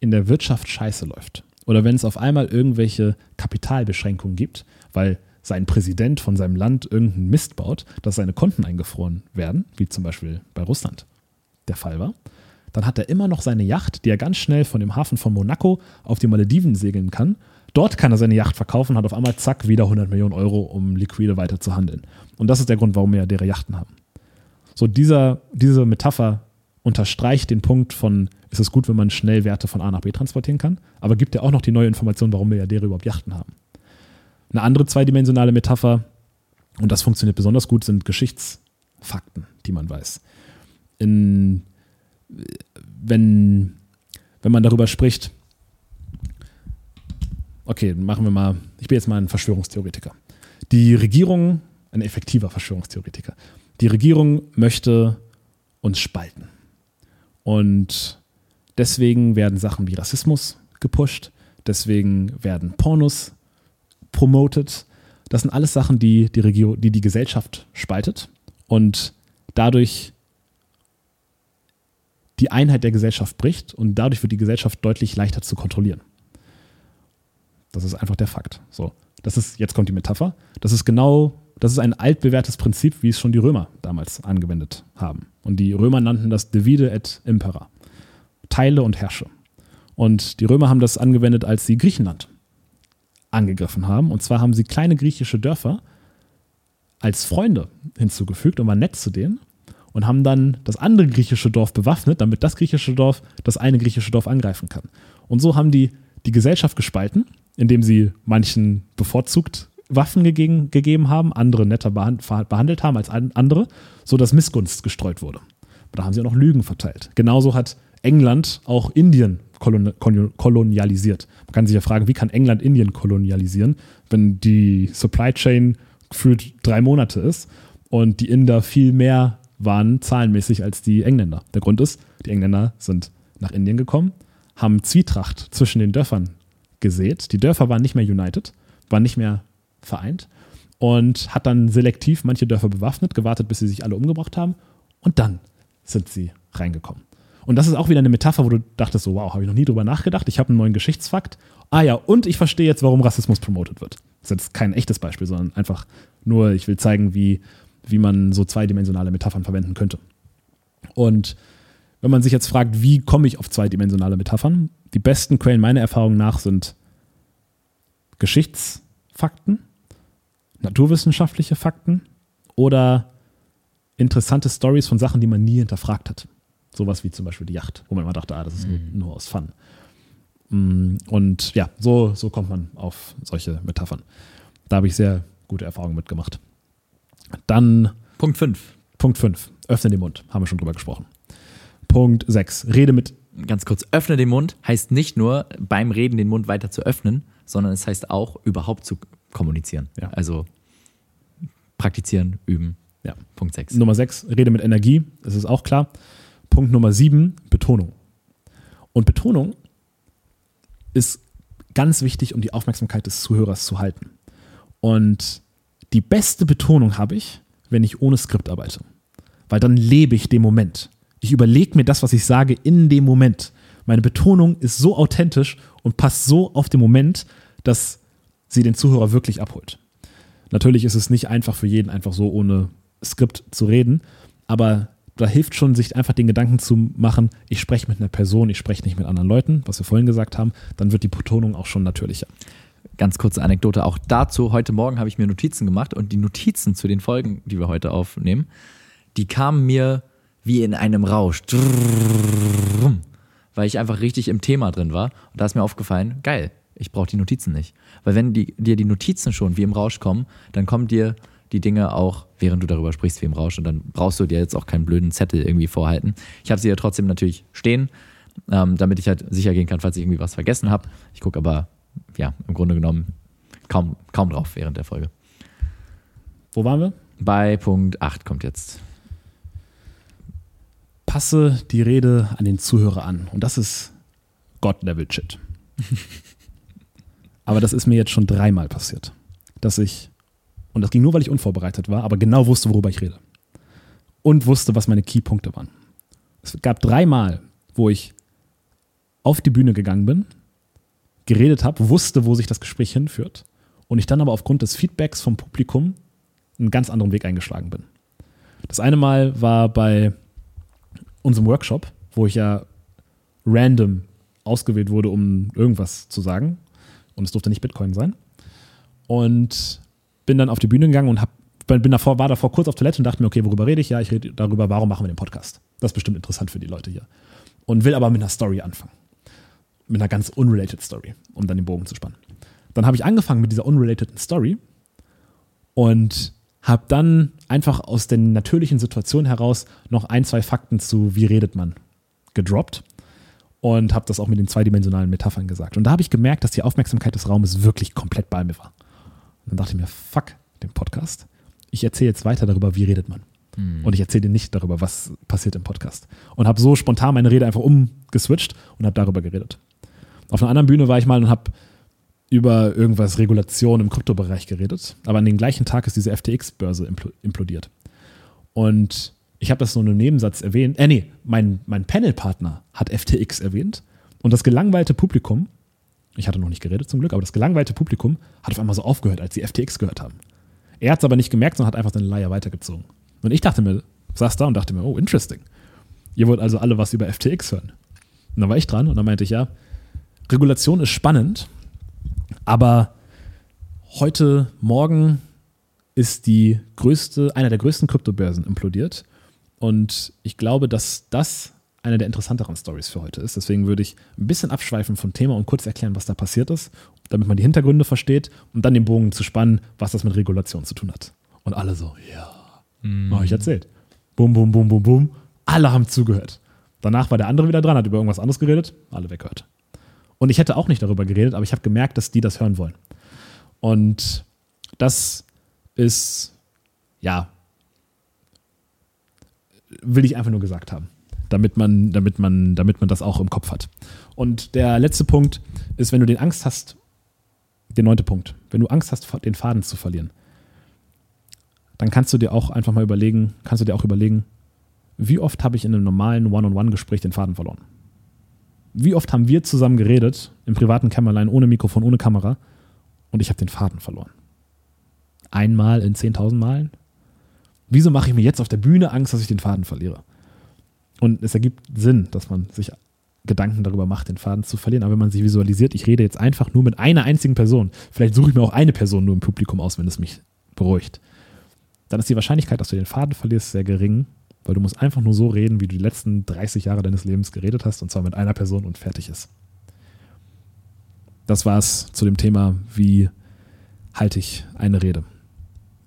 in der Wirtschaft scheiße läuft oder wenn es auf einmal irgendwelche Kapitalbeschränkungen gibt, weil sein Präsident von seinem Land irgendeinen Mist baut, dass seine Konten eingefroren werden, wie zum Beispiel bei Russland der Fall war, dann hat er immer noch seine Yacht, die er ganz schnell von dem Hafen von Monaco auf die Malediven segeln kann. Dort kann er seine Yacht verkaufen, hat auf einmal zack wieder 100 Millionen Euro, um liquide weiter zu handeln. Und das ist der Grund, warum wir deren Yachten haben. So dieser, diese Metapher unterstreicht den Punkt von, ist es gut, wenn man schnell Werte von A nach B transportieren kann, aber gibt ja auch noch die neue Information, warum Milliardäre überhaupt Yachten haben. Eine andere zweidimensionale Metapher, und das funktioniert besonders gut, sind Geschichtsfakten, die man weiß. In, wenn, wenn man darüber spricht, okay, machen wir mal, ich bin jetzt mal ein Verschwörungstheoretiker. Die Regierung, ein effektiver Verschwörungstheoretiker, die Regierung möchte uns spalten. Und deswegen werden Sachen wie Rassismus gepusht, deswegen werden Pornos promoted. Das sind alles Sachen, die die, Regio die, die Gesellschaft spaltet und dadurch die Einheit der Gesellschaft bricht und dadurch wird die Gesellschaft deutlich leichter zu kontrollieren. Das ist einfach der Fakt. So, das ist, jetzt kommt die Metapher. Das ist genau, das ist ein altbewährtes Prinzip, wie es schon die Römer damals angewendet haben. Und die Römer nannten das Divide et Impera. Teile und herrsche. Und die Römer haben das angewendet, als sie Griechenland angegriffen haben. Und zwar haben sie kleine griechische Dörfer als Freunde hinzugefügt und waren nett zu denen und haben dann das andere griechische Dorf bewaffnet, damit das griechische Dorf das eine griechische Dorf angreifen kann. Und so haben die die Gesellschaft gespalten, indem sie manchen bevorzugt Waffen gegeben, gegeben haben, andere netter behandelt haben als andere, sodass Missgunst gestreut wurde. Da haben sie auch noch Lügen verteilt. Genauso hat England auch Indien kolonialisiert. Man kann sich ja fragen, wie kann England Indien kolonialisieren, wenn die Supply Chain gefühlt drei Monate ist und die Inder viel mehr waren zahlenmäßig als die Engländer. Der Grund ist, die Engländer sind nach Indien gekommen, haben Zwietracht zwischen den Dörfern gesät. Die Dörfer waren nicht mehr united, waren nicht mehr vereint und hat dann selektiv manche Dörfer bewaffnet, gewartet, bis sie sich alle umgebracht haben und dann sind sie reingekommen. Und das ist auch wieder eine Metapher, wo du dachtest, so, wow, habe ich noch nie drüber nachgedacht. Ich habe einen neuen Geschichtsfakt. Ah ja, und ich verstehe jetzt, warum Rassismus promotet wird. Das ist jetzt kein echtes Beispiel, sondern einfach nur, ich will zeigen, wie, wie man so zweidimensionale Metaphern verwenden könnte. Und wenn man sich jetzt fragt, wie komme ich auf zweidimensionale Metaphern, die besten Quellen meiner Erfahrung nach sind Geschichtsfakten, naturwissenschaftliche Fakten oder interessante Stories von Sachen, die man nie hinterfragt hat. Sowas wie zum Beispiel die Yacht, wo man immer dachte, ah, das ist mhm. nur aus Fun. Mm, und ja, so, so kommt man auf solche Metaphern. Da habe ich sehr gute Erfahrungen mitgemacht. Dann. Punkt 5. Punkt 5. Öffne den Mund. Haben wir schon drüber gesprochen. Punkt 6. Rede mit. Ganz kurz. Öffne den Mund heißt nicht nur beim Reden den Mund weiter zu öffnen, sondern es heißt auch überhaupt zu kommunizieren. Ja. Also praktizieren, üben. Ja. Punkt 6. Nummer 6. Rede mit Energie. Das ist auch klar. Punkt Nummer sieben, Betonung. Und Betonung ist ganz wichtig, um die Aufmerksamkeit des Zuhörers zu halten. Und die beste Betonung habe ich, wenn ich ohne Skript arbeite. Weil dann lebe ich den Moment. Ich überlege mir das, was ich sage, in dem Moment. Meine Betonung ist so authentisch und passt so auf den Moment, dass sie den Zuhörer wirklich abholt. Natürlich ist es nicht einfach für jeden, einfach so ohne Skript zu reden, aber da hilft schon, sich einfach den Gedanken zu machen, ich spreche mit einer Person, ich spreche nicht mit anderen Leuten, was wir vorhin gesagt haben, dann wird die Betonung auch schon natürlicher. Ganz kurze Anekdote auch dazu. Heute Morgen habe ich mir Notizen gemacht und die Notizen zu den Folgen, die wir heute aufnehmen, die kamen mir wie in einem Rausch. Weil ich einfach richtig im Thema drin war. Und da ist mir aufgefallen, geil, ich brauche die Notizen nicht. Weil wenn die, dir die Notizen schon wie im Rausch kommen, dann kommen dir die Dinge auch, während du darüber sprichst, wie im Rausch. Und dann brauchst du dir jetzt auch keinen blöden Zettel irgendwie vorhalten. Ich habe sie ja trotzdem natürlich stehen, ähm, damit ich halt sicher gehen kann, falls ich irgendwie was vergessen habe. Ich gucke aber, ja, im Grunde genommen kaum, kaum drauf während der Folge. Wo waren wir? Bei Punkt 8 kommt jetzt. Passe die Rede an den Zuhörer an. Und das ist God-Level-Shit. aber das ist mir jetzt schon dreimal passiert, dass ich, und das ging nur, weil ich unvorbereitet war, aber genau wusste, worüber ich rede. Und wusste, was meine Keypunkte waren. Es gab dreimal, wo ich auf die Bühne gegangen bin, geredet habe, wusste, wo sich das Gespräch hinführt und ich dann aber aufgrund des Feedbacks vom Publikum einen ganz anderen Weg eingeschlagen bin. Das eine Mal war bei unserem Workshop, wo ich ja random ausgewählt wurde, um irgendwas zu sagen. Und es durfte nicht Bitcoin sein. Und bin dann auf die Bühne gegangen und hab, bin davor, war davor kurz auf Toilette und dachte mir, okay, worüber rede ich? Ja, ich rede darüber, warum machen wir den Podcast. Das ist bestimmt interessant für die Leute hier. Und will aber mit einer Story anfangen. Mit einer ganz unrelated Story, um dann den Bogen zu spannen. Dann habe ich angefangen mit dieser unrelateden Story und habe dann einfach aus der natürlichen Situation heraus noch ein, zwei Fakten zu, wie redet man, gedroppt und habe das auch mit den zweidimensionalen Metaphern gesagt. Und da habe ich gemerkt, dass die Aufmerksamkeit des Raumes wirklich komplett bei mir war. Und dann dachte ich mir, fuck den Podcast. Ich erzähle jetzt weiter darüber, wie redet man. Mhm. Und ich erzähle dir nicht darüber, was passiert im Podcast. Und habe so spontan meine Rede einfach umgeswitcht und habe darüber geredet. Auf einer anderen Bühne war ich mal und habe über irgendwas Regulation im Kryptobereich geredet. Aber an dem gleichen Tag ist diese FTX-Börse implodiert. Und ich habe das so in einem Nebensatz erwähnt. Äh, nee, mein, mein Panelpartner hat FTX erwähnt. Und das gelangweilte Publikum, ich hatte noch nicht geredet zum Glück, aber das gelangweilte Publikum hat auf einmal so aufgehört, als sie FTX gehört haben. Er hat es aber nicht gemerkt, sondern hat einfach seine Leier weitergezogen. Und ich dachte mir, saß da und dachte mir, oh, interesting. Ihr wollt also alle was über FTX hören. Und dann war ich dran und dann meinte ich, ja, Regulation ist spannend, aber heute Morgen ist die größte, einer der größten Kryptobörsen implodiert. Und ich glaube, dass das eine der interessanteren Stories für heute ist. Deswegen würde ich ein bisschen abschweifen vom Thema und kurz erklären, was da passiert ist, damit man die Hintergründe versteht und dann den Bogen zu spannen, was das mit Regulation zu tun hat. Und alle so, ja, mm. habe ich erzählt. Bum, bum, bum, bum, bum. Alle haben zugehört. Danach war der andere wieder dran, hat über irgendwas anderes geredet, alle weggehört. Und ich hätte auch nicht darüber geredet, aber ich habe gemerkt, dass die das hören wollen. Und das ist, ja, will ich einfach nur gesagt haben, damit man, damit man, damit man das auch im Kopf hat. Und der letzte Punkt ist, wenn du den Angst hast, der neunte Punkt, wenn du Angst hast, den Faden zu verlieren, dann kannst du dir auch einfach mal überlegen, kannst du dir auch überlegen, wie oft habe ich in einem normalen One-on-One-Gespräch den Faden verloren? Wie oft haben wir zusammen geredet, im privaten Kämmerlein, ohne Mikrofon, ohne Kamera, und ich habe den Faden verloren. Einmal in 10.000 Malen? Wieso mache ich mir jetzt auf der Bühne Angst, dass ich den Faden verliere? Und es ergibt Sinn, dass man sich Gedanken darüber macht, den Faden zu verlieren. Aber wenn man sich visualisiert, ich rede jetzt einfach nur mit einer einzigen Person, vielleicht suche ich mir auch eine Person nur im Publikum aus, wenn es mich beruhigt, dann ist die Wahrscheinlichkeit, dass du den Faden verlierst, sehr gering weil du musst einfach nur so reden, wie du die letzten 30 Jahre deines Lebens geredet hast, und zwar mit einer Person und fertig ist. Das war's zu dem Thema, wie halte ich eine Rede.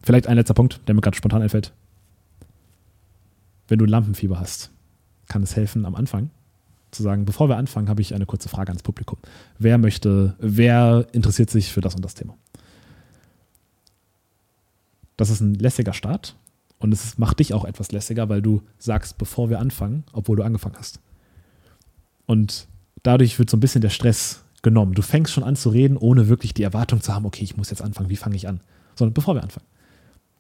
Vielleicht ein letzter Punkt, der mir gerade spontan einfällt. Wenn du Lampenfieber hast, kann es helfen, am Anfang zu sagen, bevor wir anfangen, habe ich eine kurze Frage ans Publikum. Wer möchte, wer interessiert sich für das und das Thema? Das ist ein lässiger Start und es macht dich auch etwas lässiger, weil du sagst, bevor wir anfangen, obwohl du angefangen hast. Und dadurch wird so ein bisschen der Stress genommen. Du fängst schon an zu reden, ohne wirklich die Erwartung zu haben, okay, ich muss jetzt anfangen, wie fange ich an? Sondern bevor wir anfangen.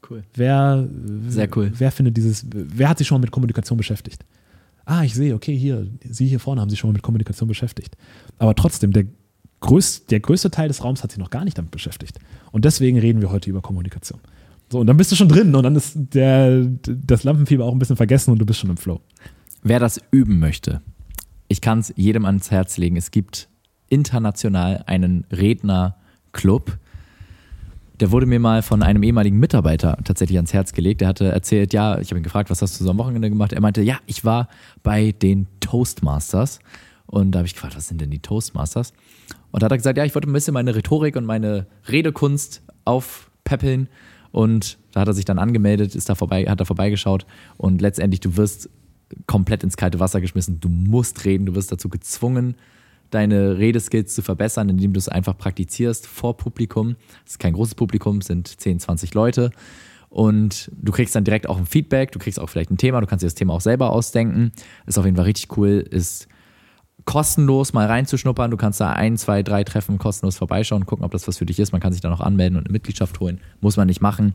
Cool. Wer, Sehr cool. Wer findet dieses, wer hat sich schon mal mit Kommunikation beschäftigt? Ah, ich sehe, okay, hier, Sie hier vorne haben sich schon mal mit Kommunikation beschäftigt. Aber trotzdem, der, größ, der größte Teil des Raums hat sich noch gar nicht damit beschäftigt. Und deswegen reden wir heute über Kommunikation. So, und dann bist du schon drin und dann ist der, das Lampenfieber auch ein bisschen vergessen und du bist schon im Flow. Wer das üben möchte, ich kann es jedem ans Herz legen. Es gibt international einen Rednerclub. Der wurde mir mal von einem ehemaligen Mitarbeiter tatsächlich ans Herz gelegt. Der hatte erzählt, ja, ich habe ihn gefragt, was hast du so am Wochenende gemacht? Er meinte, ja, ich war bei den Toastmasters. Und da habe ich gefragt, was sind denn die Toastmasters? Und da hat er gesagt, ja, ich wollte ein bisschen meine Rhetorik und meine Redekunst aufpäppeln und da hat er sich dann angemeldet, ist da vorbei, hat da vorbeigeschaut und letztendlich du wirst komplett ins kalte Wasser geschmissen. Du musst reden, du wirst dazu gezwungen, deine Redeskills zu verbessern, indem du es einfach praktizierst vor Publikum. Es ist kein großes Publikum, es sind 10, 20 Leute. Und du kriegst dann direkt auch ein Feedback, du kriegst auch vielleicht ein Thema, du kannst dir das Thema auch selber ausdenken. Ist auf jeden Fall richtig cool, ist kostenlos mal reinzuschnuppern. Du kannst da ein, zwei, drei Treffen kostenlos vorbeischauen, gucken, ob das was für dich ist. Man kann sich da noch anmelden und eine Mitgliedschaft holen. Muss man nicht machen.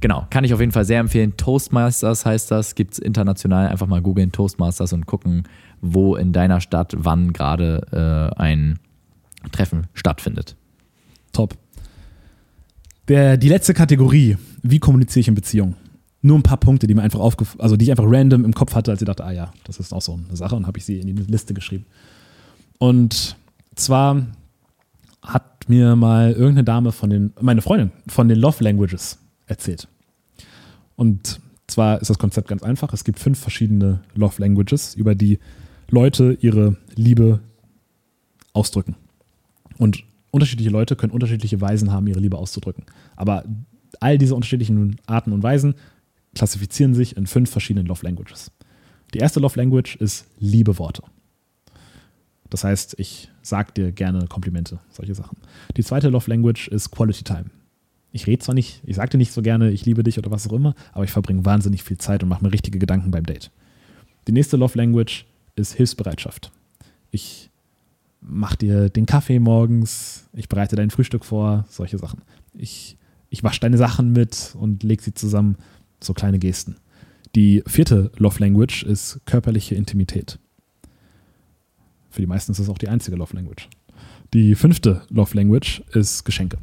Genau, kann ich auf jeden Fall sehr empfehlen. Toastmasters heißt das, gibt es international. Einfach mal googeln Toastmasters und gucken, wo in deiner Stadt wann gerade äh, ein Treffen stattfindet. Top. Der, die letzte Kategorie, wie kommuniziere ich in Beziehungen? Nur ein paar Punkte, die mir einfach aufgef also die ich einfach random im Kopf hatte, als ich dachte, ah ja, das ist auch so eine Sache und habe ich sie in die Liste geschrieben. Und zwar hat mir mal irgendeine Dame von den, meine Freundin, von den Love Languages erzählt. Und zwar ist das Konzept ganz einfach. Es gibt fünf verschiedene Love Languages, über die Leute ihre Liebe ausdrücken. Und unterschiedliche Leute können unterschiedliche Weisen haben, ihre Liebe auszudrücken. Aber all diese unterschiedlichen Arten und Weisen klassifizieren sich in fünf verschiedenen Love Languages. Die erste Love Language ist Liebeworte. Das heißt, ich sage dir gerne Komplimente, solche Sachen. Die zweite Love Language ist Quality Time. Ich rede zwar nicht, ich sage dir nicht so gerne, ich liebe dich oder was auch immer, aber ich verbringe wahnsinnig viel Zeit und mache mir richtige Gedanken beim Date. Die nächste Love Language ist Hilfsbereitschaft. Ich mache dir den Kaffee morgens, ich bereite dein Frühstück vor, solche Sachen. Ich, ich wasche deine Sachen mit und lege sie zusammen, so kleine Gesten. Die vierte Love Language ist körperliche Intimität. Für die meisten ist das auch die einzige Love Language. Die fünfte Love Language ist Geschenke.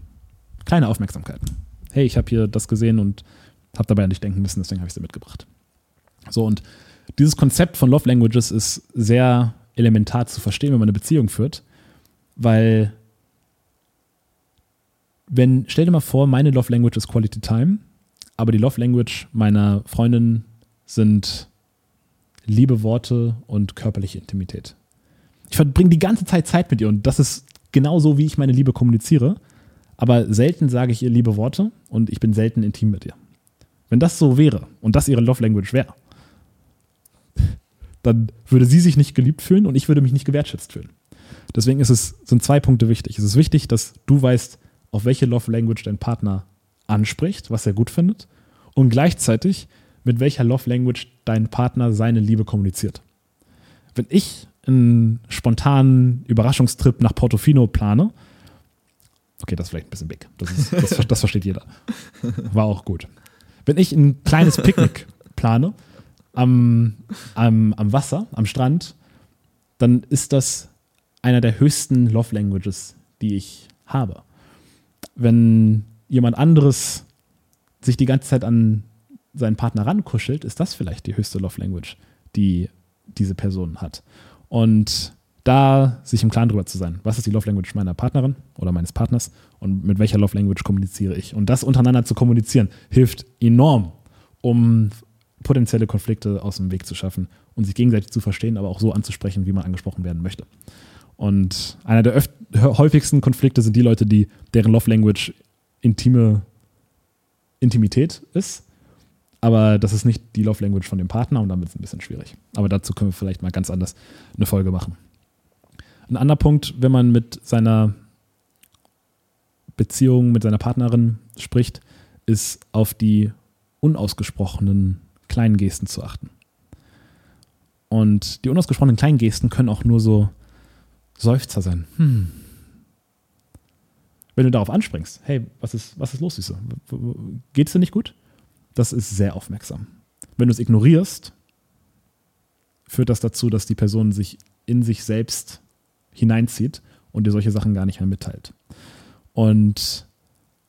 Kleine Aufmerksamkeiten. Hey, ich habe hier das gesehen und habe dabei an dich denken müssen, deswegen habe ich sie mitgebracht. So, und dieses Konzept von Love Languages ist sehr elementar zu verstehen, wenn man eine Beziehung führt, weil wenn, stell dir mal vor, meine Love Language ist Quality Time, aber die Love Language meiner Freundin sind liebe Worte und körperliche Intimität. Ich verbringe die ganze Zeit Zeit mit ihr und das ist genau so, wie ich meine Liebe kommuniziere, aber selten sage ich ihr liebe Worte und ich bin selten intim mit ihr. Wenn das so wäre und das ihre Love Language wäre, dann würde sie sich nicht geliebt fühlen und ich würde mich nicht gewertschätzt fühlen. Deswegen es, sind zwei Punkte wichtig. Es ist wichtig, dass du weißt, auf welche Love Language dein Partner anspricht, was er gut findet und gleichzeitig mit welcher Love Language dein Partner seine Liebe kommuniziert. Wenn ich einen spontanen Überraschungstrip nach Portofino plane, okay, das ist vielleicht ein bisschen big, das, ist, das, das versteht jeder, war auch gut. Wenn ich ein kleines Picknick plane am, am, am Wasser, am Strand, dann ist das einer der höchsten Love Languages, die ich habe. Wenn jemand anderes sich die ganze Zeit an seinen Partner rankuschelt, ist das vielleicht die höchste Love Language, die diese Person hat. Und da sich im Klaren drüber zu sein, was ist die Love Language meiner Partnerin oder meines Partners und mit welcher Love Language kommuniziere ich. Und das untereinander zu kommunizieren, hilft enorm, um potenzielle Konflikte aus dem Weg zu schaffen und sich gegenseitig zu verstehen, aber auch so anzusprechen, wie man angesprochen werden möchte. Und einer der häufigsten Konflikte sind die Leute, die deren Love Language intime Intimität ist. Aber das ist nicht die Love Language von dem Partner und damit ist es ein bisschen schwierig. Aber dazu können wir vielleicht mal ganz anders eine Folge machen. Ein anderer Punkt, wenn man mit seiner Beziehung, mit seiner Partnerin spricht, ist auf die unausgesprochenen kleinen Gesten zu achten. Und die unausgesprochenen kleinen Gesten können auch nur so Seufzer sein. Hm. Wenn du darauf anspringst, hey, was ist, was ist los, Süße? Geht's dir nicht gut? Das ist sehr aufmerksam. Wenn du es ignorierst, führt das dazu, dass die Person sich in sich selbst hineinzieht und dir solche Sachen gar nicht mehr mitteilt. Und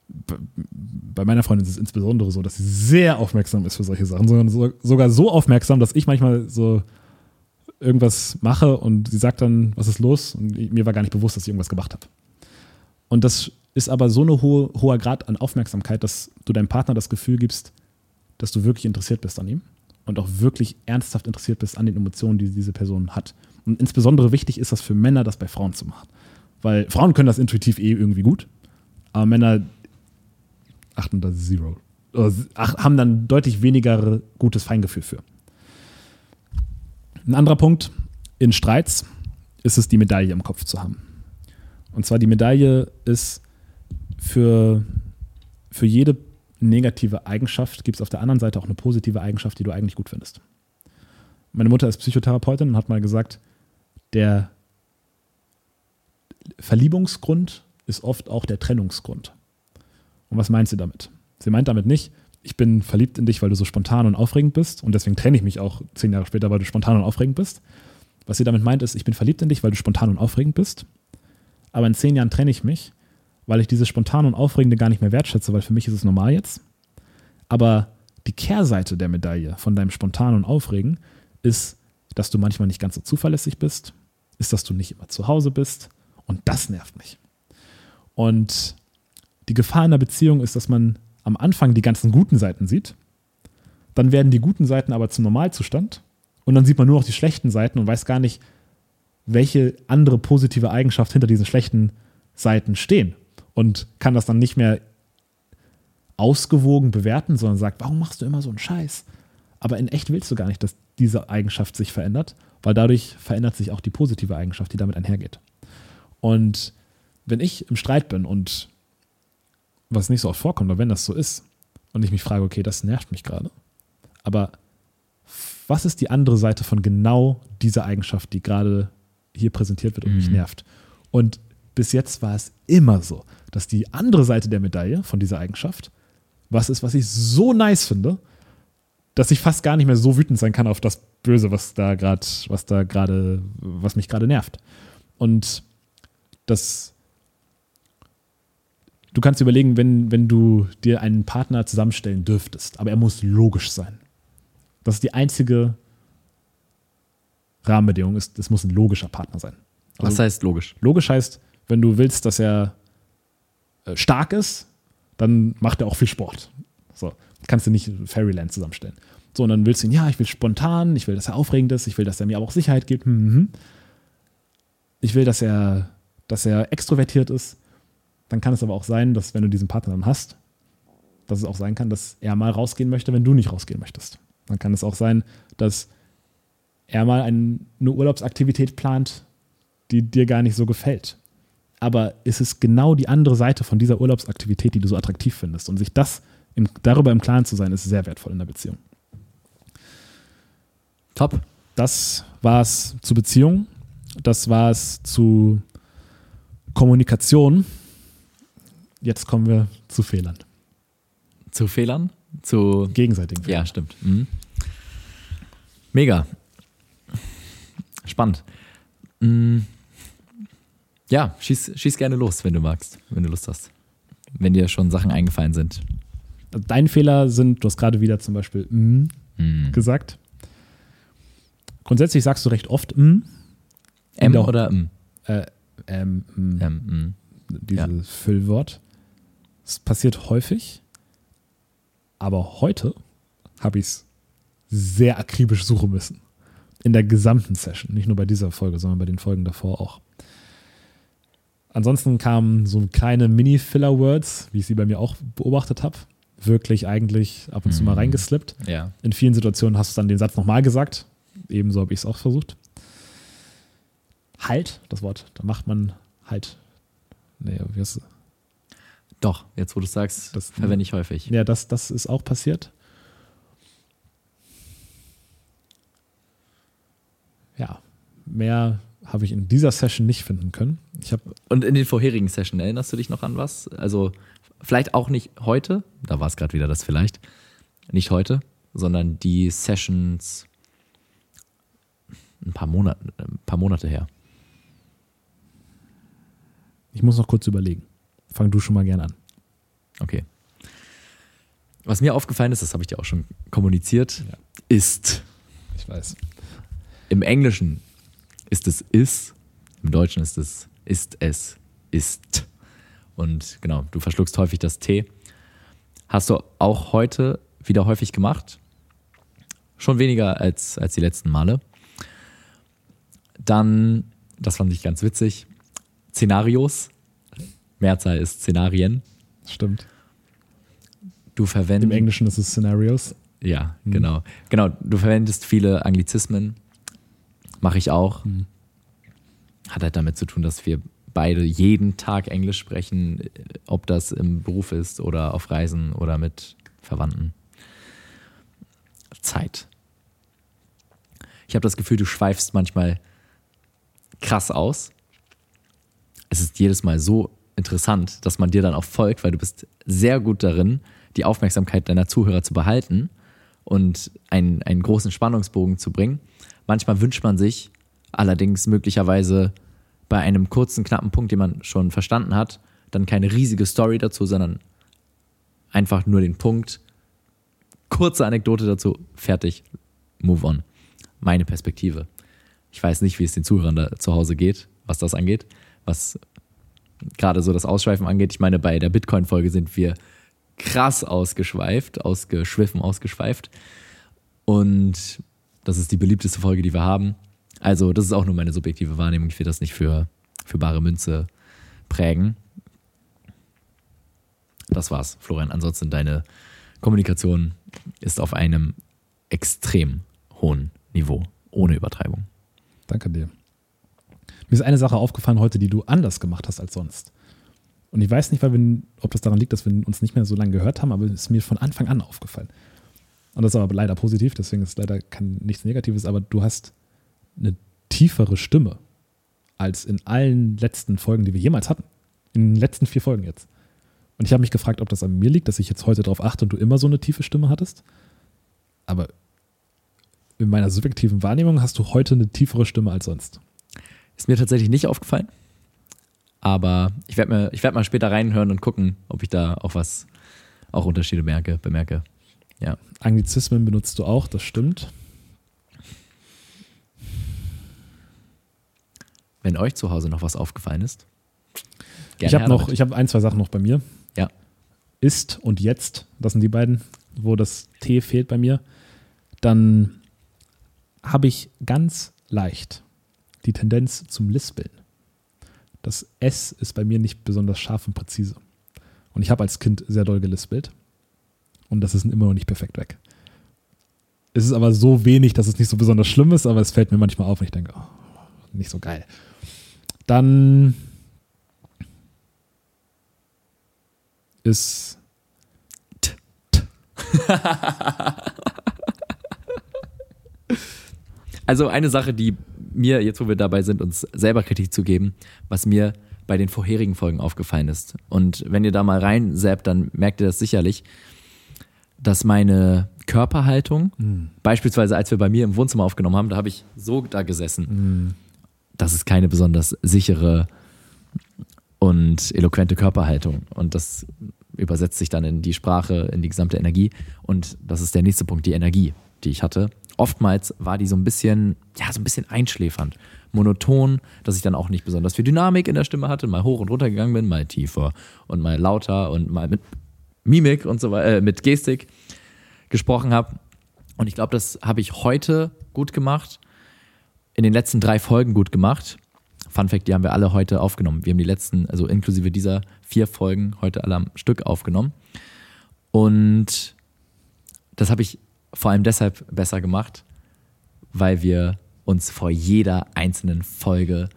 bei meiner Freundin ist es insbesondere so, dass sie sehr aufmerksam ist für solche Sachen. Sogar so aufmerksam, dass ich manchmal so irgendwas mache und sie sagt dann, was ist los? Und mir war gar nicht bewusst, dass ich irgendwas gemacht habe. Und das ist aber so ein hohe, hoher Grad an Aufmerksamkeit, dass du deinem Partner das Gefühl gibst, dass du wirklich interessiert bist an ihm und auch wirklich ernsthaft interessiert bist an den Emotionen, die diese Person hat. Und insbesondere wichtig ist das für Männer, das bei Frauen zu machen. Weil Frauen können das intuitiv eh irgendwie gut, aber Männer achten da zero. haben dann deutlich weniger gutes Feingefühl für. Ein anderer Punkt, in Streits ist es, die Medaille im Kopf zu haben. Und zwar die Medaille ist für, für jede negative Eigenschaft gibt es auf der anderen Seite auch eine positive Eigenschaft, die du eigentlich gut findest. Meine Mutter ist Psychotherapeutin und hat mal gesagt, der Verliebungsgrund ist oft auch der Trennungsgrund. Und was meint sie damit? Sie meint damit nicht, ich bin verliebt in dich, weil du so spontan und aufregend bist und deswegen trenne ich mich auch zehn Jahre später, weil du spontan und aufregend bist. Was sie damit meint, ist, ich bin verliebt in dich, weil du spontan und aufregend bist, aber in zehn Jahren trenne ich mich, weil ich dieses spontan und aufregende gar nicht mehr wertschätze, weil für mich ist es normal jetzt. Aber die Kehrseite der Medaille von deinem spontan und aufregen ist, dass du manchmal nicht ganz so zuverlässig bist, ist, dass du nicht immer zu Hause bist und das nervt mich. Und die Gefahr in der Beziehung ist, dass man am Anfang die ganzen guten Seiten sieht, dann werden die guten Seiten aber zum Normalzustand und dann sieht man nur noch die schlechten Seiten und weiß gar nicht, welche andere positive Eigenschaft hinter diesen schlechten Seiten stehen und kann das dann nicht mehr ausgewogen bewerten, sondern sagt, warum machst du immer so einen Scheiß? Aber in echt willst du gar nicht, dass diese Eigenschaft sich verändert, weil dadurch verändert sich auch die positive Eigenschaft, die damit einhergeht. Und wenn ich im Streit bin und was nicht so oft vorkommt, aber wenn das so ist und ich mich frage, okay, das nervt mich gerade, aber was ist die andere Seite von genau dieser Eigenschaft, die gerade hier präsentiert wird und mich Mhm. nervt? Und bis jetzt war es immer so, dass die andere Seite der Medaille von dieser Eigenschaft was ist, was ich so nice finde, dass ich fast gar nicht mehr so wütend sein kann auf das Böse, was da gerade, was da gerade, was mich gerade nervt. Und das, du kannst überlegen, wenn, wenn du dir einen Partner zusammenstellen dürftest, aber er muss logisch sein. Das ist die einzige Rahmenbedingung, ist, es muss ein logischer Partner sein. Also Was heißt logisch? logisch heißt, wenn du willst, dass er äh, stark ist, dann macht er auch viel Sport. So, kannst du nicht Fairyland zusammenstellen. So, und dann willst du ihn, ja, ich will spontan, ich will, dass er aufregend ist, ich will, dass er mir aber auch Sicherheit gibt. Mhm. Ich will, dass er, dass er extrovertiert ist. Dann kann es aber auch sein, dass wenn du diesen Partner dann hast, dass es auch sein kann, dass er mal rausgehen möchte, wenn du nicht rausgehen möchtest. Dann kann es auch sein, dass er mal ein, eine Urlaubsaktivität plant, die dir gar nicht so gefällt. Aber es ist genau die andere Seite von dieser Urlaubsaktivität, die du so attraktiv findest. Und sich das im, darüber im Klaren zu sein, ist sehr wertvoll in der Beziehung. Top. Das war es zu Beziehungen. Das war es zu Kommunikation. Jetzt kommen wir zu Fehlern. Zu Fehlern? Zu. Gegenseitigen Fehlern. Ja, stimmt. Mhm. Mega. Spannend. Mm. Ja, schieß, schieß gerne los, wenn du magst, wenn du Lust hast. Wenn dir schon Sachen eingefallen sind. Dein Fehler sind, du hast gerade wieder zum Beispiel mm Mm. gesagt. Grundsätzlich sagst du recht oft mm. M Doch. oder M? Äh, ähm, mm. M, mm. dieses Ja. Füllwort. Es passiert häufig, aber heute habe ich es sehr akribisch suchen müssen. In der gesamten Session, nicht nur bei dieser Folge, sondern bei den Folgen davor auch. Ansonsten kamen so kleine Mini-Filler-Words, wie ich sie bei mir auch beobachtet habe. Wirklich eigentlich ab und zu mal Mhm. reingeslippt. Ja. In vielen Situationen hast du dann den Satz nochmal gesagt. Ebenso habe ich es auch versucht. Halt, das Wort, da macht man halt. Nee, wie heißt es? Doch, jetzt wo du es sagst, Das- verwende ich häufig. Ja, das, das ist auch passiert. Ja, mehr habe ich in dieser Session nicht finden können. Ich habe Und in den vorherigen Session erinnerst du dich noch an was? Also vielleicht auch nicht heute, da war es gerade wieder das vielleicht, nicht heute, sondern die Sessions ein paar Monate, ein paar Monate her. ich muss noch kurz überlegen. Fang du schon mal gern an. Okay. Was mir aufgefallen ist, das habe ich dir auch schon kommuniziert, Ja. ist Ich weiß. im Englischen ist es is, im Deutschen ist es ist es ist. Und genau, du verschluckst häufig das T. Hast du auch heute wieder häufig gemacht. Schon weniger als, als die letzten Male. Dann, das fand ich ganz witzig, Szenarios. Mehrzahl ist Szenarien. Stimmt. Du verwendest. Im Englischen ist es Scenarios. Ja, genau. Genau, du verwendest viele Anglizismen. Mache ich auch. Hat halt damit zu tun, dass wir beide jeden Tag Englisch sprechen, ob das im Beruf ist oder auf Reisen oder mit Verwandten. Zeit. Ich habe das Gefühl, du schweifst manchmal krass aus. Es ist jedes Mal so interessant, dass man dir dann auch folgt, weil du bist sehr gut darin, die Aufmerksamkeit deiner Zuhörer zu behalten und einen, einen großen Spannungsbogen zu bringen. Manchmal wünscht man sich allerdings möglicherweise bei einem kurzen, knappen Punkt, den man schon verstanden hat, dann keine riesige Story dazu, sondern einfach nur den Punkt, kurze Anekdote dazu, fertig, move on. Meine Perspektive. Ich weiß nicht, wie es den Zuhörern da zu Hause geht, was das angeht, was gerade so das Ausschweifen angeht. Ich meine, bei der Bitcoin-Folge sind wir krass ausgeschweift, ausgeschwiffen, ausgeschweift. Und das ist die beliebteste Folge, die wir haben. Also, das ist auch nur meine subjektive Wahrnehmung. Ich will das nicht für, für bare Münze prägen. Das war's, Florian. Ansonsten deine Kommunikation ist auf einem extrem hohen Niveau, ohne Übertreibung. Danke dir. Mir ist eine Sache aufgefallen heute, die du anders gemacht hast als sonst. Und ich weiß nicht, weil wir, ob das daran liegt, dass wir uns nicht mehr so lange gehört haben, aber es ist mir von Anfang an aufgefallen. Und das ist aber leider positiv, deswegen ist leider kein, nichts Negatives, aber du hast eine tiefere Stimme als in allen letzten Folgen, die wir jemals hatten. In den letzten vier Folgen jetzt. Und ich habe mich gefragt, ob das an mir liegt, dass ich jetzt heute darauf achte und du immer so eine tiefe Stimme hattest. Aber in meiner subjektiven Wahrnehmung hast du heute eine tiefere Stimme als sonst. Ist mir tatsächlich nicht aufgefallen. Aber ich werde werd mal später reinhören und gucken, ob ich da auch was, auch Unterschiede merke, bemerke. Ja. Anglizismen benutzt du auch, das stimmt. Wenn euch zu Hause noch was aufgefallen ist. ich habe noch, ich habe ein, zwei Sachen noch bei mir. Ja. Ist und jetzt, das sind die beiden, wo das T fehlt bei mir. Dann habe ich ganz leicht die Tendenz zum Lispeln. Das S ist bei mir nicht besonders scharf und präzise. Und ich habe als Kind sehr doll gelispelt. Und das ist immer noch nicht perfekt weg. Es ist aber so wenig, dass es nicht so besonders schlimm ist, aber es fällt mir manchmal auf und ich denke, oh, nicht so geil. Dann ist also eine Sache, die mir, jetzt wo wir dabei sind, uns selber Kritik zu geben, was mir bei den vorherigen Folgen aufgefallen ist. Und wenn ihr da mal rein dann merkt ihr das sicherlich, dass meine Körperhaltung, mhm. beispielsweise als wir bei mir im Wohnzimmer aufgenommen haben, da habe ich so da gesessen. Mhm. Das ist keine besonders sichere und eloquente Körperhaltung. Und das übersetzt sich dann in die Sprache, in die gesamte Energie. Und das ist der nächste Punkt, die Energie, die ich hatte oftmals war die so ein bisschen, ja, so ein bisschen einschläfernd, monoton, dass ich dann auch nicht besonders viel Dynamik in der Stimme hatte, mal hoch und runter gegangen bin, mal tiefer und mal lauter und mal mit Mimik und so weiter, äh, mit Gestik gesprochen habe. Und ich glaube, das habe ich heute gut gemacht, in den letzten drei Folgen gut gemacht. Fun Fact, die haben wir alle heute aufgenommen. Wir haben die letzten, also inklusive dieser vier Folgen, heute alle am Stück aufgenommen. Und das habe ich vor allem deshalb besser gemacht, weil wir uns vor jeder einzelnen Folge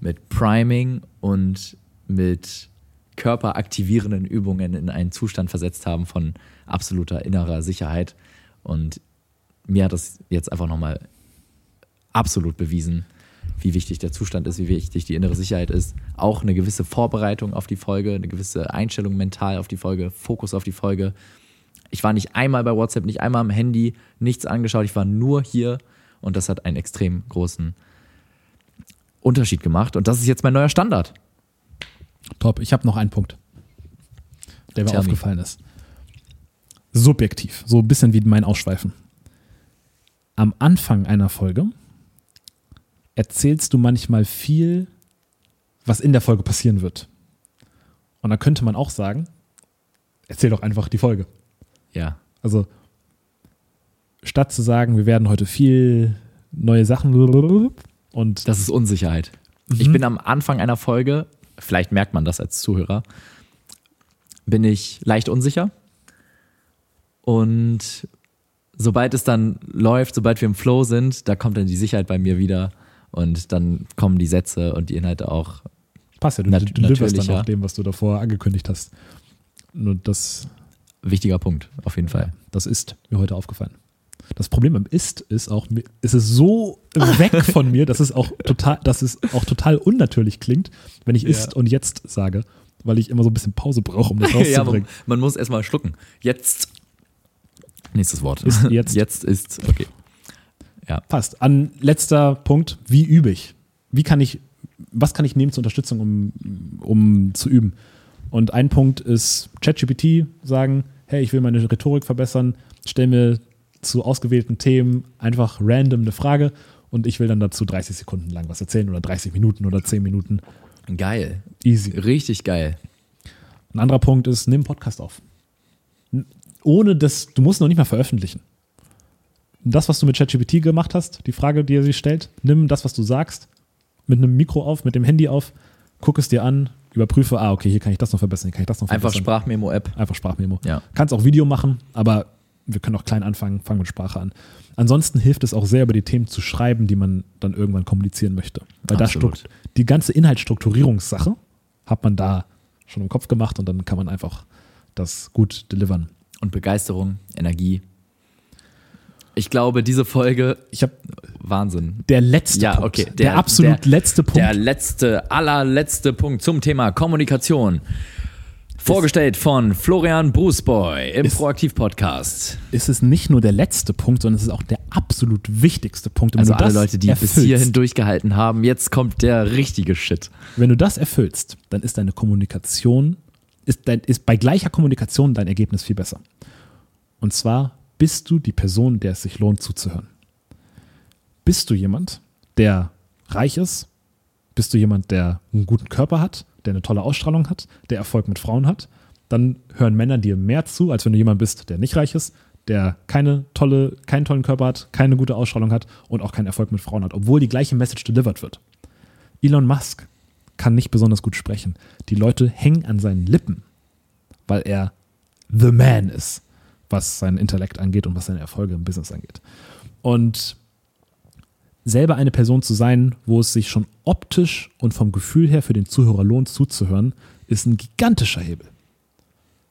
mit Priming und mit körperaktivierenden Übungen in einen Zustand versetzt haben von absoluter innerer Sicherheit. Und mir hat das jetzt einfach nochmal absolut bewiesen, wie wichtig der Zustand ist, wie wichtig die innere Sicherheit ist. Auch eine gewisse Vorbereitung auf die Folge, eine gewisse Einstellung mental auf die Folge, Fokus auf die Folge ich war nicht einmal bei WhatsApp, nicht einmal am Handy, nichts angeschaut. Ich war nur hier und das hat einen extrem großen Unterschied gemacht. Und das ist jetzt mein neuer Standard. Top. Ich habe noch einen Punkt, der mir Tell aufgefallen me. ist. Subjektiv, so ein bisschen wie mein Ausschweifen. Am Anfang einer Folge erzählst du manchmal viel, was in der Folge passieren wird. Und da könnte man auch sagen, erzähl doch einfach die Folge. Ja. Also statt zu sagen, wir werden heute viel neue Sachen und das ist Unsicherheit. Mhm. Ich bin am Anfang einer Folge, vielleicht merkt man das als Zuhörer, bin ich leicht unsicher und sobald es dann läuft, sobald wir im Flow sind, da kommt dann die Sicherheit bei mir wieder und dann kommen die Sätze und die Inhalte auch Passt ja, du, Nat- du natürlich, dann auch dem, was du davor angekündigt hast. Nur das, Wichtiger Punkt, auf jeden Fall. das ist mir heute aufgefallen. Das Problem beim Ist ist auch, ist es so weg von mir, dass es auch total, dass es auch total unnatürlich klingt, wenn ich ist und jetzt sage, weil ich immer so ein bisschen Pause brauche, um das ja, man, rauszubringen. man muss erstmal schlucken. Jetzt. Nächstes Wort. Ist jetzt. Jetzt ist, okay. Passt. An letzter Punkt, wie übe ich? Wie kann ich, was kann ich nehmen zur Unterstützung, um, um zu üben? Und ein Punkt ist ChatGPT sagen, hey, ich will meine Rhetorik verbessern, stell mir zu ausgewählten Themen einfach random eine Frage und ich will dann dazu 30 Sekunden lang was erzählen oder 30 Minuten oder 10 Minuten. Geil. Easy. Richtig geil. Ein anderer Punkt ist, nimm einen Podcast auf. Ohne das, du musst noch nicht mal veröffentlichen. Das, was du mit ChatGPT gemacht hast, die Frage, die er sich stellt, nimm das, was du sagst, mit einem Mikro auf, mit dem Handy auf, guck es dir an, überprüfe, ah, okay, hier kann ich das noch verbessern, hier kann ich das noch Einfach verbessern. Sprachmemo-App. Einfach Sprachmemo. Ja. Kannst auch Video machen, aber wir können auch klein anfangen, fangen mit Sprache an. Ansonsten hilft es auch sehr, über die Themen zu schreiben, die man dann irgendwann kommunizieren möchte. Weil da Absolut. die ganze Inhaltsstrukturierungssache hat man da schon im Kopf gemacht und dann kann man einfach das gut delivern. Und Begeisterung, Energie. Ich glaube, diese Folge, Ich habe Wahnsinn. der letzte Ja, Punkt, okay. der, Der- absolut der- letzte Punkt. Der letzte, allerletzte Punkt zum Thema Kommunikation. Vorgestellt von Florian Bruceboy im Proaktiv-Podcast. ist es nicht nur der letzte Punkt, sondern es ist auch der absolut wichtigste Punkt. Und Also alle Leute, die bis erfüllst, hierhin durchgehalten haben, jetzt kommt der richtige Shit. Wenn du das erfüllst, dann ist deine Kommunikation, ist, dein, ist bei gleicher Kommunikation dein Ergebnis viel besser. Und zwar bist du die Person, der es sich lohnt zuzuhören. Bist du jemand, der reich ist? Bist du jemand, der einen guten Körper hat, der eine tolle Ausstrahlung hat, der Erfolg mit Frauen hat? Dann hören Männer dir mehr zu, als wenn du jemand bist, der nicht reich ist, der keine tolle, keinen tollen Körper hat, keine gute Ausstrahlung hat und auch keinen Erfolg mit Frauen hat, obwohl die gleiche Message delivered wird. Elon Musk kann nicht besonders gut sprechen. Die Leute hängen an seinen Lippen, weil er the man ist, was seinen Intellekt angeht und was seine Erfolge im Business angeht. Und selber eine Person zu sein, wo es sich schon optisch und vom Gefühl her für den Zuhörer lohnt zuzuhören, ist ein gigantischer Hebel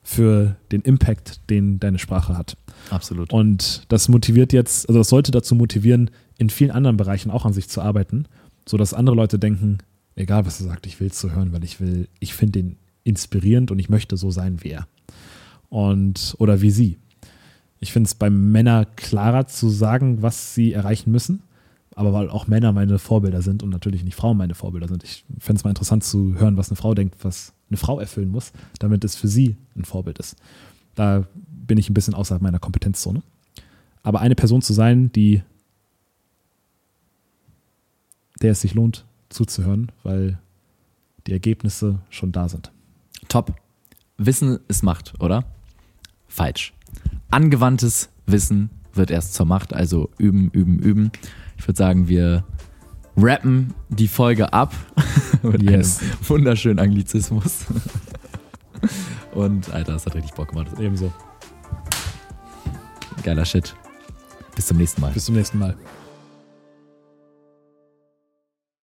für den Impact, den deine Sprache hat. Absolut. Und das motiviert jetzt, also das sollte dazu motivieren, in vielen anderen Bereichen auch an sich zu arbeiten, sodass andere Leute denken, egal was er sagt, ich will es so hören, weil ich will, ich finde ihn inspirierend und ich möchte so sein wie er. Und, oder wie sie. Ich finde es bei Männern klarer zu sagen, was sie erreichen müssen, aber weil auch Männer meine Vorbilder sind und natürlich nicht Frauen meine Vorbilder sind. Ich fände es mal interessant zu hören, was eine Frau denkt, was eine Frau erfüllen muss, damit es für sie ein Vorbild ist. Da bin ich ein bisschen außerhalb meiner Kompetenzzone. Aber eine Person zu sein, die der es sich lohnt zuzuhören, weil die Ergebnisse schon da sind. Top. Wissen ist Macht, oder? Falsch. Angewandtes Wissen wird erst zur Macht, also üben, üben, üben. Ich würde sagen, wir rappen die Folge ab mit Yes. einem wunderschönen Anglizismus. Und Alter, das hat richtig Bock gemacht. Ebenso. Geiler Shit. Bis zum nächsten Mal. Bis zum nächsten Mal.